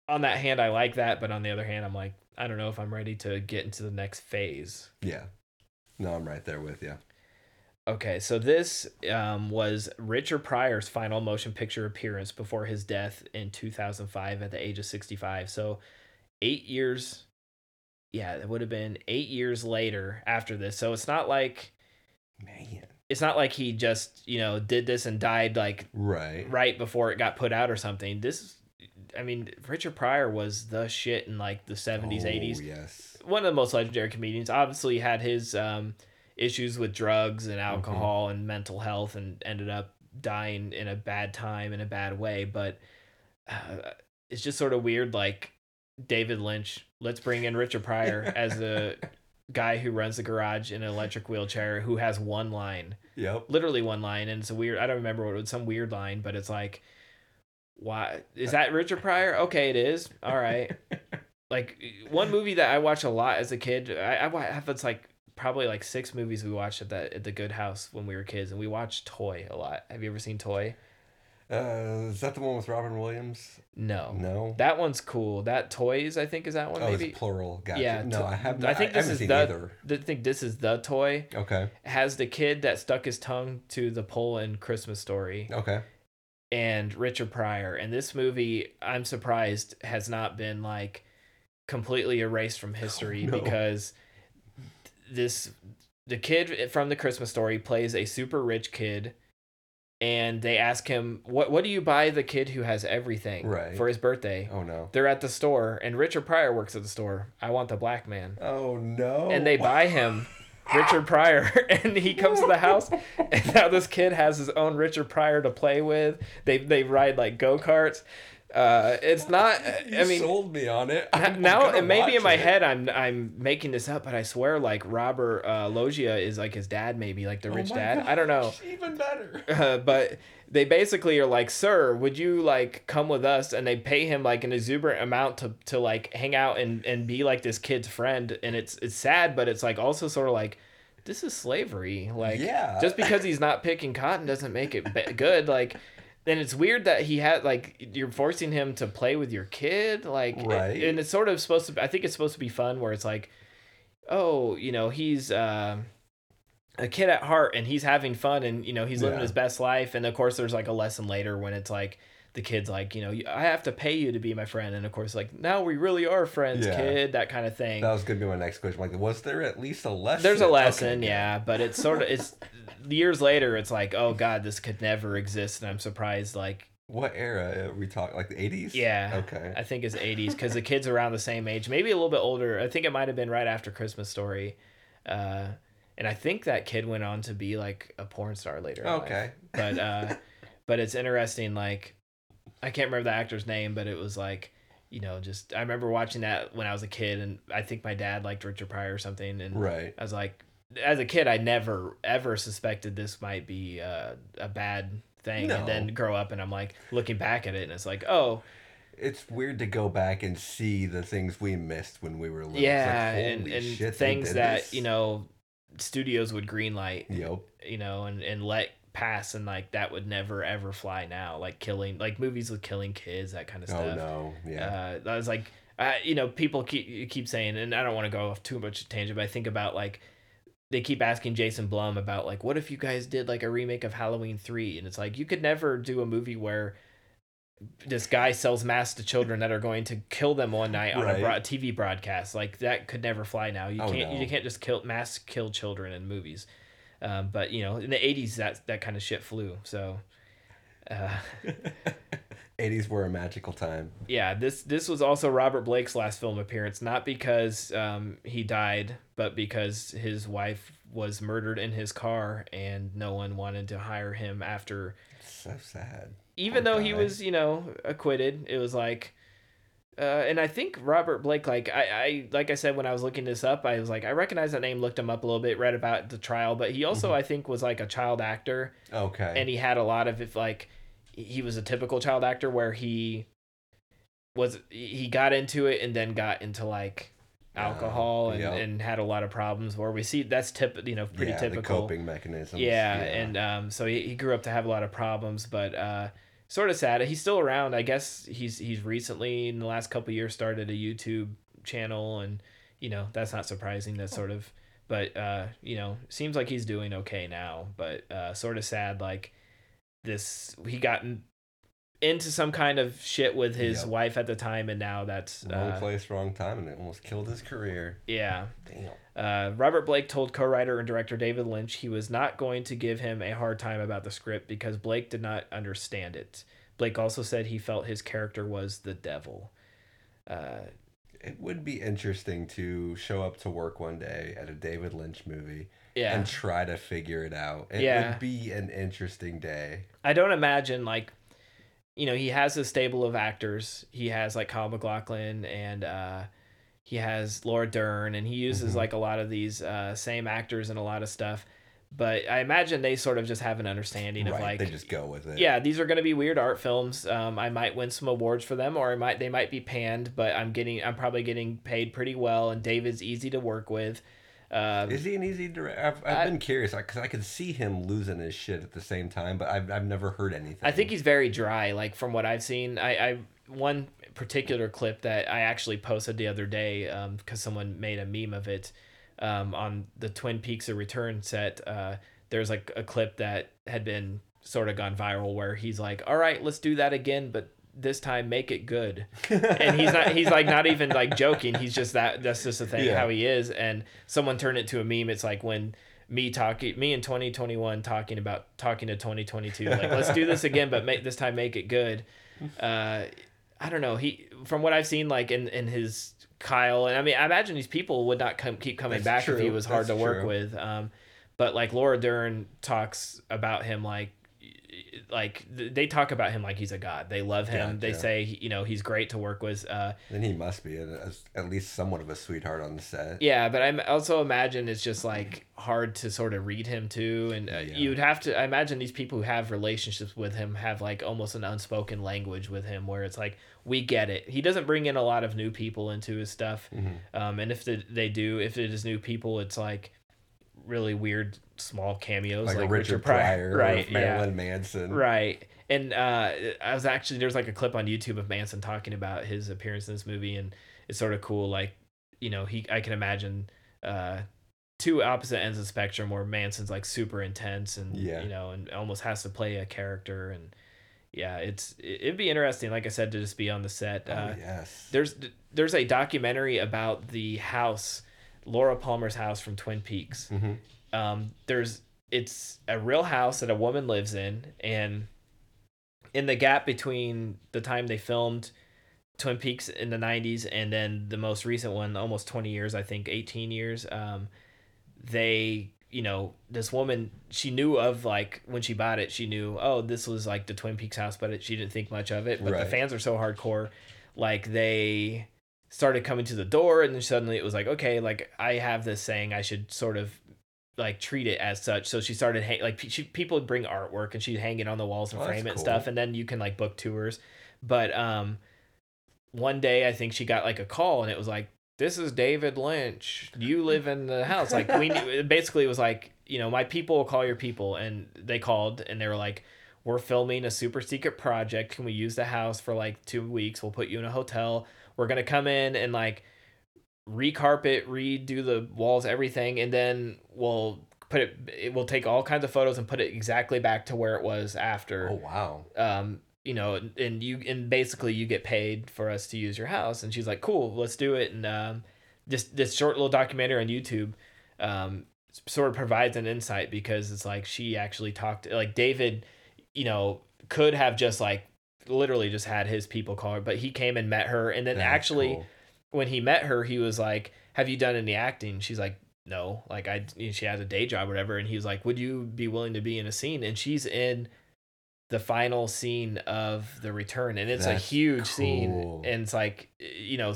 on that hand, I like that. But on the other hand, I'm like, I don't know if I'm ready to get into the next phase.
Yeah. No, I'm right there with you.
Okay, so this um, was Richard Pryor's final motion picture appearance before his death in 2005 at the age of 65. So, eight years, yeah, it would have been eight years later after this. So it's not like
Man.
it's not like he just you know did this and died like
Right.
right before it got put out or something. This, I mean, Richard Pryor was the shit in like the 70s,
Oh,
80s
Yes.
one of the most legendary comedians. Obviously, had his um, issues with drugs and
Mm-hmm.
alcohol and mental health, and ended up dying in a bad time in a bad way. But uh, it's just sort of weird. Like David Lynch, let's bring in Richard Pryor as a guy who runs the garage in an electric wheelchair who has one line,
Yep.
literally one line, and it's a weird. I don't remember what it was. Some weird line, but it's like. Why is that Richard Pryor? Okay, it is. All right like one movie that I watched a lot as a kid. I, I have it's like probably like six movies we watched at that at the Good House when we were kids, and we watched Toy a lot. Have you ever seen Toy?
Uh, is that the one with Robin Williams?
No,
No.
that one's cool. That Toys, I think, is that one
oh,
maybe.
it's plural. Gotcha.
Yeah,
No, I have.
I think this
haven't
is
seen
the.
either.
I think this is the toy.
Okay.
Has the kid that stuck his tongue to the pole in Christmas Story
Okay.
and Richard Pryor. And this movie, I'm surprised, has not been like completely erased from history
no.
because this the kid from the Christmas story plays a super rich kid and they ask him what what do you buy the kid who has everything
Right.
for his birthday?
Oh no.
They're at the store and Richard Pryor works at the store. I want the black man.
Oh no.
And they buy him Richard Pryor and he comes to the house and now this kid has his own Richard Pryor to play with. They they ride like go-karts. Uh, it's not
You
I mean
sold me on it. I'm
now
gonna
and maybe in my
it.
head I'm I'm making this up, but I swear like Robert uh, Loggia is like his dad, maybe like the
Oh
rich dad. I don't know.
gosh, Even better.
Uh, but they basically are like, "Sir, would you like come with us?" And they pay him like an exuberant amount to to like hang out and and be like this kid's friend. And it's it's sad, but it's like also sort of like this is slavery. Like
Yeah.
just because he's not picking cotton doesn't make it ba- good. Like. Then it's weird that he had like you're forcing him to play with your kid, like,
Right.
and it's sort of supposed to. I think it's supposed to be fun, where it's like, oh, you know, he's uh, a kid at heart and he's having fun and you know he's living
Yeah.
his best life and of course there's like a lesson later when it's like the kid's like you know i have to pay you to be my friend and of course like now we really are friends
Yeah.
kid that kind of thing
That was gonna be my next question. Like, was there at least a lesson?
there's a lesson
good.
yeah but it's sort of it's years later it's like oh god this could never exist and i'm surprised like
What era are we talking? Like the 80s?
yeah
Okay.
i think it's 80s because the kids around the same age maybe a little bit older i think it might have been right after christmas story uh and i think that kid went on to be like a porn star later.
Okay.
but uh but it's interesting like i can't remember the actor's name but it was like you know just i remember watching that when i was a kid and i think my dad liked richard pryor or something and
Right.
i was like as a kid i never ever suspected this might be uh, a bad thing
No.
and then grow up and i'm like looking back at it and it's like oh
It's weird to go back and see the things we missed when we were little. It's like,
yeah and, and
shit,
things that
this.
you know studios would greenlight
Yep.
you know, and, and let pass and like that would never ever fly now. Like killing like movies with killing kids, that kind of stuff.
Oh no. Yeah.
Uh, I was like, uh, you know, people keep keep saying, and I don't want to go off too much tangent, but I think about like they keep asking Jason Blum about like, what if you guys did like a remake of Halloween three? And it's like you could never do a movie where this guy sells masks to children that are going to kill them one night on a
Right.
broad- TV broadcast. Like that could never fly now. You
Oh,
can't
no.
you can't just kill mass kill children in movies. Um, but you know, in the '80s, that that kind of shit flew. So, uh,
80s were a magical time.
yeah, this this was also Robert Blake's last film appearance, not because um, he died, but because his wife was murdered in his car, and no one wanted to hire him after.
So sad.
Even
Poor
though he was, you know, acquitted, it was like. Uh, and I think Robert Blake, like I, I, like I said when I was looking this up, I was like, I recognize that name, looked him up a little bit, read about the trial, but he also, I think, was like a child actor,
Okay.
and he had a lot of if like he was a typical child actor where he was he got into it and then got into like alcohol and,
yep.
and had a lot of problems where we see that's tip you know pretty
yeah,
typical
coping mechanisms.
yeah, and um so he, he grew up to have a lot of problems but uh sort of sad he's still around i guess he's he's recently in the last couple years started a youtube channel and you know that's not surprising That sort of but uh, you know, seems like he's doing okay now. But uh, sort of sad, like this he got into some kind of shit with his
Yep.
wife at the time, and now that's
Wrong
uh,
place, wrong time, and it almost killed his career.
yeah.
Damn.
Uh, Robert Blake told co-writer and director David Lynch he was not going to give him a hard time about the script because Blake did not understand it. Blake also said he felt his character was the devil. Uh,
It would be interesting to show up to work one day at a David Lynch movie
Yeah.
and try to figure it out. It
Yeah.
would be an interesting day.
I don't imagine like, you know, he has a stable of actors. He has like Kyle MacLachlan and uh, he has Laura Dern, and he uses
Mhm.
like a lot of these uh, same actors and a lot of stuff. But I imagine they sort of just have an understanding of like
they just go with it.
yeah, these are going to be weird art films. Um, I might win some awards for them, or I might they might be panned, but I'm getting I'm probably getting paid pretty well, and David's easy to work with. Um,
Is he an easy director? I've, I've
I-
been curious because I could see him losing his shit at the same time, but I've, I've never heard anything.
I think he's very dry. Like from what I've seen, I, I one particular clip that I actually posted the other day because someone made a meme of it um, on the Twin Peaks: A Return set. Uh, there's like a clip that had been sort of gone viral where he's like, "All right, let's do that again, but." This time, make it good, and he's not. He's like not even like joking. He's just that. That's just the thing
Yeah.
how he is. And someone turned it to a meme. It's like when me talking, me in 2021 talking about talking to 2022. Like, let's do this again, but make this time make it good. Uh, I don't know. He from what I've seen, like in in his Kyle, and I mean, I imagine these people would not come keep coming
That's
back if he was hard
That's
to work with. Um, but like Laura Dern talks about him like like they talk about him like he's a god. They love him. They
Gotcha.
say you know he's great to work with. Uh,
Then he must be a, a- at least somewhat of a sweetheart on the set.
yeah, but I also imagine it's just like hard to sort of read him too, and uh,
Yeah.
you'd have to. I imagine these people who have relationships with him have like almost an unspoken language with him, where it's like we get it. He doesn't bring in a lot of new people into his stuff,
Mm-hmm.
um, and if the, they do, if it is new people, it's like really weird small cameos
Like,
like,
a Richard Pryor,
right?
or Marilyn
yeah.
Manson.
Right. And uh, I was actually there's like a clip on YouTube of Manson talking about his appearance in this movie, and it's sort of cool. Like, you know, he I can imagine uh, two opposite ends of the spectrum where Manson's like super intense and
Yeah.
you know, and almost has to play a character, and yeah, it's it- it'd be interesting, like I said, to just be on the set.
Oh,
uh,
yes.
there's there's a documentary about the house, Laura Palmer's house from Twin Peaks.
Mhm.
Um, there's it's a real house that a woman lives in, and in the gap between the time they filmed Twin Peaks in the '90s and then the most recent one, almost 20 years, I think 18 years. Um, they you know this woman she knew of like when she bought it she knew oh this was like the twin peaks house but it, she didn't think much of it but the fans are so hardcore like they started coming to the door and then suddenly it was like okay like i have this saying i should sort of like treat it as such. So she started hang- like she, people would bring artwork and she'd hang it on the walls and
Oh,
frame it and stuff and then you can like book tours. But um one day i think she got like a call and it was like this is david lynch. You live in the house. Like we knew basically it was like you know my people will call your people. And they called and they were like we're filming a super secret project. Can we use the house for like two weeks? We'll put you in a hotel. We're gonna come in and like recarpet redo the walls everything and then we'll put it it will take all kinds of photos and put it exactly back to where it was after
Oh wow.
um you know and you and basically you get paid for us to use your house and she's like cool let's do it and um this this short little documentary on youtube um sort of provides an insight because it's like she actually talked like david you know could have just like literally just had his people call her but he came and met her and then
That's
actually
cool.
When he met her, he was like, "Have you done any acting?" She's like, "No." Like I, you know, she has a day job, or whatever. And he was like, "Would you be willing to be in a scene?" And she's in the final scene of the return, and it's
That's
a huge scene. And it's like, you know,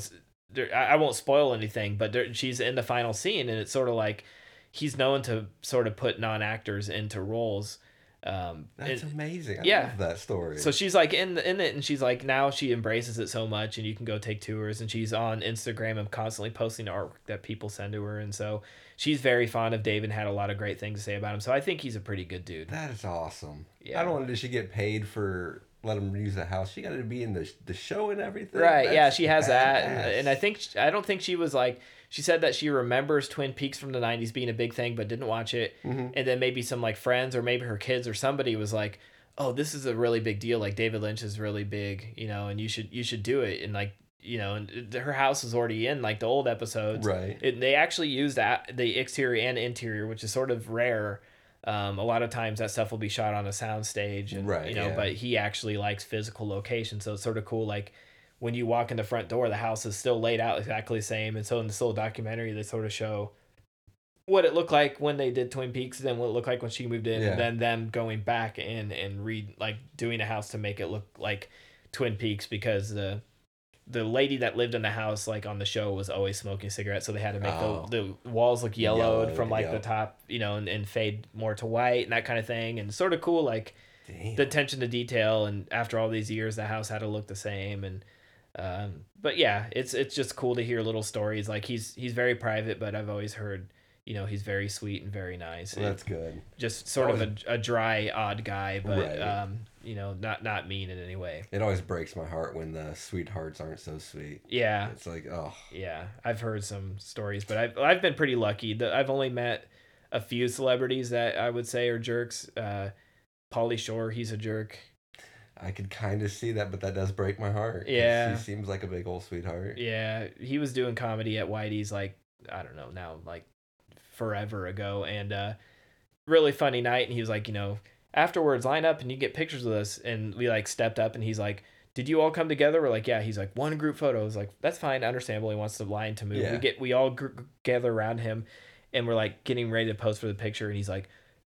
there, I I won't spoil anything, but there, she's in the final scene, and it's sort of like he's known to sort of put non actors into roles. Um,
That's
and-
amazing. I
yeah.
love that story.
so she's like in in it, and she's like now she embraces it so much, and you can go take tours, and she's on Instagram and constantly posting artwork that people send to her, and so she's very fond of Dave and had a lot of great things to say about him. So I think he's a pretty good dude.
that is awesome.
Yeah.
I don't know. Did she get paid for let him use the house. She got to be in the the show and everything.
Right. yeah, she has that, and, and I think I don't think she was like she said that she remembers Twin Peaks from the '90s being a big thing, but didn't watch it.
Mm-hmm.
And then maybe some like friends or maybe her kids or somebody was like, "Oh, this is a really big deal. Like David Lynch is really big, you know, and you should you should do it." And like you know, and her house was already in like the old episodes.
Right.
It, they actually used that the exterior and interior, which is sort of rare. Um, a lot of times that stuff will be shot on a soundstage, and
Right,
you know,
yeah.
but he actually likes physical location, so it's sort of cool. Like when you walk in the front door, the house is still laid out exactly the same. And so in this little documentary, they sort of show what it looked like when they did Twin Peaks, then what it looked like when she moved in,
Yeah.
and then them going back in and re like doing a house to make it look like Twin Peaks because the the lady that lived in the house like on the show was always smoking cigarettes so they had to make
Oh.
the, the walls look yellowed
Yellowed,
from like the top you know and, and fade more to white and that kind of thing and sort of cool like
Damn.
the attention to detail and after all these years the house had to look the same and um but yeah it's it's just cool to hear little stories like he's he's very private but i've always heard you know he's very sweet and very nice
Well, that's good.
just sort of a, a dry odd guy but
Right.
um you know not not mean in any way
It always breaks my heart when the sweethearts aren't so sweet.
yeah
It's like, oh,
yeah i've heard some stories but i've, I've been pretty lucky The- i've only met a few celebrities that i would say are jerks uh Pauly Shore, he's a jerk.
I could kind of see that, but that does break my heart.
Yeah.
She seems like a big old sweetheart.
Yeah, he was doing comedy at Whitey's like I don't know now like forever ago, and uh, really funny night. And he was like, you know, afterwards line up and you get pictures with us. And we like stepped up, and he's like, did you all come together? We're like, yeah. He's like, one group photo. I was like, that's fine, understandable. He wants the line to move.
Yeah.
We get we all gr- gather around him, and we're like getting ready to pose for the picture, and he's like,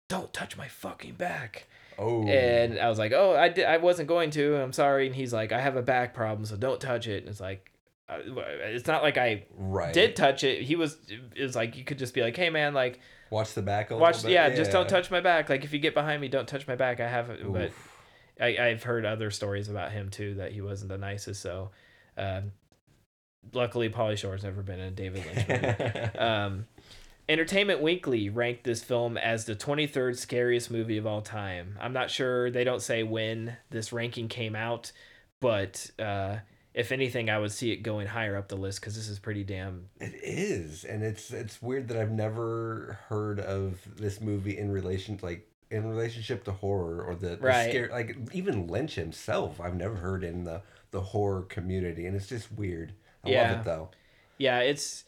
don't touch my fucking back.
Oh,
And I was like, "Oh, I, di- I wasn't going to. I'm sorry." And he's like, "I have a back problem, so don't touch it." And it's like, uh, it's not like I
right.
did touch it. He was, it was like you could just be like, "Hey, man, like
watch the back a
watch,
bit.
yeah, just don't touch my back. Like if you get behind me, don't touch my back. I have, but I, I've heard other stories about him too that he wasn't the nicest. So, um, luckily, Pauly Shore's never been in a David Lynch movie. um, Entertainment Weekly ranked this film as the 23rd scariest movie of all time. I'm not sure, they don't say when this ranking came out, but uh, if anything, I would see it going higher up the list because this is pretty damn.
It is, and it's it's weird that I've never heard of this movie in relation like in relationship to horror or the, the
Right.
scare like even Lynch himself. I've never heard in the the horror community, and it's just weird. I
Yeah.
love it though.
Yeah, it's.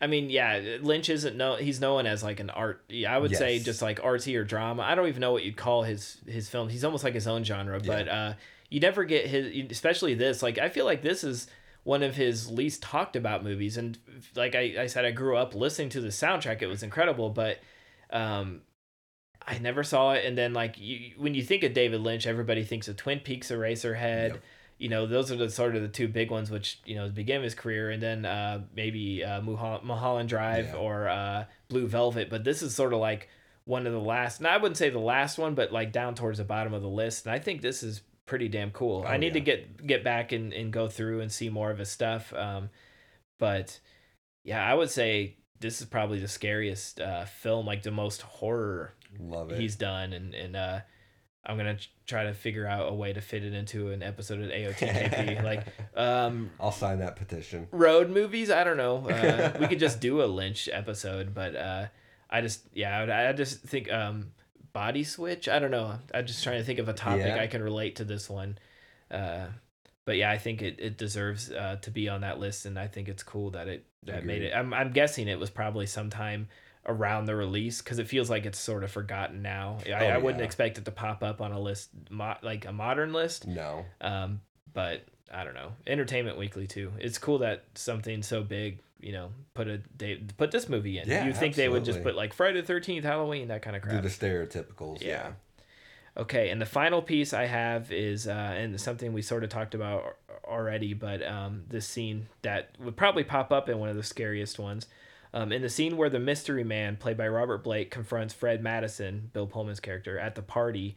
I mean, yeah, Lynch isn't no. He's known as like an art. Yeah, I would say just like artsy or drama. I don't even know what you'd call his his films. He's almost like his own genre. But uh, you never get his, especially this. Like I feel like this is one of his least talked about movies. And like I, I said, I grew up listening to the soundtrack. It was incredible, but um, I never saw it. And then like you, when you think of David Lynch, everybody thinks of Twin Peaks, Eraserhead.
Yep.
You know, those are the sort of the two big ones, which you know began his career, and then uh, maybe uh, Mulholland, Mulholland Drive
Yeah.
or uh, Blue Velvet. But this is sort of like one of the last. And I wouldn't say the last one, but like down towards the bottom of the list. And I think this is pretty damn cool. I
Oh,
need to get get back and, and go through and see more of his stuff. Um, but yeah, I would say this is probably the scariest uh, film, like the most horror
Love it.
he's done, and and uh, I'm gonna ch- try to figure out a way to fit it into an episode of AOTKP. like um,
I'll sign that petition.
road movies, I don't know. Uh, we could just do a Lynch episode, but uh, I just yeah, I, I just think um, body switch. I don't know. I'm just trying to think of a topic
Yeah.
I can relate to this one. Uh, but yeah, I think it, it deserves uh, to be on that list, and I think it's cool that it that made it. I'm I'm guessing it was probably sometime around the release because it feels like it's sort of forgotten now. I,
Oh,
I wouldn't
yeah.
expect it to pop up on a list, mo- like a modern list.
No.
Um, but I don't know. Entertainment Weekly too. It's cool that something so big, you know, put a day, put this movie in.
Yeah,
you think they would just put like Friday the Thirteenth, Halloween, that kind of crap.
Do the stereotypicals.
Yeah.
Yeah.
Okay, and the final piece I have is, uh, and something we sort of talked about already, but um, this scene that would probably pop up in one of the scariest ones. Um, in the scene where the mystery man, played by Robert Blake, confronts Fred Madison, Bill Pullman's character, at the party,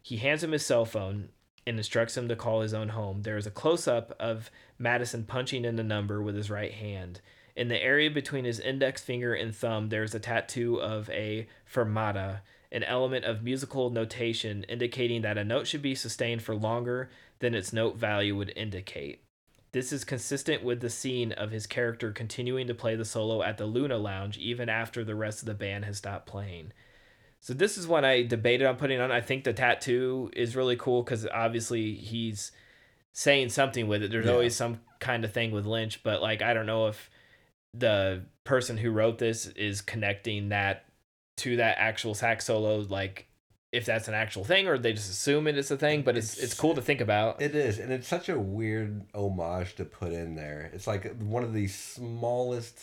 he hands him his cell phone and instructs him to call his own home. There is a close up of Madison punching in the number with his right hand. In the area between his index finger and thumb, there is a tattoo of a fermata, an element of musical notation indicating that a note should be sustained for longer than its note value would indicate. This is consistent with the scene of his character continuing to play the solo at the Luna Lounge even after the rest of the band has stopped playing. So this is one I debated on putting on. I think the tattoo is really cool because obviously he's saying something with it. There's
Yeah.
always some kind of thing with Lynch, but like I don't know if the person who wrote this is connecting that to that actual sax solo, like if that's an actual thing or they just assume it is a thing. But it's it's,
It's-
cool to think about.
It is, and it's such a weird homage to put in there. It's like one of the smallest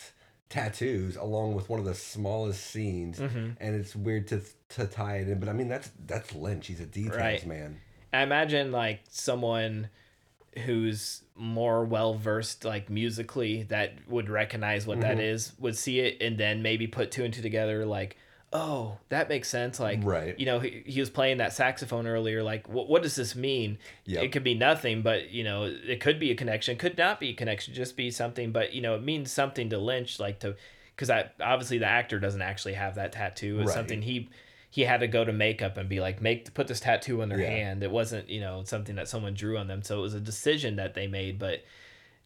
tattoos, along with one of the smallest scenes,
Mhm.
and it's weird to to tie it in. But I mean, that's that's Lynch. He's a details
Right.
man.
I imagine like someone who's more well versed like musically that would recognize what that
Mhm.
is would see it and then maybe put two and two together like oh that makes sense like
Right.
you know he, he was playing that saxophone earlier like what, what does this mean
Yep.
it could be nothing but you know it could be a connection could not be a connection just be something but you know it means something to lynch like to because I obviously the actor doesn't actually have that tattoo it's
Right.
something he he had to go to makeup and be like make put this tattoo on their
Yeah.
hand it wasn't you know something that someone drew on them so it was a decision that they made but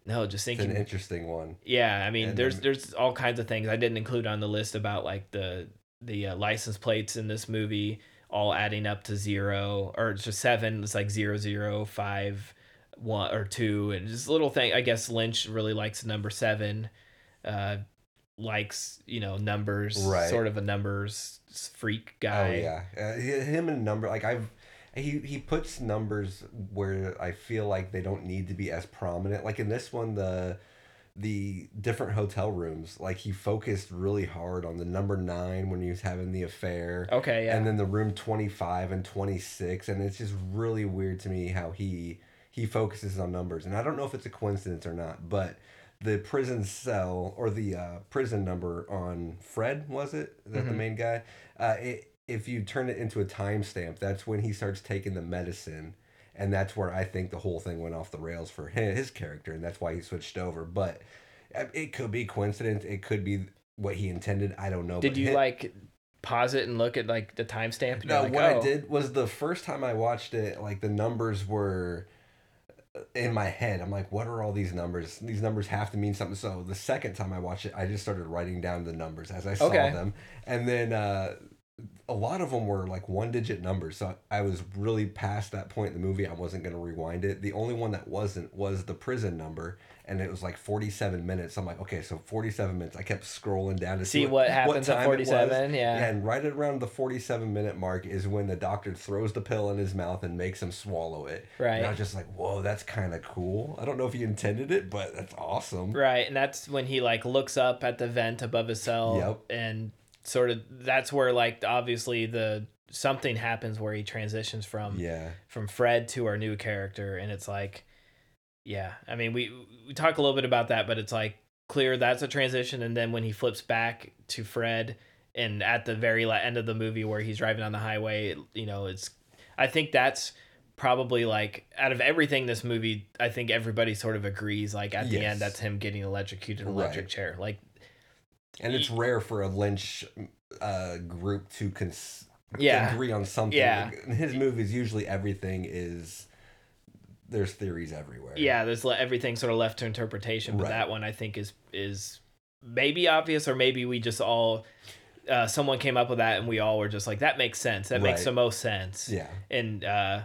no just
It's
thinking
an interesting one.
yeah i mean
And
there's
then-
there's all kinds of things i didn't include on the list about like the the uh, license plates in this movie all adding up to zero or it's just seven it's like zero zero five one or two and just little thing i guess lynch really likes number seven uh likes you know numbers
Right.
sort of a numbers freak guy
Oh yeah, uh, him and number like I've he he puts numbers where I feel like they don't need to be as prominent. Like in this one, the the different hotel rooms, like he focused really hard on the number nine when he was having the affair.
Okay, yeah.
And then the room twenty five and twenty six, and it's just really weird to me how he he focuses on numbers, and I don't know if it's a coincidence or not, but the prison cell or the uh, prison number on Fred was it? Is that the
Mhm.
main guy? Uh, it, if you turn it into a timestamp, that's when he starts taking the medicine, and that's where I think the whole thing went off the rails for his, his character, and that's why he switched over. But uh, it could be coincidence. It could be what he intended. I don't know.
Did you
him-
like pause it and look at like the timestamp?
no,
like,
what I
"Oh."
did was the first time I watched it, like the numbers were uh, in my head. I'm like, what are all these numbers? These numbers have to mean something. So the second time I watched it, I just started writing down the numbers as I saw
Okay.
them, and then uh, a lot of them were like one digit numbers. So I was really past that point in the movie. I wasn't going to rewind it. The only one that wasn't was the prison number. And it was like 47 minutes. I'm like, okay, so 47 minutes. I kept scrolling down to
See what happens at
time it
47, yeah.
And right around the 47 minute mark is when the doctor throws the pill in his mouth and makes him swallow it.
Right.
And I was just like, whoa, that's kind of cool. I don't know if he intended it, but that's awesome.
Right, and that's when he like looks up at the vent above his cell,
Yep.
and sort of that's where like obviously the something happens where he transitions from
Yeah.
from Fred to our new character, and it's like, yeah, I mean we we talk a little bit about that, but it's like clear that's a transition, and then when he flips back to Fred, and at the very end of the movie where he's driving on the highway, you know, it's I think that's probably like out of everything this movie i think everybody sort of agrees like at the end that's him getting electrocuted in an electric
Right.
chair like
And it's rare for a Lynch uh, group to cons-
Yeah.
agree on something.
Yeah.
Like, his movies, usually everything is. There's theories everywhere.
yeah there's le- everything sort of left to interpretation but
Right.
that one i think is is maybe obvious or maybe we just all uh, someone came up with that and we all were just like that makes sense that makes the most sense
Yeah.
and uh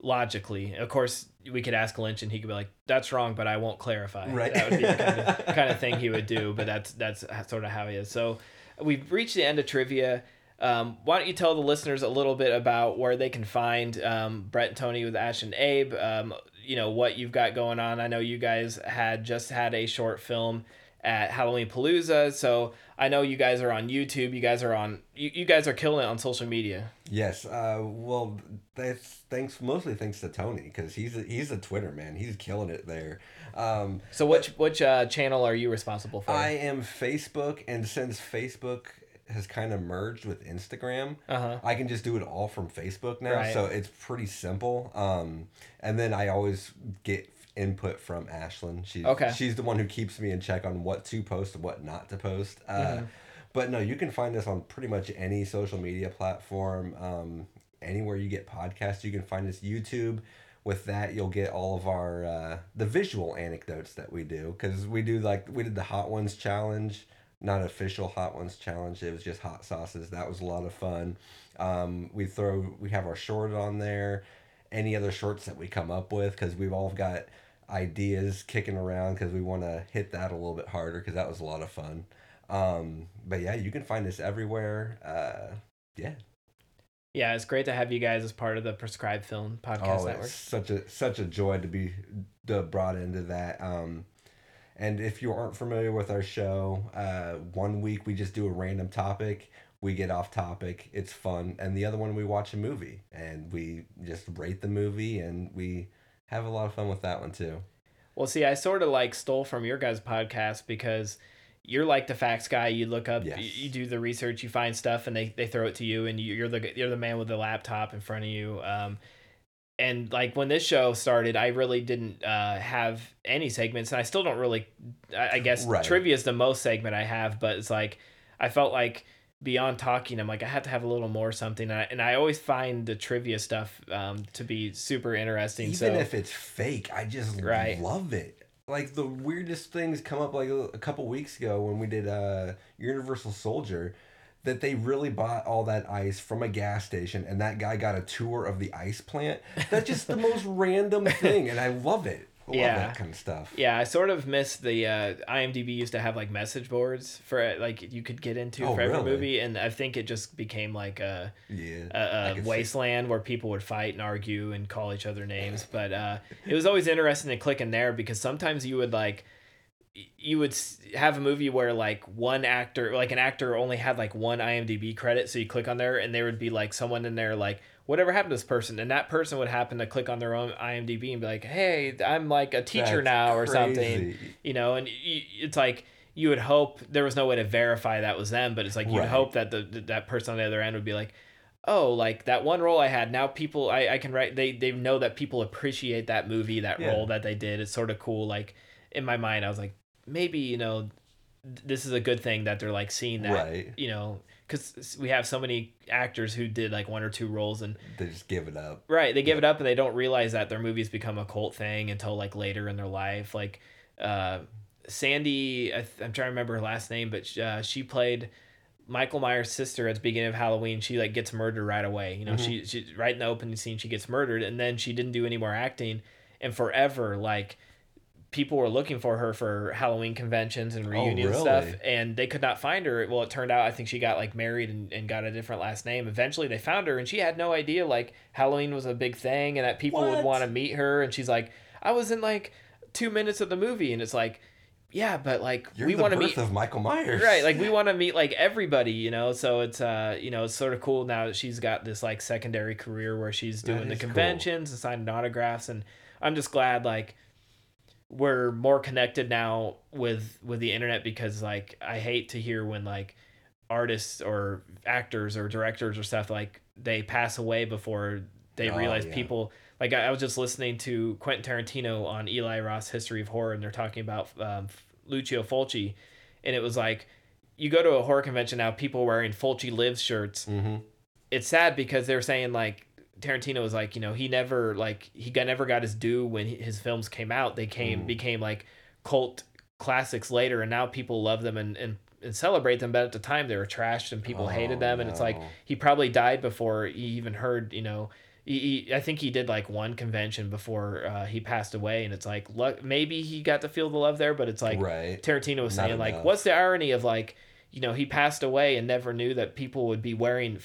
logically of course we could ask lynch and he could be like that's wrong but i won't clarify
Right.
that would be the kind of, kind of thing he would do but that's that's sort of how he is so we've reached the end of trivia um, why don't you tell the listeners a little bit about where they can find um, Brett and Tony with Ash and Abe? Um, you know what you've got going on. I know you guys had just had a short film at Halloween Palooza, so I know you guys are on YouTube. You guys are on. You, you guys are killing it on social media.
Yes. Uh, well, that's thanks mostly thanks to Tony because he's a, he's a Twitter man. He's killing it there. Um,
So which which uh, channel are you responsible for?
I am Facebook, and since Facebook has kind of merged with Instagram,
Uh-huh.
I can just do it all from Facebook now.
Right.
So it's pretty simple. Um, and then I always get input from Ashlyn. She's
Okay.
she's the one who keeps me in check on what to post and what not to post. Uh,
Mhm.
But no, you can find us on pretty much any social media platform. Um, anywhere you get podcasts, you can find us YouTube. With that, you'll get all of our uh, the visual anecdotes that we do because we do like we did the Hot Ones challenge, not official Hot Ones challenge. It was just hot sauces. That was a lot of fun. Um, we throw we have our short on there. Any other shorts that we come up with because we've all got ideas kicking around because we want to hit that a little bit harder because that was a lot of fun. Um, but yeah, you can find us everywhere. Uh, yeah.
Yeah, it's great to have you guys as part of the Prescribed Film Podcast
Oh,
Network.
it's such a such a joy to be to brought into that. Um, and if you aren't familiar with our show, uh, one week we just do a random topic. We get off topic. It's fun, and the other one we watch a movie and we just rate the movie, and we have a lot of fun with that one too.
Well, see, I sort of like stole from your guys' podcast because you're like the facts guy. You look up,
Yes.
you, you do the research, you find stuff, and they, they throw it to you, and you- you're the you're the man with the laptop in front of you. Um, and like when this show started, I really didn't uh, have any segments, and I still don't really. I, I guess
Right.
trivia is the most segment I have, but it's like I felt like beyond talking, I'm like I have to have a little more something, and I, and I always find the trivia stuff um, to be super interesting.
Even
so
if it's fake, I just
Right.
love it. Like the weirdest things come up like a, a couple weeks ago when we did uh Universal Soldier that they really bought all that ice from a gas station and that guy got a tour of the ice plant. That's just the most random thing and I love it. Love
Yeah.
that kind of stuff.
Yeah, I sort of miss the uh, IMDb used to have like message boards for like you could get into
Oh,
for every
really?
movie, and I think it just became like a
Yeah.
a
see-
wasteland where people would fight and argue and call each other names. But uh, it was always interesting to click in there because sometimes you would like you would have a movie where like one actor like an actor only had like one IMDb credit so you click on there and there would be like someone in there like whatever happened to this person and that person would happen to click on their own IMDb and be like hey I'm like a teacher
That's
now or something you know and it's like you would hope there was no way to verify that was them but it's like you'd
Right.
hope that the that person on the other end would be like oh like that one role i had now people i, I can write they they know that people appreciate that movie that
Yeah.
role that they did it's sort of cool like in my mind i was like maybe you know th- this is a good thing that they're like seeing that
Right.
you know because we have so many actors who did like one or two roles and
They just give it up.
Right, they give it up and they don't realize that their movies become a cult thing until like later in their life. Like uh, Sandy, I th- I'm trying to remember her last name, but uh, she played Michael Myers' sister at the beginning of Halloween. She like gets murdered right away. You know, she she right in the opening scene she gets murdered, and then she didn't do any more acting, and forever like people were looking for her for Halloween conventions and reunion stuff,
really?
and they could not find her. Well, it turned out I think she got like married and, and got a different last name. Eventually, they found her, and she had no idea like Halloween was a big thing and that people would want to meet her. And she's like, I was in like two minutes of the movie, and it's like, yeah, but like
You're
we want to meet
of Michael Myers.
right like we want to meet like everybody you know so it's uh you know it's sort of cool now that she's got this like secondary career where she's doing the
is cool.
conventions and signing autographs and i'm just glad like we're more connected now with with the internet because like i hate to hear when like artists or actors or directors or stuff like they pass away before they
Oh,
realize
yeah.
people like I, I was just listening to Quentin Tarantino on Eli Roth History of Horror and they're talking about um, Lucio Fulci and it was like you go to a horror convention now people wearing Fulci lives shirts
Mm-hmm.
it's sad because they're saying like Tarantino was like you know he never like he got never got his due when he, his films came out they came
Mm.
became like cult classics later and now people love them and, and and celebrate them but at the time they were trashed and people hated
Oh,
them and it's like he probably died before he even heard you know he, he, I think he did like one convention before uh, he passed away and it's like luck maybe he got to feel the love there but it's like
Right.
Tarantino was
Not
saying like what's the irony of like you know he passed away and never knew that people would be wearing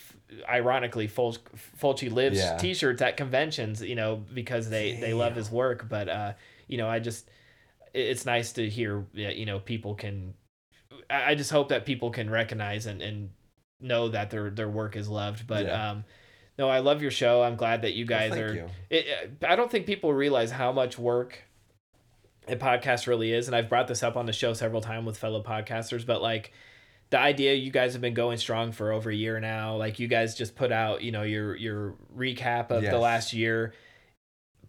ironically Ful- Fulci lives
Yeah.
t-shirts at conventions you know because they they love his work but uh you know I just it's nice to hear that you know people can I just hope that people can recognize and, and know that their their work is loved but
Yeah.
um no I love your show I'm glad that you
Well,
guys
thank
are
you.
it, I don't think people realize how much work a podcast really is and I've brought this up on the show several times with fellow podcasters but like the idea you guys have been going strong for over a year now like you guys just put out you know your your recap of the last year.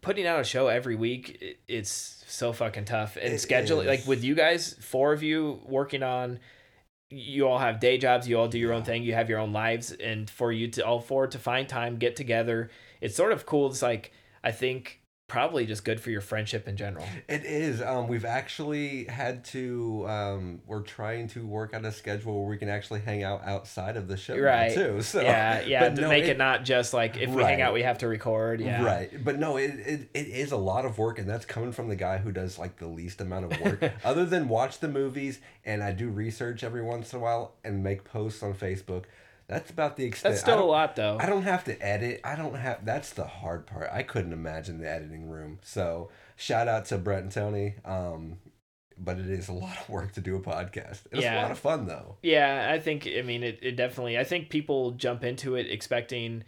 Putting out a show every week it, it's so fucking tough. And
It
scheduling like with you guys four of you working on you all have day jobs, you all do your own thing, you have your own lives, and for you to all four to find time, get together, it's sort of cool. It's like I think probably just good for your friendship in general.
It is. Um, we've actually had to. Um, we're trying to work out a schedule where we can actually hang out outside of the show
Right.
too. So
yeah, yeah.
but
To
no,
make it,
it-
not just like if we hang out, we have to record. Yeah.
Right. But no, it, it, it is a lot of work, and that's coming from the guy who does like the least amount of work. Other than watch the movies, and I do research every once in a while and make posts on Facebook. That's about the extent.
That's still a lot though.
I don't have to edit. I don't have. That's the hard part. I couldn't imagine the editing room. So shout out to Brett and Tony. Um, but it is a lot of work to do a podcast. It's
Yeah.
a lot of fun though.
Yeah, I think. I mean, it, it definitely. I think people jump into it expecting,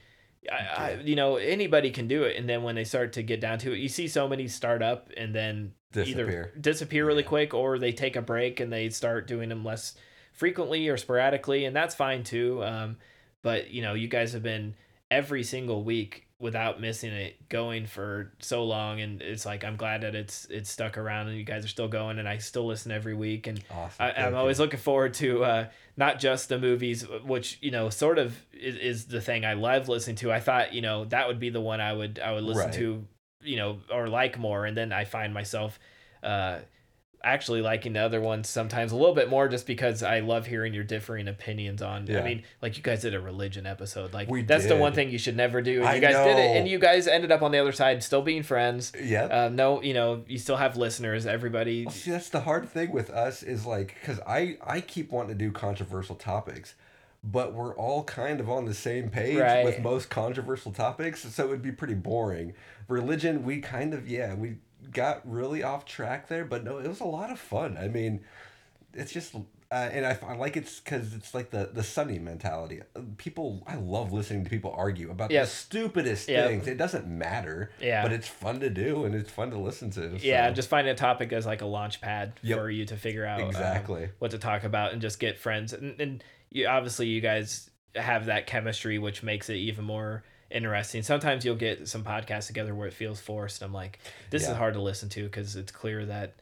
I, I, you know, anybody can do it, and then when they start to get down to it, you see so many start up and then
Disappear.
either disappear really quick, or they take a break and they start doing them less frequently or sporadically, and that's fine too. Um, but you know, you guys have been every single week without missing it going for so long and it's like i'm glad that it's it's stuck around and you guys are still going and i still listen every week and
Awesome.
I, I'm always looking forward to uh, not just the movies, which you know, sort of is, is the thing I love listening to. I thought you know that would be the one I would I would listen
Right.
to, you know, or like more, and then I find myself uh, actually liking the other ones sometimes a little bit more, just because I love hearing your differing opinions on. I mean, like you guys did a religion episode, like
We
that's the one thing you should never do. And
I
you guys did it, and you guys ended up on the other side, still being friends.
Yeah.
Um, no, you know, you still have listeners. Everybody,
Well, see, that's the hard thing with us is like because I I keep wanting to do controversial topics, but we're all kind of on the same page
Right.
with most controversial topics, so it would be pretty boring. Religion, we kind of yeah we got really off track there, but no, it was a lot of fun. I mean, it's just. Uh, and I, I like it's because it's like the the sunny mentality. People, I love listening to people argue about
Yes.
the stupidest
Yep.
things. It doesn't matter,
Yeah.
but it's fun to do and it's fun to listen to.
Yeah, just find a topic as like a launch pad
Yep.
for you to figure out um,
Exactly.
what to talk about and just get friends. And, and you obviously you guys have that chemistry, which makes it even more interesting. Sometimes you'll get some podcasts together where it feels forced. I'm like, this
Yeah.
is hard to listen to because it's clear that.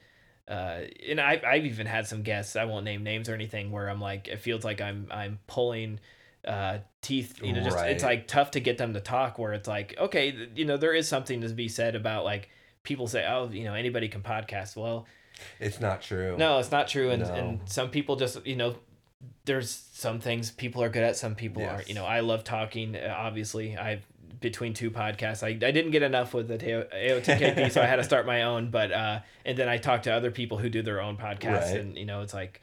Uh, and I, I've even had some guests. I won't name names or anything. Where I'm like, it feels like I'm I'm pulling uh teeth you know just it's like tough to get them to talk where it's like okay you know there is something to be said about like people say oh you know anybody can podcast well
It's not true.
no it's not true and,
No.
and some people just you know there's some things people are good at some people aren't you know i love talking uh, obviously i between two podcasts i, I didn't get enough with the aotkp so i had to start my own but uh and then i talked to other people who do their own podcasts
Right.
and you know it's like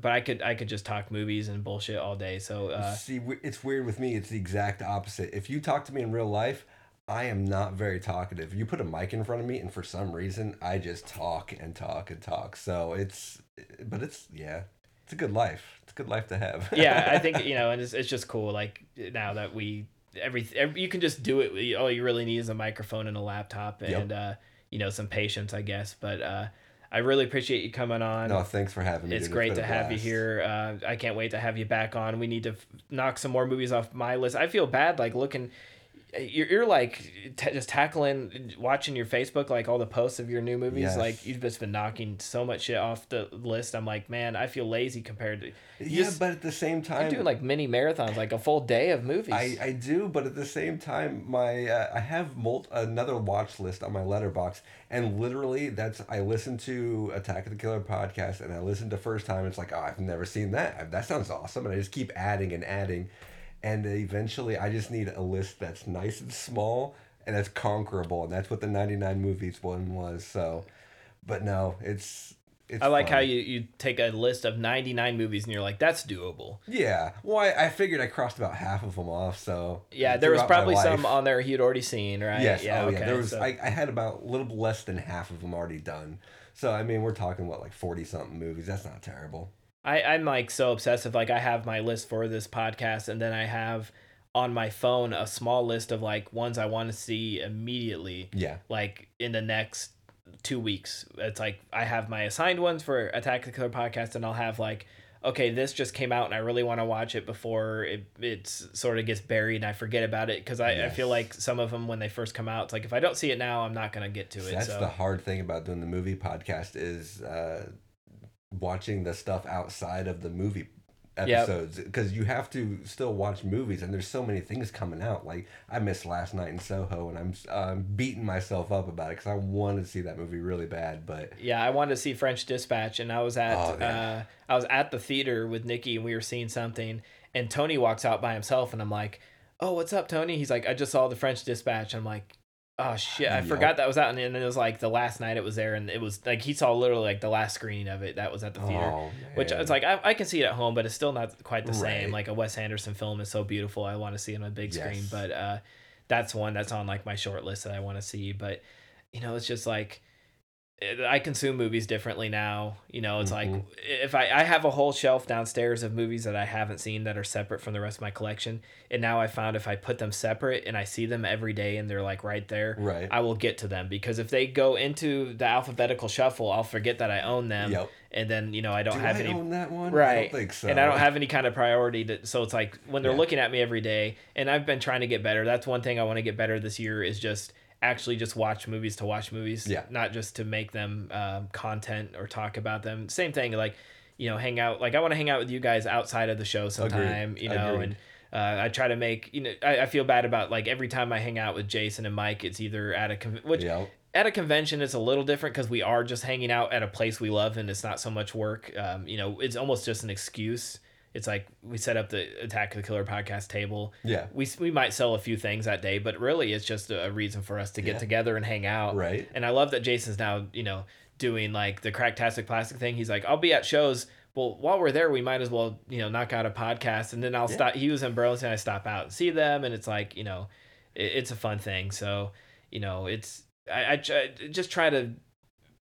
but i could i could just talk movies and bullshit all day so uh
See, it's weird with me. It's the exact opposite. If you talk to me in real life, I am not very talkative. You put a mic in front of me, and for some reason, I just talk and talk and talk. So it's, but it's yeah, it's a good life. It's a good life to have.
yeah, I think you know, and it's, it's just cool. Like now that we every, every you can just do it. All you really need is a microphone and a laptop,
Yep.
and uh, you know some patience, I guess. But uh, I really appreciate you coming on.
no, thanks for having me.
it's
dude.
great
been
to have you here. Uh, I can't wait to have you back on. We need to f- knock some more movies off my list. I feel bad like looking. You're, you're like t- just tackling, watching your Facebook, like all the posts of your new movies.
Yes.
Like you've just been knocking so much shit off the list. I'm like, man, I feel lazy compared to. you
Yeah,
just-
but at the same time,
you're doing like mini marathons, like a full day of movies.
I, I do, but at the same time, my uh, I have mul- another watch list on my Letterboxd, and literally that's I listen to Attack of the Killer podcast, and I listen to first time. It's like, oh, I've never seen that. That sounds awesome, and I just keep adding and adding, and eventually, I just need a list that's nice and small and that's conquerable, and that's what the ninety nine movies one was. So, but no, it's. It's
I like
fun.
how you, you take a list of 99 movies and you're like, that's doable.
Yeah, well, I, I figured I crossed about half of them off, so
Yeah, there was probably some on there he had already seen, right?
Yes.
Yeah.
oh,
okay.
yeah. There was.
so-
I, I had about a little less than half of them already done. So I mean, we're talking what like forty something movies. That's not terrible.
I, I'm like so obsessive. Like I have my list for this podcast, and then I have on my phone a small list of like ones I want to see immediately.
Yeah.
Like in the next two weeks. It's like I have my assigned ones for Attack the Killer podcast, and I'll have like, okay, this just came out, and I really want to watch it before it it's sort of gets buried and I forget about it because I, I feel like some of them when they first come out, it's like if I don't see it now, I'm not gonna get to it.
That's
so
the hard thing about doing the movie podcast is uh, watching the stuff outside of the movie episodes because you have to still watch movies and there's so many things coming out like i missed last night in soho and i'm um, beating myself up about it because i wanted to see that movie really bad but
Yeah, I wanted to see French Dispatch, and I was at
Oh,
uh, I was at the theater with Nikki, and we were seeing something, and Tony walks out by himself, and I'm like, "Oh, what's up, Tony?" He's like, "I just saw the French Dispatch." I'm like, "Oh shit, I
Yup.
forgot that was out," and it was like the last night it was there, and it was like he saw literally like the last screening of it that was at the theater,
Oh,
which it's like I, I can see it at home, but it's still not quite the same. Like a Wes Anderson film is so beautiful, I want to see it on a big screen, but uh, that's one that's on like my short list that I want to see, but you know, it's just like I consume movies differently now. You know, it's like
Mhm.
if I I have a whole shelf downstairs of movies that I haven't seen that are separate from the rest of my collection, and now I found if I put them separate and I see them every day and they're like right there,
Right.
I will get to them because if they go into the alphabetical shuffle, I'll forget that I own them,
Yep.
and then you know I don't
Do
have
I
any
own that one? I
right
don't think so.
and i don't have any kind of priority to so it's like when they're
Yeah.
looking at me every day and i've been trying to get better that's one thing i want to get better this year is just actually just watch movies to watch movies
Yeah.
not just to make them um, content or talk about them same thing like you know hang out like i want to hang out with you guys outside of the show sometime you know
Agreed.
and uh, I try to make you know I, I feel bad about like every time I hang out with Jason and Mike it's either at a con- which at a convention it's a little different because we are just hanging out at a place we love and it's not so much work um, you know it's almost just an excuse it's like we set up the attack of the killer podcast table
Yeah.
we, we might sell a few things that day but really it's just a, reason for us to get
Yeah.
together and hang out
Right.
and i love that jason's now you know doing like the cracktastic plastic thing he's like i'll be at shows well while we're there we might as well you know knock out a podcast and then i'll stop he was in burlington i stop out and see them and it's like you know it, it's a fun thing so you know it's I, I try, just try to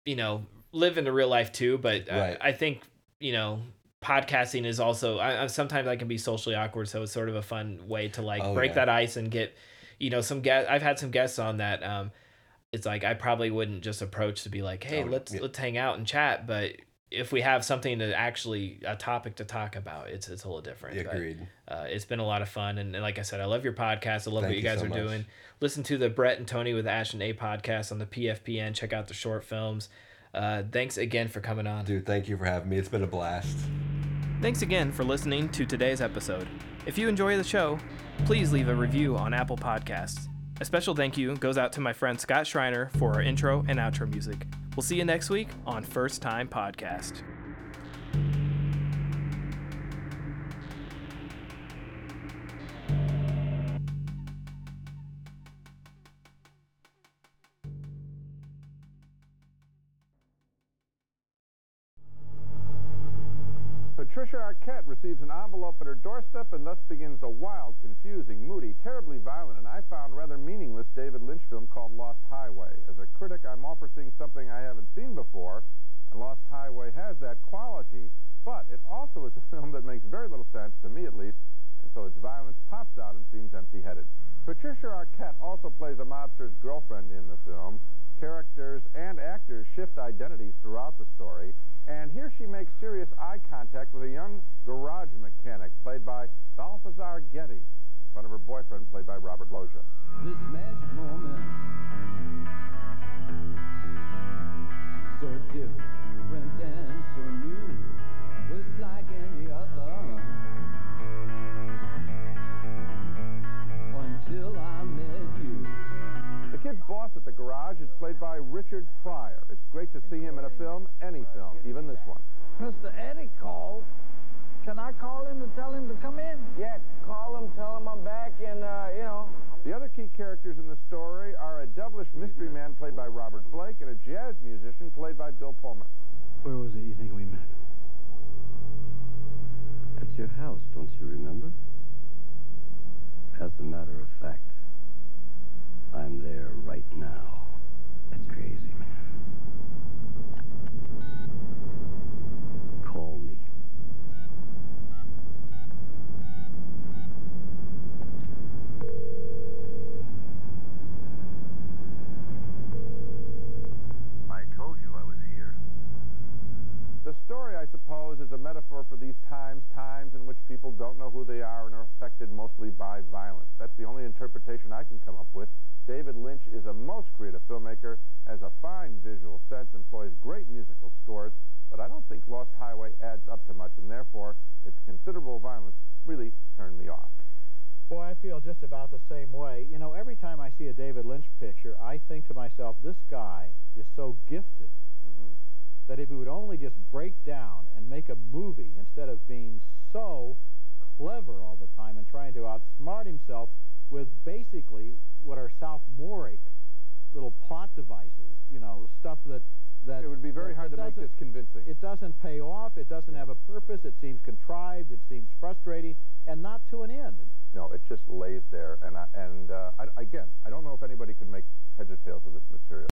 you know live in the real life too but
Right.
I, I think you know podcasting is also I, sometimes i can be socially awkward so it's sort of a fun way to like
Oh,
break
yeah.
that ice and get you know some guest i've had some guests on that um it's like i probably wouldn't just approach to be like hey
Oh,
let's
yeah.
let's hang out and chat but if we have something to actually a topic to talk about it's it's a little different But,
Agreed.
uh, it's been a lot of fun and, and like i said i love your podcast i love what
Thank
you
you
guys
so
are
much.
doing listen to the brett and tony with ash and abe podcast on the pfpn check out the short films uh, thanks again for coming on
Dude, thank you for having me. It's been a blast.
Thanks again for listening to today's episode. If you enjoy the show, please leave a review on Apple Podcasts. A special thank you goes out to my friend Scott Schreiner for our intro and outro music. We'll see you next week on First Time Podcast.
Patricia Arquette receives an envelope at her doorstep and thus begins the wild, confusing, moody, terribly violent, and I found rather meaningless David Lynch film called Lost Highway. As a critic, I'm for seeing something I haven't seen before, and Lost Highway has that quality, but it also is a film that makes very little sense, to me at least, and so its violence pops out and seems empty-headed. Patricia Arquette also plays a mobster's girlfriend in the film. Characters and actors shift identities throughout the story, and here she makes serious eye contact with a young garage mechanic played by Balthazar Getty in front of her boyfriend played by Robert Loggia.
This magic moment, so different
garage is played by Richard Pryor. It's great to see him in a film, any film, even this one.
Mr. Eddie called. Can I call him to tell him to come in?
Yeah, call him, tell him I'm back, and, uh, you know.
The other key characters in the story are a devilish mystery man played by Robert Blake and a jazz musician played by Bill Pullman.
Where was it you think we met? At your house, don't you remember? As a matter of fact, I'm there right now. That's crazy, man. Call me.
The story, I suppose, is a metaphor. for these times, times in which people don't know who they are and are affected mostly by violence. That's the only interpretation I can come up with. David Lynch is a most creative filmmaker, has a fine visual sense, employs great musical scores, but I don't think Lost Highway adds up to much, and therefore its considerable violence really turned me off.
Boy, I feel just about the same way. You know, every time I see a David Lynch picture, I think to myself, this guy is so gifted. That if he would only just break down and make a movie instead of being so clever all the time and trying to outsmart himself with basically what are sophomoric little plot devices, you know, stuff that that
it would be very hard to make this convincing.
It doesn't pay off. It doesn't have a purpose. It seems contrived. It seems frustrating, and not to an end.
No, it just lays there. And I, and uh, I, again, I don't know if anybody could make heads or tails of this material.